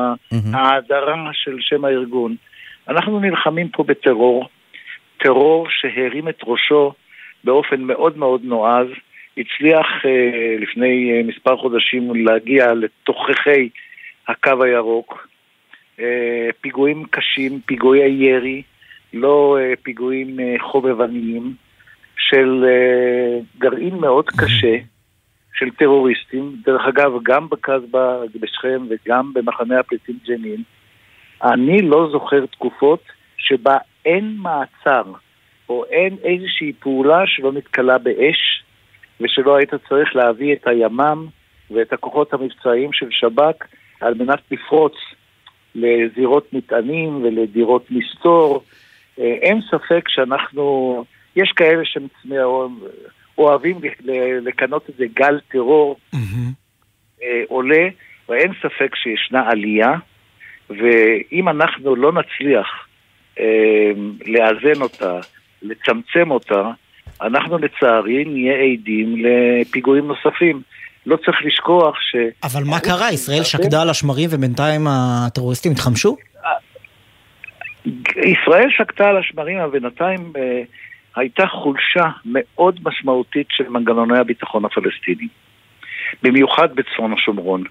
ההאדרה של שם הארגון. אנחנו נלחמים פה בטרור, טרור שהרים את ראשו באופן מאוד מאוד נועז, הצליח אה, לפני אה, מספר חודשים להגיע לתוככי הקו הירוק, אה, פיגועים קשים, פיגועי ירי, לא אה, פיגועים אה, חובבניים, של אה, גרעין מאוד קשה. של טרוריסטים, דרך אגב, גם בקסבה, בשכם וגם במחנה הפליטים ג'נין, אני לא זוכר תקופות שבה אין מעצר או אין איזושהי פעולה שלא נתקלה באש ושלא היית צריך להביא את הימ"מ ואת הכוחות המבצעיים של שב"כ על מנת לפרוץ לזירות מטענים ולדירות מסתור. אה, אין ספק שאנחנו, יש כאלה שאוהבים לכנות את זה גל טרור mm-hmm. עולה, ואין ספק שישנה עלייה. ואם אנחנו לא נצליח אה, לאזן אותה, לצמצם אותה, אנחנו לצערי נהיה עדים לפיגועים נוספים. לא צריך לשכוח ש... אבל מה קרה? ישראל שקדה על השמרים ובינתיים הטרוריסטים התחמשו? ישראל שקדה על השמרים, אבל בינתיים אה, הייתה חולשה מאוד משמעותית של מנגנוני הביטחון הפלסטיני. במיוחד בצפון השומרון.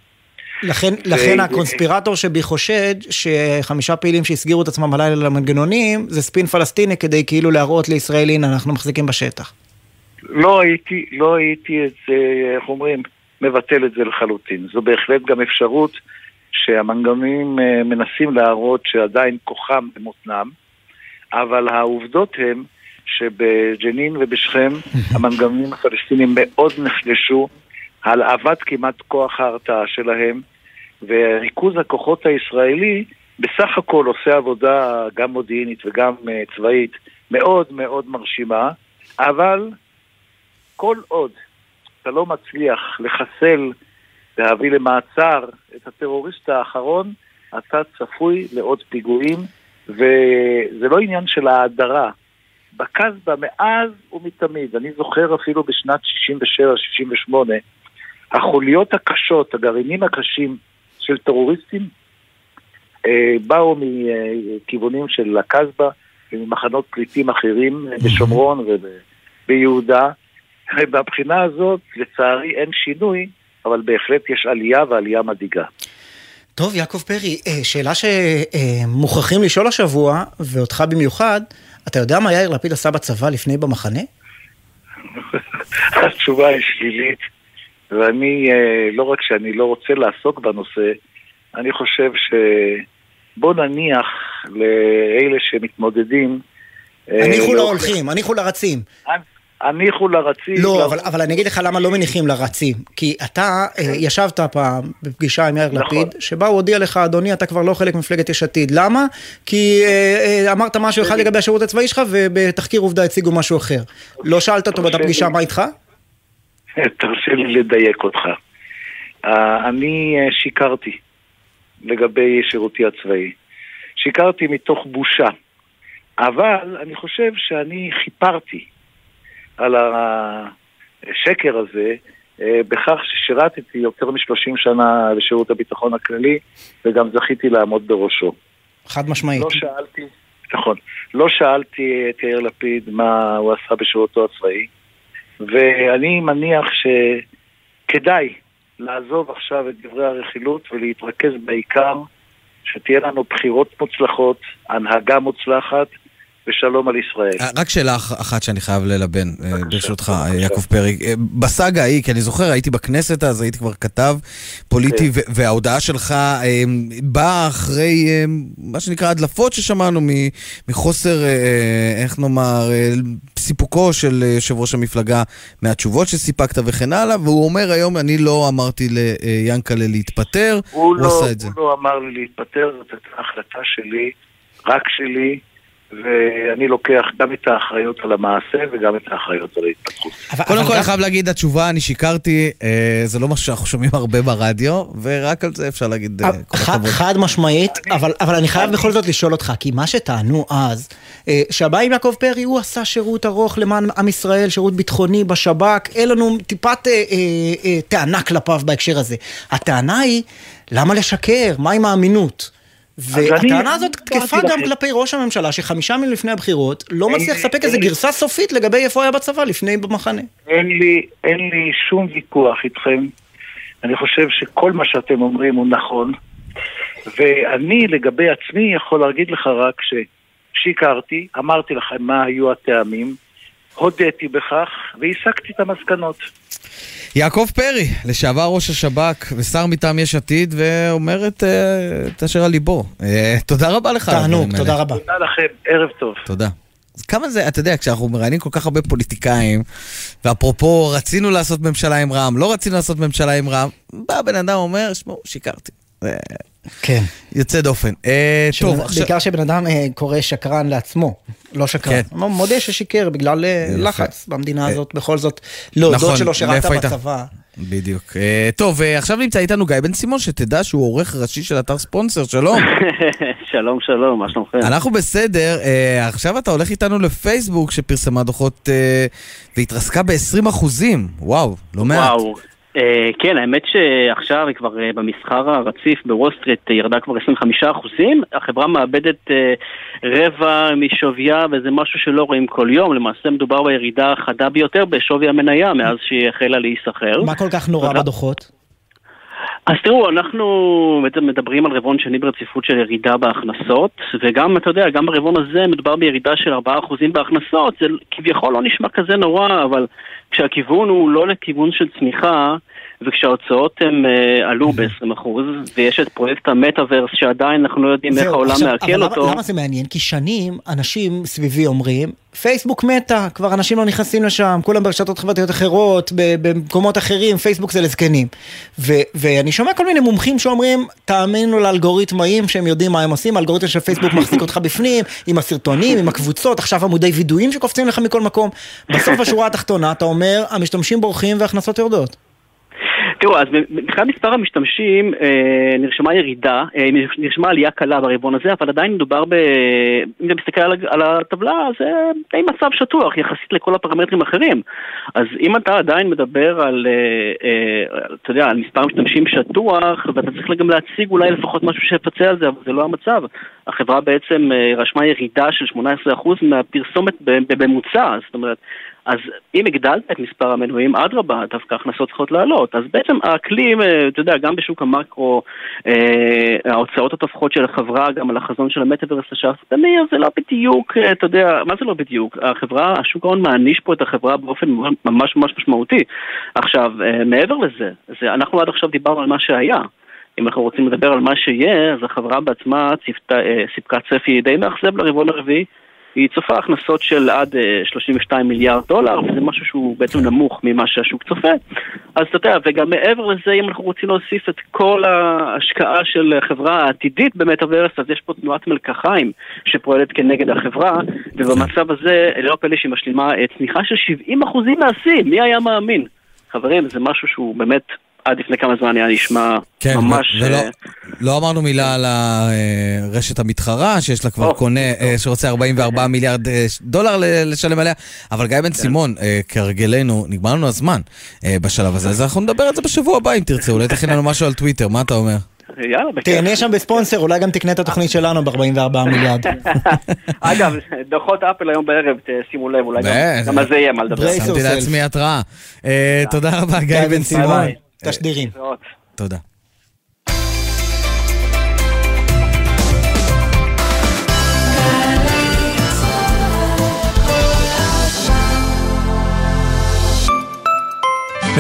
לכן, ו... לכן הקונספירטור שבי חושד שחמישה פעילים שהסגירו את עצמם בלילה למנגנונים זה ספין פלסטיני כדי כאילו להראות לישראל הנה אנחנו מחזיקים בשטח. לא הייתי, לא הייתי את זה, איך אומרים, מבטל את זה לחלוטין. זו בהחלט גם אפשרות שהמנגנונים אה, מנסים להראות שעדיין כוחם במותנם, אבל העובדות הן שבג'נין ובשכם המנגנונים הפלסטינים מאוד נחלשו הלהבת כמעט כוח ההרתעה שלהם, וריכוז הכוחות הישראלי בסך הכל עושה עבודה גם מודיעינית וגם uh, צבאית מאוד מאוד מרשימה, אבל כל עוד אתה לא מצליח לחסל, להביא למעצר את הטרוריסט האחרון, אתה צפוי לעוד פיגועים, וזה לא עניין של ההדרה. בקסבה מאז ומתמיד, אני זוכר אפילו בשנת 67-68, החוליות הקשות, הגרעינים הקשים של טרוריסטים, אה, באו מכיוונים של הקסבה וממחנות פליטים אחרים בשומרון וביהודה. מהבחינה הזאת, לצערי, אין שינוי, אבל בהחלט יש עלייה ועלייה מדאיגה. טוב, יעקב פרי, אה, שאלה שמוכרחים לשאול השבוע, ואותך במיוחד, אתה יודע מה יאיר לפיד עשה בצבא לפני במחנה? התשובה היא שלילית. ואני, אה, לא רק שאני לא רוצה לעסוק בנושא, אני חושב שבוא נניח לאלה שמתמודדים... אה, הניחו לא- להולכים, הניחו לרצים. הניחו לרצים. לא, אבל, אבל אני אגיד לך למה לא מניחים לרצים. כי אתה אה, ישבת פעם בפגישה עם יאיר נכון. לפיד, שבה הוא הודיע לך, אדוני, אתה כבר לא חלק ממפלגת יש עתיד. למה? כי אה, אה, אמרת משהו אחד לגבי השירות הצבאי שלך, ובתחקיר עובדה הציגו משהו אחר. לא שאלת אותו באותה פגישה מה איתך? תרשה לי לדייק אותך. אה, אני אה, שיקרתי לגבי שירותי הצבאי. שיקרתי מתוך בושה. אבל אני חושב שאני חיפרתי על השקר הזה אה, בכך ששירתתי יותר מ-30 שנה לשירות הביטחון הכללי וגם זכיתי לעמוד בראשו. חד משמעית. לא שאלתי, נכון, לא שאלתי את יאיר לפיד מה הוא עשה בשירותו הצבאי, ואני מניח שכדאי לעזוב עכשיו את דברי הרכילות ולהתרכז בעיקר שתהיה לנו בחירות מוצלחות, הנהגה מוצלחת ושלום על ישראל. אה, רק שאלה אח- אחת שאני חייב ללבן, אה, ברשותך, אה, יעקב פרי. בסאגה ההיא, כי אני זוכר, הייתי בכנסת אז, הייתי כבר כתב פוליטי, ו- וההודעה שלך אה, באה אחרי מה שנקרא הדלפות ששמענו מחוסר, איך נאמר, סיפוקו של יושב ראש המפלגה מהתשובות שסיפקת וכן הלאה, והוא אומר היום, אני לא אמרתי ליאנקלה להתפטר, הוא הוא לא, עשה את זה. הוא לא אמר לי להתפטר, זאת הייתה החלטה שלי, רק שלי, ואני לוקח גם את האחריות על המעשה וגם את האחריות על ההתפתחות. קודם כל, אני חייב להגיד, התשובה, אני שיקרתי, אה, זה לא משהו שאנחנו שומעים הרבה ברדיו, ורק על זה אפשר להגיד אה, כל חד, הכבוד. חד משמעית, אבל, אבל אני חייב בכל זאת לשאול אותך, כי מה שטענו אז, אה, שהבא עם יעקב פרי, הוא עשה שירות ארוך למען עם ישראל, שירות ביטחוני בשב"כ, אין לנו טיפת אה, אה, אה, טענה כלפיו בהקשר הזה. הטענה היא, למה לשקר? מה עם האמינות? והטענה הזאת תקפה גם. כלפי ראש הממשלה, שחמישה ימים לפני הבחירות לא מצליח לי- לספק לי- גרסה סופית לגבי איפה היה בצבא לפני במחנה. אין לי, אין לי שום ויכוח איתכם. אני חושב שכל מה שאתם אומרים הוא נכון. ואני לגבי עצמי יכול להגיד לך רק ששיקרתי, אמרתי לכם מה היו הטעמים, הודיתי בכך והסקתי את המסקנות. יעקב פרי, לשעבר ראש השב"כ ושר מטעם יש עתיד, ואומר את אה, את אשר על ליבו. אה, תודה רבה לך. על הדברים האלה. תודה לכם, ערב טוב. תודה. אז כמה זה, אתה יודע, כשאנחנו מראיינים כל כך הרבה פוליטיקאים, ואפרופו, רצינו לעשות ממשלה עם רע"מ, לא רצינו לעשות ממשלה עם רע"מ, בא בן אדם אומר, שמעו, שיקרתי. כן. יוצא דופן. אה, טוב, עכשיו... בעיקר שבן אדם אה, קורא שקרן לעצמו, לא שקרן. כן. הוא מודה ששיקר בגלל אה. לחץ במדינה הזאת, בכל זאת, להודות נכון, שלא שירת? בצבא. בדיוק. אה, טוב, אה, עכשיו נמצא איתנו גיא בן סימון, שתדע שהוא עורך ראשי של אתר ספונסר, שלום. שלום, שלום, מה שלומכם? אנחנו בסדר, אה, עכשיו אתה הולך איתנו לפייסבוק שפרסמה דוחות אה, והתרסקה ב-20 אחוזים, וואו, לא מעט. וואו. אה, כן, האמת שעכשיו היא כבר אה, במסחר הרציף בוול סטריט אה, ירדה כבר 25 אחוזים. החברה מאבדת רבע משוויה וזה משהו שלא רואים כל יום. למעשה מדובר בירידה החדה ביותר בשווי המניה מאז שהיא החלה להיסחר. מה כל כך נורא בדוחות? אז תראו, אנחנו בעצם מדברים על רבעון שני ברציפות של ירידה בהכנסות, וגם, אתה יודע, גם ברבעון הזה מדובר בירידה של 4% בהכנסות, זה כביכול לא נשמע כזה נורא, אבל כשהכיוון הוא לא לכיוון של צמיחה, וכשההוצאות הם uh, עלו ב-20%, ויש את פרויקט המטאוורס שעדיין אנחנו לא יודעים איך העולם מעכל אותו. למה, למה זה מעניין? כי שנים אנשים סביבי אומרים, פייסבוק מתה, כבר אנשים לא נכנסים לשם, כולם ברשתות חברתיות אחרות, במקומות אחרים, פייסבוק זה לזקנים. ו- ואני שומע כל מיני מומחים שאומרים, תאמינו לאלגוריתמאים שהם יודעים מה הם עושים, האלגוריתם של פייסבוק מחזיק אותך בפנים, עם הסרטונים, עם הקבוצות, עכשיו עמודי וידויים שקופצים לך מכל מקום. בסוף השורה התחתונה אתה אומר, המשתמשים בורחים וההכנסות יורדות. תראו, אז מבחינת מספר המשתמשים אה, נרשמה ירידה, אה, נרשמה עלייה קלה ברבעון הזה, אבל עדיין מדובר ב... אם אתה מסתכל על, הטבלה, זה די מצב שטוח יחסית לכל הפרמטרים האחרים. אז אם אתה עדיין מדבר על, אה, אתה יודע, על מספר משתמשים שטוח, ואתה צריך גם להציג אולי לפחות משהו שיפצה על זה, אבל זה לא המצב. החברה בעצם רשמה ירידה של 18% מהפרסומת בממוצע, זאת אומרת... אז אם הגדלת את מספר המנויים, אדרבה, דווקא ההכנסות צריכות לעלות. אז בעצם האקלים, אה, אתה יודע, גם בשוק המקרו, אה, ההוצאות התופחות של החברה, גם על החזון של המטאברס השאפתני, אז זה לא בדיוק, אה, אתה יודע, מה זה לא בדיוק? החברה, השוק ההון מעניש פה את החברה באופן ממש ממש משמעותי. עכשיו, מעבר לזה, זה, אנחנו עד עכשיו דיברנו על מה שהיה. אם אנחנו רוצים לדבר על מה שיהיה, אז החברה בעצמה ציפתה, אה, סיפקה צפי די מאכזב לרבעון הרביעי. היא צופה הכנסות של עד אה, 32 מיליארד דולר, וזה משהו שהוא בעצם נמוך ממה שהשוק צופה. אז אתה יודע, וגם מעבר לזה, אם אנחנו רוצים להוסיף את כל ההשקעה של החברה העתידית במטאוורס, אז יש פה תנועת מלקחיים שפועלת כנגד החברה, ובמצב הזה, לא פלא שהיא משלימה אה, צניחה של 70% מהשיא, מי היה מאמין? חברים, זה משהו שהוא באמת, עד לפני כמה זמן היה נשמע כן, ממש... ולא, אה, לא אמרנו מילה על הרשת המתחרה, שיש לה כבר קונה, אה, שרוצה 44 מיליארד אה, דולר לשלם עליה, אבל גיא בן סימון, אה, כהרגלנו, נגמר לנו הזמן אה, בשלב הזה, אז אנחנו נדבר על זה בשבוע הבא אם תרצה, אולי תכין לנו משהו על טוויטר, מה אתה אומר? יאללה, בכיף. תהנה שם בספונסר, אולי גם תקנה את התוכנית שלנו ב-44 מיליארד. אגב, דוחות אפל היום בערב, שימו לב, אולי גם- על זה יהיה מה לדבר. שמתי לעצמי התראה. אה, תודה רבה, גיא בן סימון. תשדירים. תודה.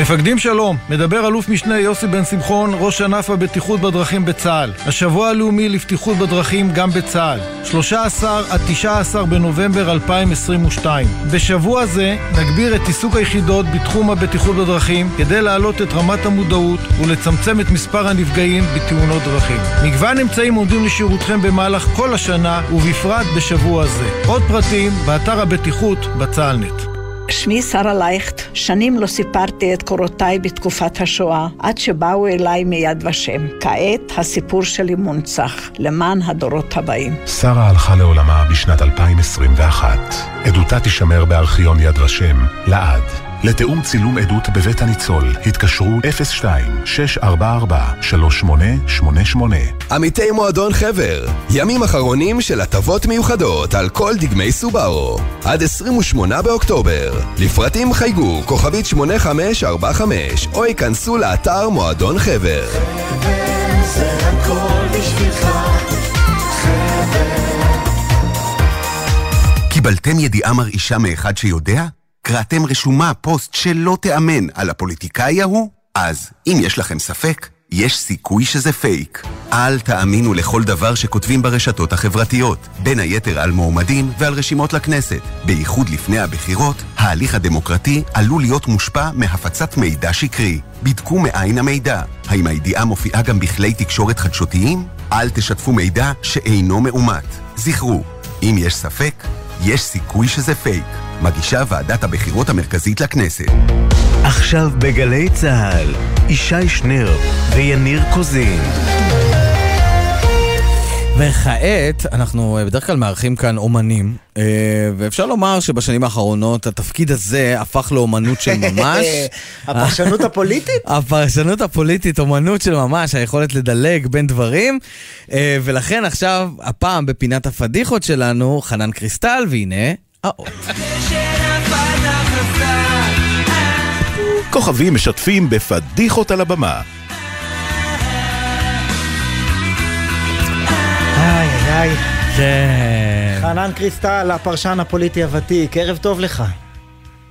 מפקדים שלום, מדבר אלוף משנה יוסי בן שמחון, ראש ענף הבטיחות בדרכים בצה"ל. השבוע הלאומי לבטיחות בדרכים גם בצה"ל. 13 עד 19 בנובמבר 2022. בשבוע זה נגביר את עיסוק היחידות בתחום הבטיחות בדרכים כדי להעלות את רמת המודעות ולצמצם את מספר הנפגעים בתאונות דרכים. מגוון אמצעים עומדים לשירותכם במהלך כל השנה ובפרט בשבוע זה. עוד פרטים באתר הבטיחות בצה"לנט. שמי שרה לייכט, שנים לא סיפרתי את קורותיי בתקופת השואה, עד שבאו אליי מיד ושם. כעת הסיפור שלי מונצח, למען הדורות הבאים. שרה הלכה לעולמה בשנת 2021. עדותה תישמר בארכיון יד ושם לעד. לתיאום צילום עדות בבית הניצול, התקשרו 02-644-3888. עמיתי מועדון חבר, ימים אחרונים של הטבות מיוחדות על כל דגמי סובארו. עד 28 באוקטובר. לפרטים חייגו כוכבית 8545 או ייכנסו לאתר מועדון חבר. זה הכל בשבילך, קיבלתם ידיעה מרעישה מאחד שיודע? קראתם רשומה, פוסט שלא תיאמן על הפוליטיקאי ההוא? אז, אם יש לכם ספק, יש סיכוי שזה פייק. אל תאמינו לכל דבר שכותבים ברשתות החברתיות, בין היתר על מועמדים ועל רשימות לכנסת. בייחוד לפני הבחירות, ההליך הדמוקרטי עלול להיות מושפע מהפצת מידע שקרי. בדקו מאין המידע. האם הידיעה מופיעה גם בכלי תקשורת חדשותיים? אל תשתפו מידע שאינו מאומת. זכרו, אם יש ספק, יש סיכוי שזה פייק. מגישה ועדת הבחירות המרכזית לכנסת. עכשיו בגלי צה"ל, ישי שנר ויניר קוזין. וכעת, אנחנו אה, בדרך כלל מארחים כאן אומנים, אה, ואפשר לומר שבשנים האחרונות התפקיד הזה הפך לאומנות של ממש. הפרשנות הפוליטית? הפרשנות הפוליטית, אומנות של ממש, היכולת לדלג בין דברים. אה, ולכן עכשיו, הפעם בפינת הפדיחות שלנו, חנן קריסטל, והנה, האות. כוכבים משתפים בפדיחות על הבמה. איי. כן. חנן קריסטל, הפרשן הפוליטי הוותיק, ערב טוב לך.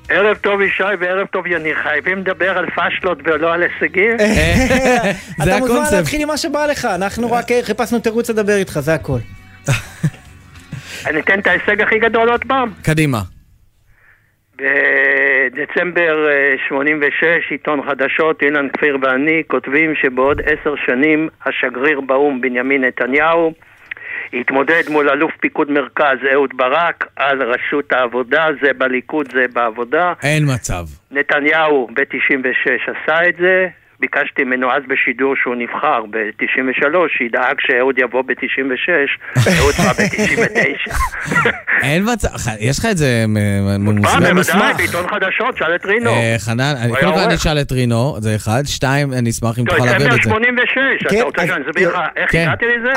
ערב טוב ישי וערב טוב יניר, חייבים לדבר על פשלות ולא על הישגים? אתה מוזמן להתחיל עם מה שבא לך, אנחנו רק אה, חיפשנו תירוץ לדבר איתך, זה הכל. אני אתן את ההישג הכי גדול עוד פעם. קדימה. בדצמבר אה, 86, עיתון חדשות, אילן כפיר ואני כותבים שבעוד עשר שנים השגריר באו"ם בנימין נתניהו יתמודד מול אלוף פיקוד מרכז אהוד ברק על ראשות העבודה, זה בליכוד, זה בעבודה. אין מצב. נתניהו ב-96 עשה את זה, ביקשתי ממנו אז בשידור שהוא נבחר ב-93, שידאג שאהוד יבוא ב-96, אהוד בא ב-99. אין מצב, יש לך את זה מ- מ- מה, מ- בוודאי, בעיתון חדשות, שאל את רינו. אה, חנן, אני- קודם כל אני. אשאל את רינו, זה אחד. שתיים, אני אשמח אם תוכל להעביר את זה. 86, אתה רוצה שאני אסביר לך איך כן. הגעתי לזה?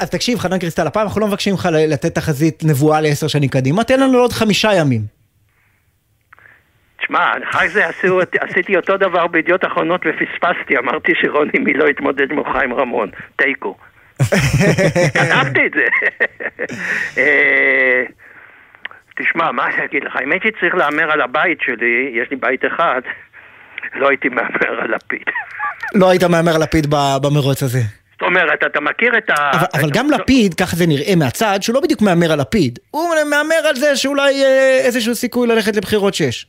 אז תקשיב, חנן קריסטל, הפעם אנחנו לא מבקשים ממך לתת תחזית נבואה לעשר שנים קדימה, תן לנו עוד חמישה ימים. תשמע, אחרי זה עשו, עשיתי אותו דבר בידיעות אחרונות ופספסתי, אמרתי שרוני מי לא יתמודד מול חיים רמון, תיקו. כתבתי את זה. אה, תשמע, מה אני אגיד לך, אם הייתי צריך להמר על הבית שלי, יש לי בית אחד, לא הייתי מהמר על לפיד. לא היית מהמר לפיד ב- במרוץ הזה. זאת אומרת, אתה מכיר את ה... אבל, אבל גם לפיד, ככה זה נראה מהצד, שהוא לא בדיוק מהמר על לפיד. הוא מהמר על זה שאולי אה, איזשהו סיכוי ללכת לבחירות שש.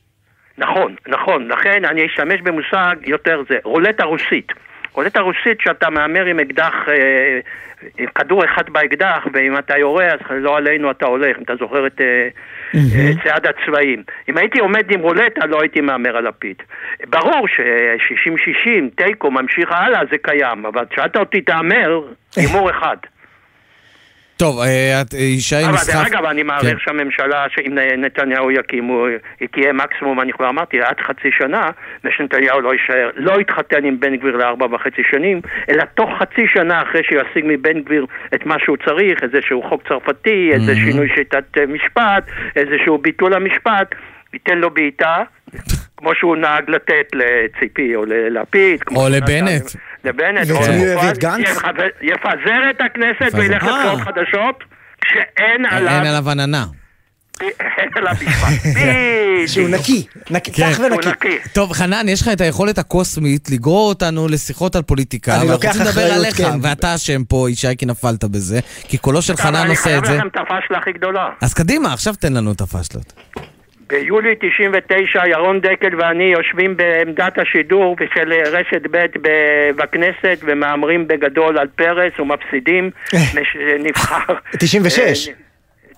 נכון, נכון, לכן אני אשתמש במושג יותר זה, רולטה רוסית. רולטה רוסית שאתה מהמר עם אקדח, אה, עם כדור אחד באקדח, ואם אתה יורה אז לא עלינו אתה הולך, אם אתה זוכר את אה, אה, צעד הצבעים. אם הייתי עומד עם רולטה לא הייתי מהמר על לפיד. ברור ש-60-60, תיקו ממשיך הלאה, זה קיים, אבל שאלת אותי תהמר, הימור אחד. טוב, אה, את- אה, ישי אבל נסחף... דרך אגב, אני מעריך כן. שהממשלה, שאם נתניהו יקימו, היא תהיה מקסימום, אני כבר אמרתי, עד חצי שנה, ושנתניהו לא יישאר, לא יתחתן עם בן גביר לארבע וחצי שנים, אלא תוך חצי שנה אחרי שישיג מבן גביר את מה שהוא צריך, איזשהו חוק צרפתי, איזה Mhm. שינוי שיטת אה, משפט, איזשהו ביטול המשפט, ייתן לו בעיטה, כמו שהוא נהג לתת לציפי או ללפיד. או שהוא לבנט. נתן לבנט, או ואצל מי הוא הביא למופז, את גנץ? יפזר- את הכנסת. וילך. לבחירות חדשות, כשאין עליו אין עליו עננה. בדיוק. שהוא נקי, כן. צח הוא ונקי. נקי. טוב, חנן, יש לך את היכולת הקוסמית לגרור אותנו לשיחות על פוליטיקה, אני לוקח אחריות, עליך, כן. ואתה אשם פה, ישי, כי נפלת בזה, כי קולו של חנן אני עושה חייב את זה. לכם את הפשלה הכי גדולה. אז קדימה, עכשיו תן לנו את הפשלות. ביולי 99 ירון דקל ואני יושבים בעמדת השידור של רשת ב' בכנסת ומהמרים בגדול על פרס ומפסידים, נבחר. 96. אה,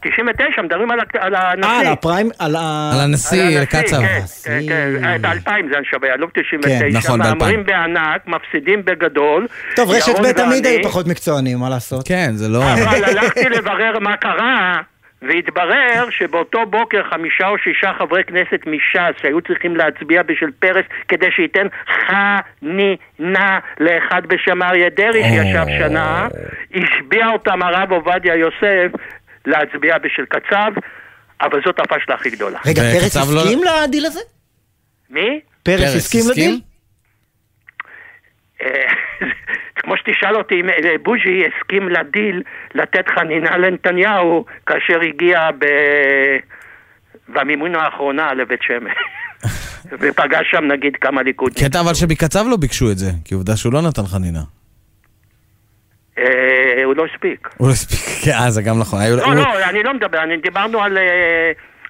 99, מדברים על ה- על אה, הנשיא. על הפריים, על ה... על הנשיא, על קצב. כן, כן, כן, את האלפיים זה אני שווה, אלוף 99, כן, נכון, מהמרים בענק, מפסידים בגדול. טוב, רשת ב' תמיד היו פחות מקצוענים, מה לעשות? כן, זה לא... אבל הלכתי לברר מה קרה, והתברר שבאותו בוקר חמישה או שישה חברי כנסת מש"ס שהיו צריכים להצביע בשביל פרס כדי שייתן חנינה לאחד בשם אריה דרעי שישב שנה, השביע אותם הרב עובדיה יוסף להצביע בשביל קצב, אבל זאת הפשלה הכי גדולה. רגע, פרס וקצב לא- הסכים לדיל הזה? מי? פרס פרס הסכים הסכים? לדיל? אה, כמו שתשאל אותי אם אה, בוז'י הסכים לדיל לתת חנינה לנתניהו כאשר הגיע ב... במימון האחרונה לבית שמש. ופגש שם נגיד כמה ליכודניקים. קטע אבל שבקצב לא ביקשו את זה, כי עובדה שהוא לא נתן חנינה. אה, הוא לא הספיק. הוא לא הספיק, כן, אה, זה גם נכון. לא, לא, אני לא מדבר, דיברנו על...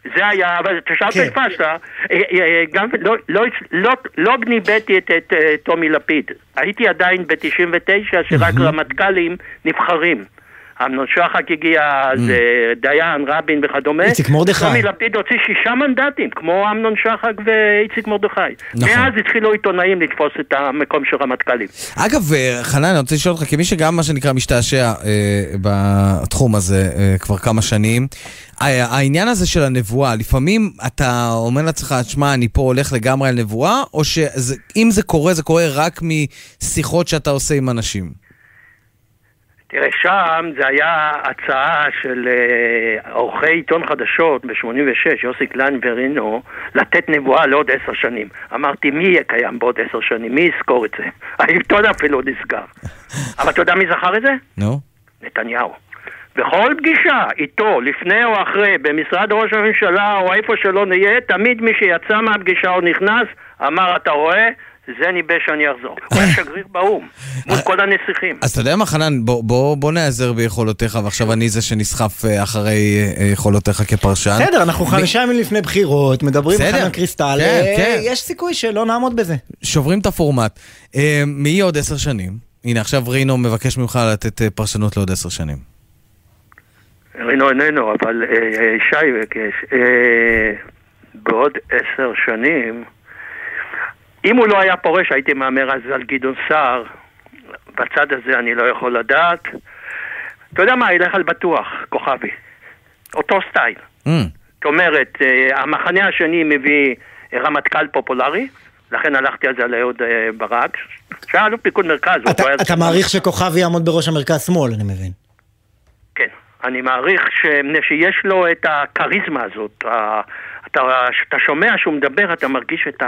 אה, זה היה, אבל תשאל כן. את פשלה, אה, אה, גם לא, לא, לא, לא ניבאתי את, את אה, טומי לפיד. הייתי עדיין ב-99 שרק רמטכ"לים נבחרים. אמנון שחק הגיע, אז אה, דיין, רבין וכדומה. איציק מרדכי. טומי לפיד הוציא שישה מנדטים, כמו אמנון שחק ואיציק מרדכי. נכון. מאז התחילו עיתונאים לתפוס את המקום של רמטכ"לים. אגב, אה, חנן, אני רוצה לשאול אותך, כמי שגם מה שנקרא משתעשע אה, בתחום הזה אה, כבר כמה שנים, העניין הזה של הנבואה, לפעמים אתה אומר לעצמך, שמע, אני פה הולך לגמרי על נבואה, או שאם זה קורה, זה קורה רק משיחות שאתה עושה עם אנשים? תראה, שם זה היה הצעה של אה, עורכי עיתון חדשות ב-86, יוסי קליין ורינו, לתת נבואה לעוד עשר שנים. אמרתי, מי יהיה קיים בעוד עשר שנים? מי יזכור את זה? העיתון אפילו נסגר. אבל אתה יודע מי זכר את זה? נו? נתניהו. בכל פגישה איתו, לפני או אחרי, במשרד ראש הממשלה או איפה שלא נהיה, תמיד מי שיצא מהפגישה או נכנס, אמר, אתה רואה? זה ניבא שאני אחזור. הוא היה שגריר באו"ם, מול כל הנסיכים. אז אתה יודע מה, חנן, בוא, בוא, בוא נעזר ביכולותיך, ועכשיו אני זה שנסחף אה, אחרי אה, יכולותיך כפרשן. בסדר, אנחנו מי- חמישה ימים לפני בחירות, מדברים עם בסדר. חנן קריסטל, כן, אה, כן. יש סיכוי שלא נעמוד בזה. שוברים את הפורמט. מי יהיה עוד עשר שנים? הנה, עכשיו רינו מבקש ממך לתת פרשנות לעוד עשר שנים. רינו איננו, אבל אה, אה, שי ביקש, אה, בעוד עשר שנים, אם הוא לא היה פורש, הייתי מהמר אז על גדעון סער. בצד הזה אני לא יכול לדעת. אתה יודע מה, ילך על בטוח, כוכבי. אותו סטייל. Mm. זאת אומרת, אה, המחנה השני מביא אה, רמטכ"ל פופולרי, לכן הלכתי על זה על אהוד אה, ברק, שהיה אלוף פיקוד מרכז. אתה- אתה מעריך שכוכבי יעמוד בראש המרכז שמאל, אני מבין. כן. אני מעריך ש... שיש לו את הכריזמה הזאת, ה- כשאתה שומע שהוא מדבר, אתה מרגיש את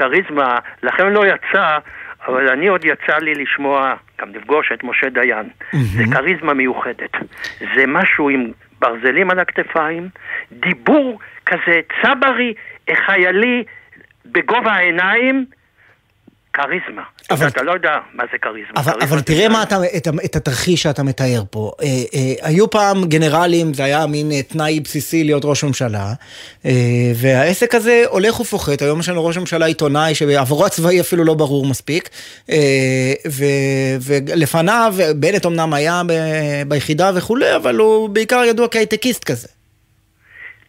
הכריזמה, לכן לא יצא, אבל אני עוד יצא לי לשמוע, גם לפגוש את משה דיין. זה כריזמה מיוחדת. זה משהו עם ברזלים על הכתפיים, דיבור כזה צברי, חיילי, בגובה העיניים, כריזמה. אבל... אתה לא יודע מה זה כריזמה. אבל, כריזמה אבל תראה מה אתה, את, את התרחיש שאתה מתאר פה. אה, אה, היו פעם גנרלים, זה היה מין אה, תנאי בסיסי להיות ראש ממשלה, אה, והעסק הזה הולך ופוחת. היום יש לנו ראש ממשלה עיתונאי שעברו הצבאי אפילו לא ברור מספיק, אה, ו, ולפניו, בנט אמנם היה ב- ביחידה וכולי, אבל הוא בעיקר ידוע כהייטקיסט כזה.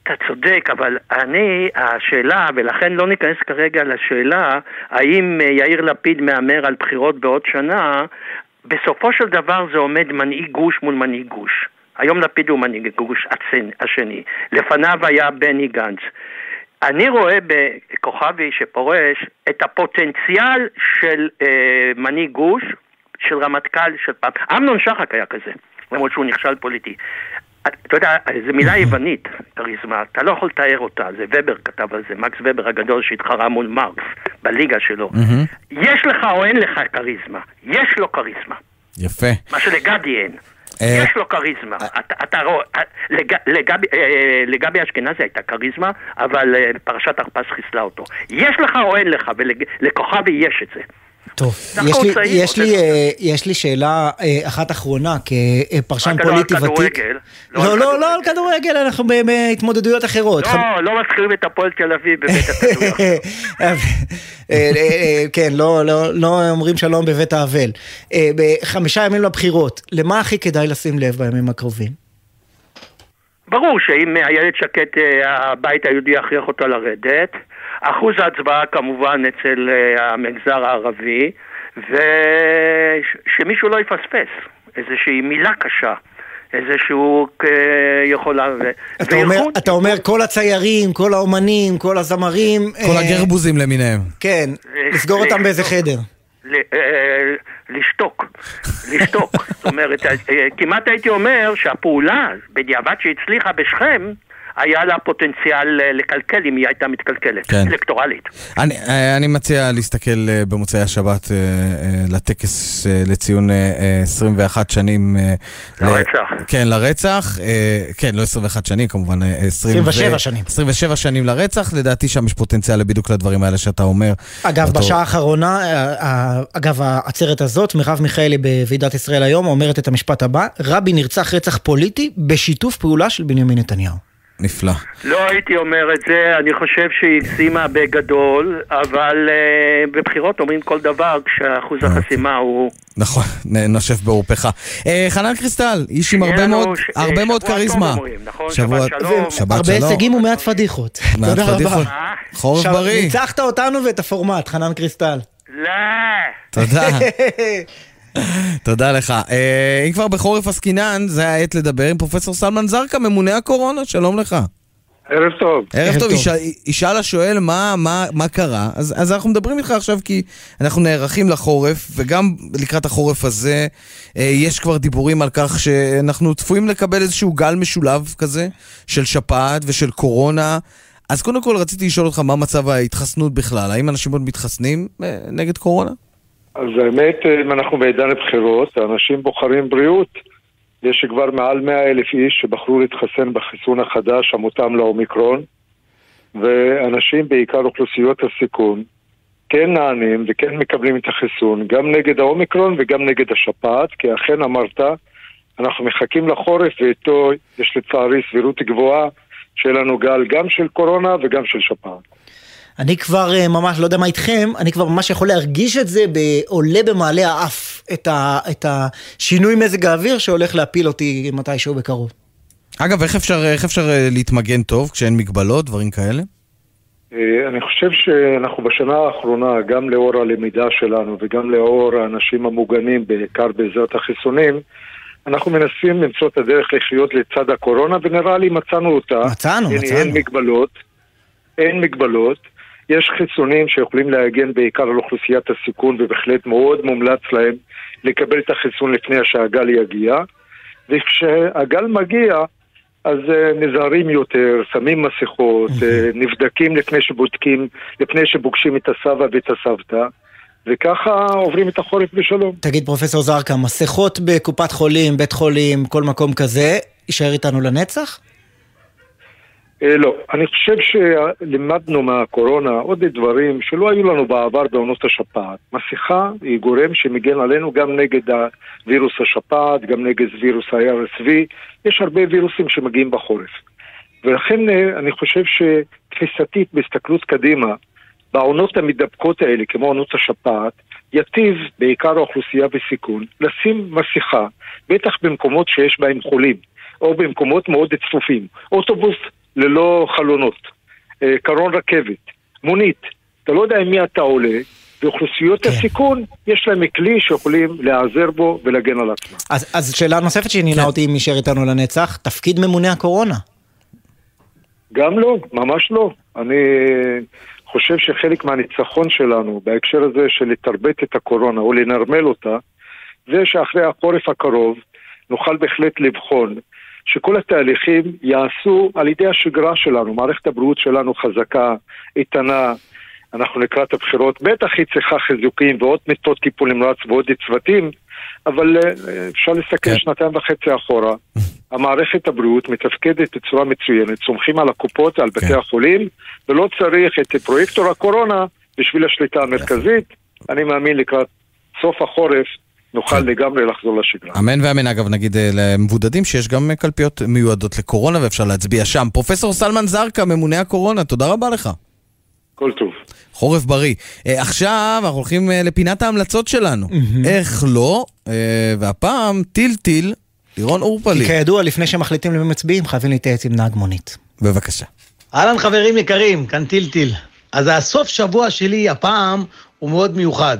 אתה צודק, אבל אני, השאלה, ולכן לא ניכנס כרגע לשאלה, האם אה, יאיר לפיד מהמר על בחירות בעוד שנה, בסופו של דבר זה עומד מנהיג גוש מול מנהיג גוש. היום לפיד הוא מנהיג גוש השני, לפניו היה בני גנץ. אני רואה בכוכבי שפורש את הפוטנציאל של אה, מנהיג גוש, של רמטכ"ל של פעם. אמנון שחק היה כזה, למרות שהוא נכשל פוליטי. אתה יודע, זו מילה יוונית, כריזמה, אתה לא יכול לתאר אותה, זה ובר כתב על זה, מקס ובר הגדול שהתחרה מול מרקס בליגה שלו. יש לך או אין לך כריזמה? יש לו כריזמה. יפה. מה שלגדי אין. אה, יש לו כריזמה. אתה- אתה רואה, אה, לג- לגבי- אה, אשכנזי הייתה כריזמה, אבל אה, פרשת הרפז חיסלה אותו. יש לך או אין לך, ולכוכבי יש את זה. טוב, יש לי, צעיר, יש, לי, אה, יש לי שאלה אה, אחת אחרונה, כפרשן פוליטי ותיק. כדורגל, לא לא, על לא, לא על כדורגל, אנחנו בהתמודדויות אחרות. לא, לא מזכירים את הפועל תל אביב בבית הכדורגל. אה, אה, אה, כן, לא, לא, לא אומרים שלום בבית האבל. אה, בחמישה ימים לבחירות, למה הכי כדאי לשים לב בימים הקרובים? ברור שאם איילת שקד, אה, הבית היהודי יכריח אותה לרדת, אחוז ההצבעה כמובן אצל אה, המגזר הערבי, ושמישהו לא יפספס איזושהי מילה קשה, איזשהו אה, יכולה... אתה אומר, וארגון- אתה אומר כל הציירים, כל האומנים, כל הזמרים. כל אה, הגרבוזים למיניהם. כן, לסגור אותם באיזה חדר. אה, לשתוק, לשתוק. זאת אומרת, אה, כמעט הייתי אומר שהפעולה, בדיעבד שהצליחה בשכם, היה לה פוטנציאל אה, לקלקל אם היא הייתה מתקלקלת, כן. אלקטורלית. אני, אה, אני מציע להסתכל אה, במוצאי השבת לטקס לציון אה, אה, 21 שנים. לרצח. ל... כן, לרצח. כן, לא 21 שנים כמובן, אה, 20 27 ו... שנים. 27 שנים לרצח, לדעתי שם יש פוטנציאל בדיוק לדברים האלה שאתה אומר. אגב, אותו- בשעה האחרונה, אגב, העצרת הזאת, מרב מיכאלי בוועידת ישראל היום, אומרת את המשפט הבא, רבין נרצח רצח פוליטי בשיתוף פעולה של בנימין נתניהו. נפלא. לא הייתי אומר את זה, אני חושב שהיא הגזימה בגדול, אבל uh, בבחירות אומרים כל דבר כשאחוז החסימה הוא... נכון, נ- נושף בעורפך. אה, חנן קריסטל, איש עם שיהיה הרבה מאוד, ש- הרבה אה, כריזמה. נכון? שבוע- שבת שלום. שבת הרבה שלום. הישגים ומעט פדיחות. מעט פדיחות. חורף בריא. ניצחת אותנו ואת הפורמט, חנן קריסטל. לא! תודה. תודה לך. אה, אם כבר בחורף עסקינן, זה העת לדבר עם פרופסור סלמן זרקא, ממונה הקורונה, שלום לך. ערב טוב. ערב טוב, ישאל- ישאל השואל מה, מה, מה קרה, אז, אז אנחנו מדברים איתך עכשיו כי אנחנו נערכים לחורף, וגם לקראת החורף הזה אה, יש כבר דיבורים על כך שאנחנו צפויים לקבל איזשהו גל משולב כזה של שפעת ושל קורונה. אז קודם כל רציתי לשאול אותך מה מצב ההתחסנות בכלל, האם אנשים עוד מתחסנים אה, נגד קורונה? אז האמת, אם אנחנו בעידן הבחירות, האנשים בוחרים בריאות. יש כבר מעל 100 אלף איש שבחרו להתחסן בחיסון החדש המותאם לאומיקרון, ואנשים, בעיקר אוכלוסיות הסיכון, כן נענים וכן מקבלים את החיסון, גם נגד האומיקרון וגם נגד השפעת, כי אכן אמרת, אנחנו מחכים לחורף ואיתו יש לצערי סבירות גבוהה שיהיה לנו גל גם של קורונה וגם של שפעת. אני כבר אה, ממש, לא יודע מה איתכם, אני כבר ממש יכול להרגיש את זה עולה במעלה האף, את, ה, את השינוי מזג האוויר שהולך להפיל אותי מתישהו בקרוב. אגב, איך אפשר, איך אפשר אה, להתמגן טוב כשאין מגבלות, דברים כאלה? אה, אני חושב שאנחנו בשנה האחרונה, גם לאור הלמידה שלנו וגם לאור האנשים המוגנים, בעיקר בעזרת החיסונים, אנחנו מנסים למצוא את הדרך לחיות לצד הקורונה, ונראה לי מצאנו אותה. מצאנו, אין, מצאנו. אין מגבלות, אין מגבלות. יש חיסונים שיכולים להגן בעיקר על אוכלוסיית הסיכון, ובהחלט מאוד מומלץ להם לקבל את החיסון לפני שהגל יגיע. וכשהגל מגיע, אז אה, נזהרים יותר, שמים מסכות, אה, נבדקים לפני שבודקים, לפני שפוגשים את הסבא ואת הסבתא, וככה עוברים את החורף בשלום. תגיד, פרופסור זרקא, מסכות בקופת חולים, בית חולים, כל מקום כזה, יישאר איתנו לנצח? אה, לא, אני חושב שלימדנו מהקורונה עוד דברים שלא היו לנו בעבר בעונות השפעת. מסכה היא גורם שמגן עלינו גם נגד וירוס השפעת, גם נגד וירוס ה-RSV, יש הרבה וירוסים שמגיעים בחורף. ולכן אה, אני חושב שתפיסתית, בהסתכלות קדימה, בעונות המדבקות האלה, כמו עונות השפעת, יטיב בעיקר האוכלוסייה בסיכון לשים מסכה, בטח במקומות שיש בהם חולים, או במקומות מאוד צפופים. אוטובוס ללא חלונות, אה, קרון רכבת, מונית, אתה לא יודע עם מי אתה עולה, ואוכלוסיות כן. הסיכון, יש להם כלי שיכולים להיעזר בו ולהגן על עצמם. אז, אז שאלה נוספת שעניינה כן. אותי, אם יישאר איתנו לנצח, תפקיד ממונה הקורונה. גם לא, ממש לא. אני חושב שחלק מהניצחון שלנו בהקשר הזה של לתרבט את הקורונה או לנרמל אותה, זה שאחרי החורף הקרוב נוכל בהחלט לבחון שכל התהליכים יעשו על ידי השגרה שלנו. מערכת הבריאות שלנו חזקה, איתנה, אנחנו לקראת הבחירות, בטח היא צריכה חיזוקים ועוד מיטות טיפול נמרץ ועוד צוותים, אבל אה, אפשר להסתכל כן. שנתיים וחצי אחורה. המערכת הבריאות מתפקדת בצורה מצוינת, סומכים על הקופות, על בתי כן. החולים, ולא צריך את פרויקטור הקורונה בשביל השליטה המרכזית. אני מאמין לקראת סוף החורף נוכל כן. לגמרי לחזור לשגרה. אמן ואמן. אגב, נגיד אה, למבודדים שיש גם קלפיות מיועדות לקורונה ואפשר להצביע שם. פרופסור סלמן זרקא, ממונה הקורונה, תודה רבה לך. כל טוב. חורף בריא. Uh, עכשיו אנחנו הולכים לפינת ההמלצות שלנו. איך לא, והפעם טיל טיל, לירון אורפלי. כי כידוע, לפני שמחליטים למי מצביעים, חייבים להתייעץ עם נהג מונית. בבקשה. אהלן חברים יקרים, כאן טיל טיל. אז הסוף שבוע שלי הפעם הוא מאוד מיוחד.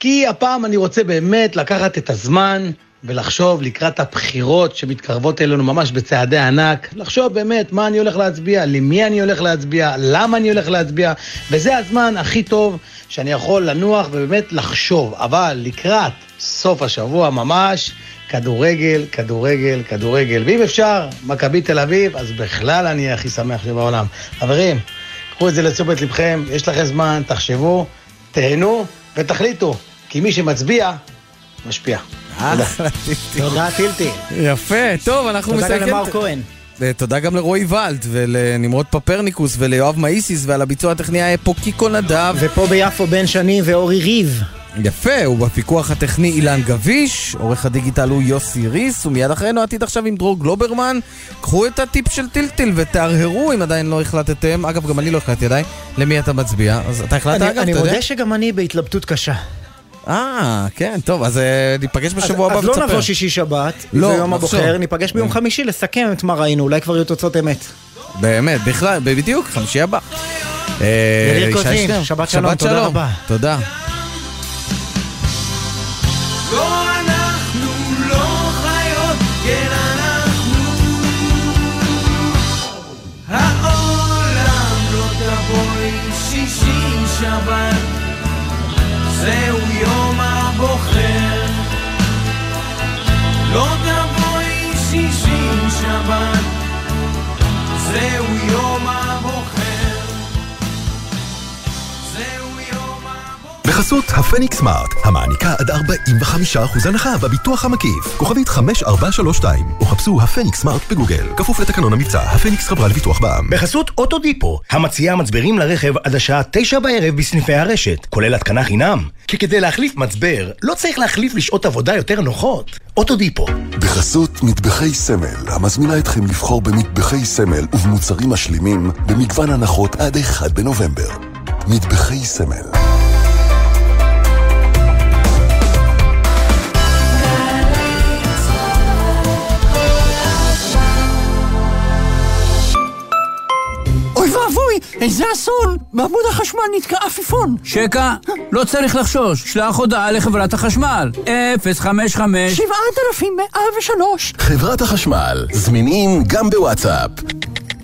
כי הפעם אני רוצה באמת לקחת את הזמן ולחשוב לקראת הבחירות שמתקרבות אלינו ממש בצעדי ענק, לחשוב באמת מה אני הולך להצביע, למי אני הולך להצביע, למה אני הולך להצביע, וזה הזמן הכי טוב שאני יכול לנוח ובאמת לחשוב. אבל לקראת סוף השבוע ממש, כדורגל, כדורגל, כדורגל. ואם אפשר, מכבי תל אביב, אז בכלל אני הכי שמח שבעולם. חברים, קחו את זה לתשומת לבכם, יש לכם זמן, תחשבו, תהנו ותחליטו, כי מי שמצביע, משפיע. תודה טילטי. יפה, טוב, אנחנו מסיימים. תודה גם למר כהן. תודה גם לרועי ולד ולנמרוד פפרניקוס וליואב מאיסיס ועל הביצוע הטכני היה פה קיקו נדב. ופה ביפו בן שני ואורי ריב. יפה, ובפיקוח הטכני אילן גביש, עורך הדיגיטל הוא יוסי ריס, ומיד אחרינו עתיד עכשיו עם דרור גלוברמן. קחו את הטיפ של טילטיל ותהרהרו אם עדיין לא החלטתם, אגב גם אני לא החלטתי עדיין, למי אתה מצביע, אז אתה החלטת אגב, אתה יודע? אני מודה שגם אני בהתלבטות קשה. אה, כן, טוב, אז אה, ניפגש בשבוע הבא ותספר. אז לא נבוא שישי שבת, לא, זה יום הבוחר, ניפגש ביום חמישי לסכם את מה ראינו, אולי כבר יהיו תוצאות אמת. באמת, בכלל, בדיוק, חמישי הבא. יאיר קוזין, שבת שלום, תודה רבה. תודה. לא אנחנו לא חיות, בחסות הפניקס סמארט, המעניקה עד 45% הנחה בביטוח המקיף. כוכבית 5432, או חפשו הפניקס סמארט בגוגל. כפוף לתקנון המבצע, הפניקס חברה לביטוח בע"מ. בחסות אוטודיפו, המציעה מצברים לרכב עד השעה 9 בערב בסניפי הרשת, כולל התקנה חינם. כי כדי להחליף מצבר, לא צריך להחליף לשעות עבודה יותר נוחות. אוטודיפו. בחסות מטבחי סמל, המזמינה אתכם לבחור במטבחי סמל ובמוצרים משלימים במגוון הנחות עד 1 בנובמבר. מטבחי סמל. איזה אסון! בעמוד החשמל נתקע עפיפון. שקע, לא צריך לחשוש, שלח הודעה לחברת החשמל. 055 7103 חברת החשמל, זמינים גם בוואטסאפ.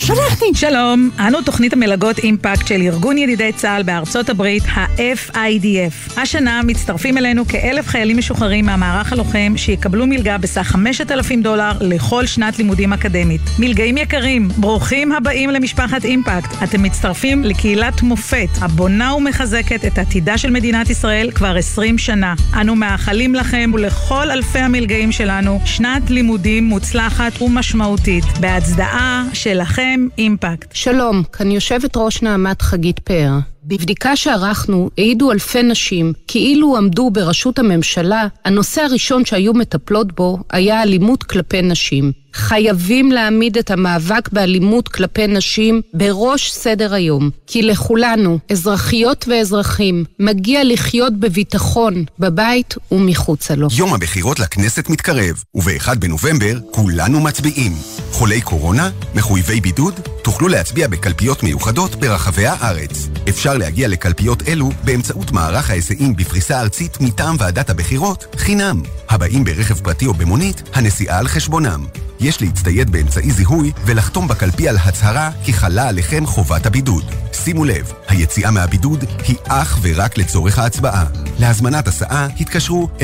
שלחתי. שלום, אנו תוכנית המלגות אימפקט של ארגון ידידי צה"ל בארצות הברית, ה-FIDF. השנה מצטרפים אלינו כאלף חיילים משוחררים מהמערך הלוחם שיקבלו מלגה בסך 5,000 דולר לכל שנת לימודים אקדמית. מלגאים יקרים, ברוכים הבאים למשפחת אימפקט. אתם מצטרפים לקהילת מופת הבונה ומחזקת את עתידה של מדינת ישראל כבר 20 שנה. אנו מאחלים לכם ולכל אלפי המלגאים שלנו שנת לימודים מוצלחת ומשמעותית. בהצדעה שלכם אימפקט. שלום, כאן יושבת ראש נעמת חגית פאר. בבדיקה שערכנו העידו אלפי נשים כאילו עמדו בראשות הממשלה, הנושא הראשון שהיו מטפלות בו היה אלימות כלפי נשים. חייבים להעמיד את המאבק באלימות כלפי נשים בראש סדר היום, כי לכולנו, אזרחיות ואזרחים, מגיע לחיות בביטחון בבית ומחוצה לו. יום הבחירות לכנסת מתקרב, וב-1 בנובמבר כולנו מצביעים. חולי קורונה, מחויבי בידוד, תוכלו להצביע בקלפיות מיוחדות ברחבי הארץ. אפשר להגיע לקלפיות אלו באמצעות מערך ההיסעים בפריסה ארצית מטעם ועדת הבחירות, חינם. הבאים ברכב פרטי או במונית, הנסיעה על חשבונם. יש להצטייד באמצעי זיהוי ולחתום בקלפי על הצהרה כי חלה עליכם חובת הבידוד. שימו לב, היציאה מהבידוד היא אך ורק לצורך ההצבעה. להזמנת הסעה התקשרו 077-6017-137.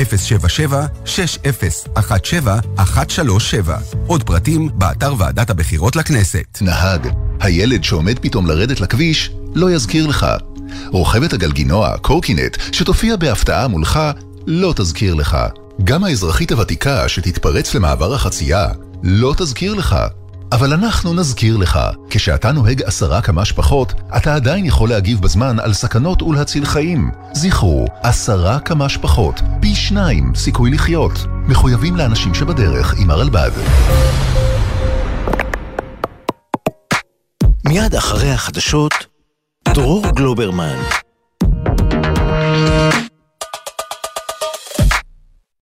עוד פרטים באתר ועדת הבחירות לכנסת. נהג, הילד שעומד פתאום לרדת לכביש, לא יזכיר לך. רוכבת הגלגינוע, קורקינט, שתופיע בהפתעה מולך, לא תזכיר לך. גם האזרחית הוותיקה שתתפרץ למעבר החצייה, לא תזכיר לך. אבל אנחנו נזכיר לך, כשאתה נוהג עשרה קמ"ש פחות, אתה עדיין יכול להגיב בזמן על סכנות ולהציל חיים. זכרו, עשרה קמ"ש פחות, פי שניים סיכוי לחיות. מחויבים לאנשים שבדרך עם הרלב"ד. מיד אחרי החדשות, דרור גלוברמן.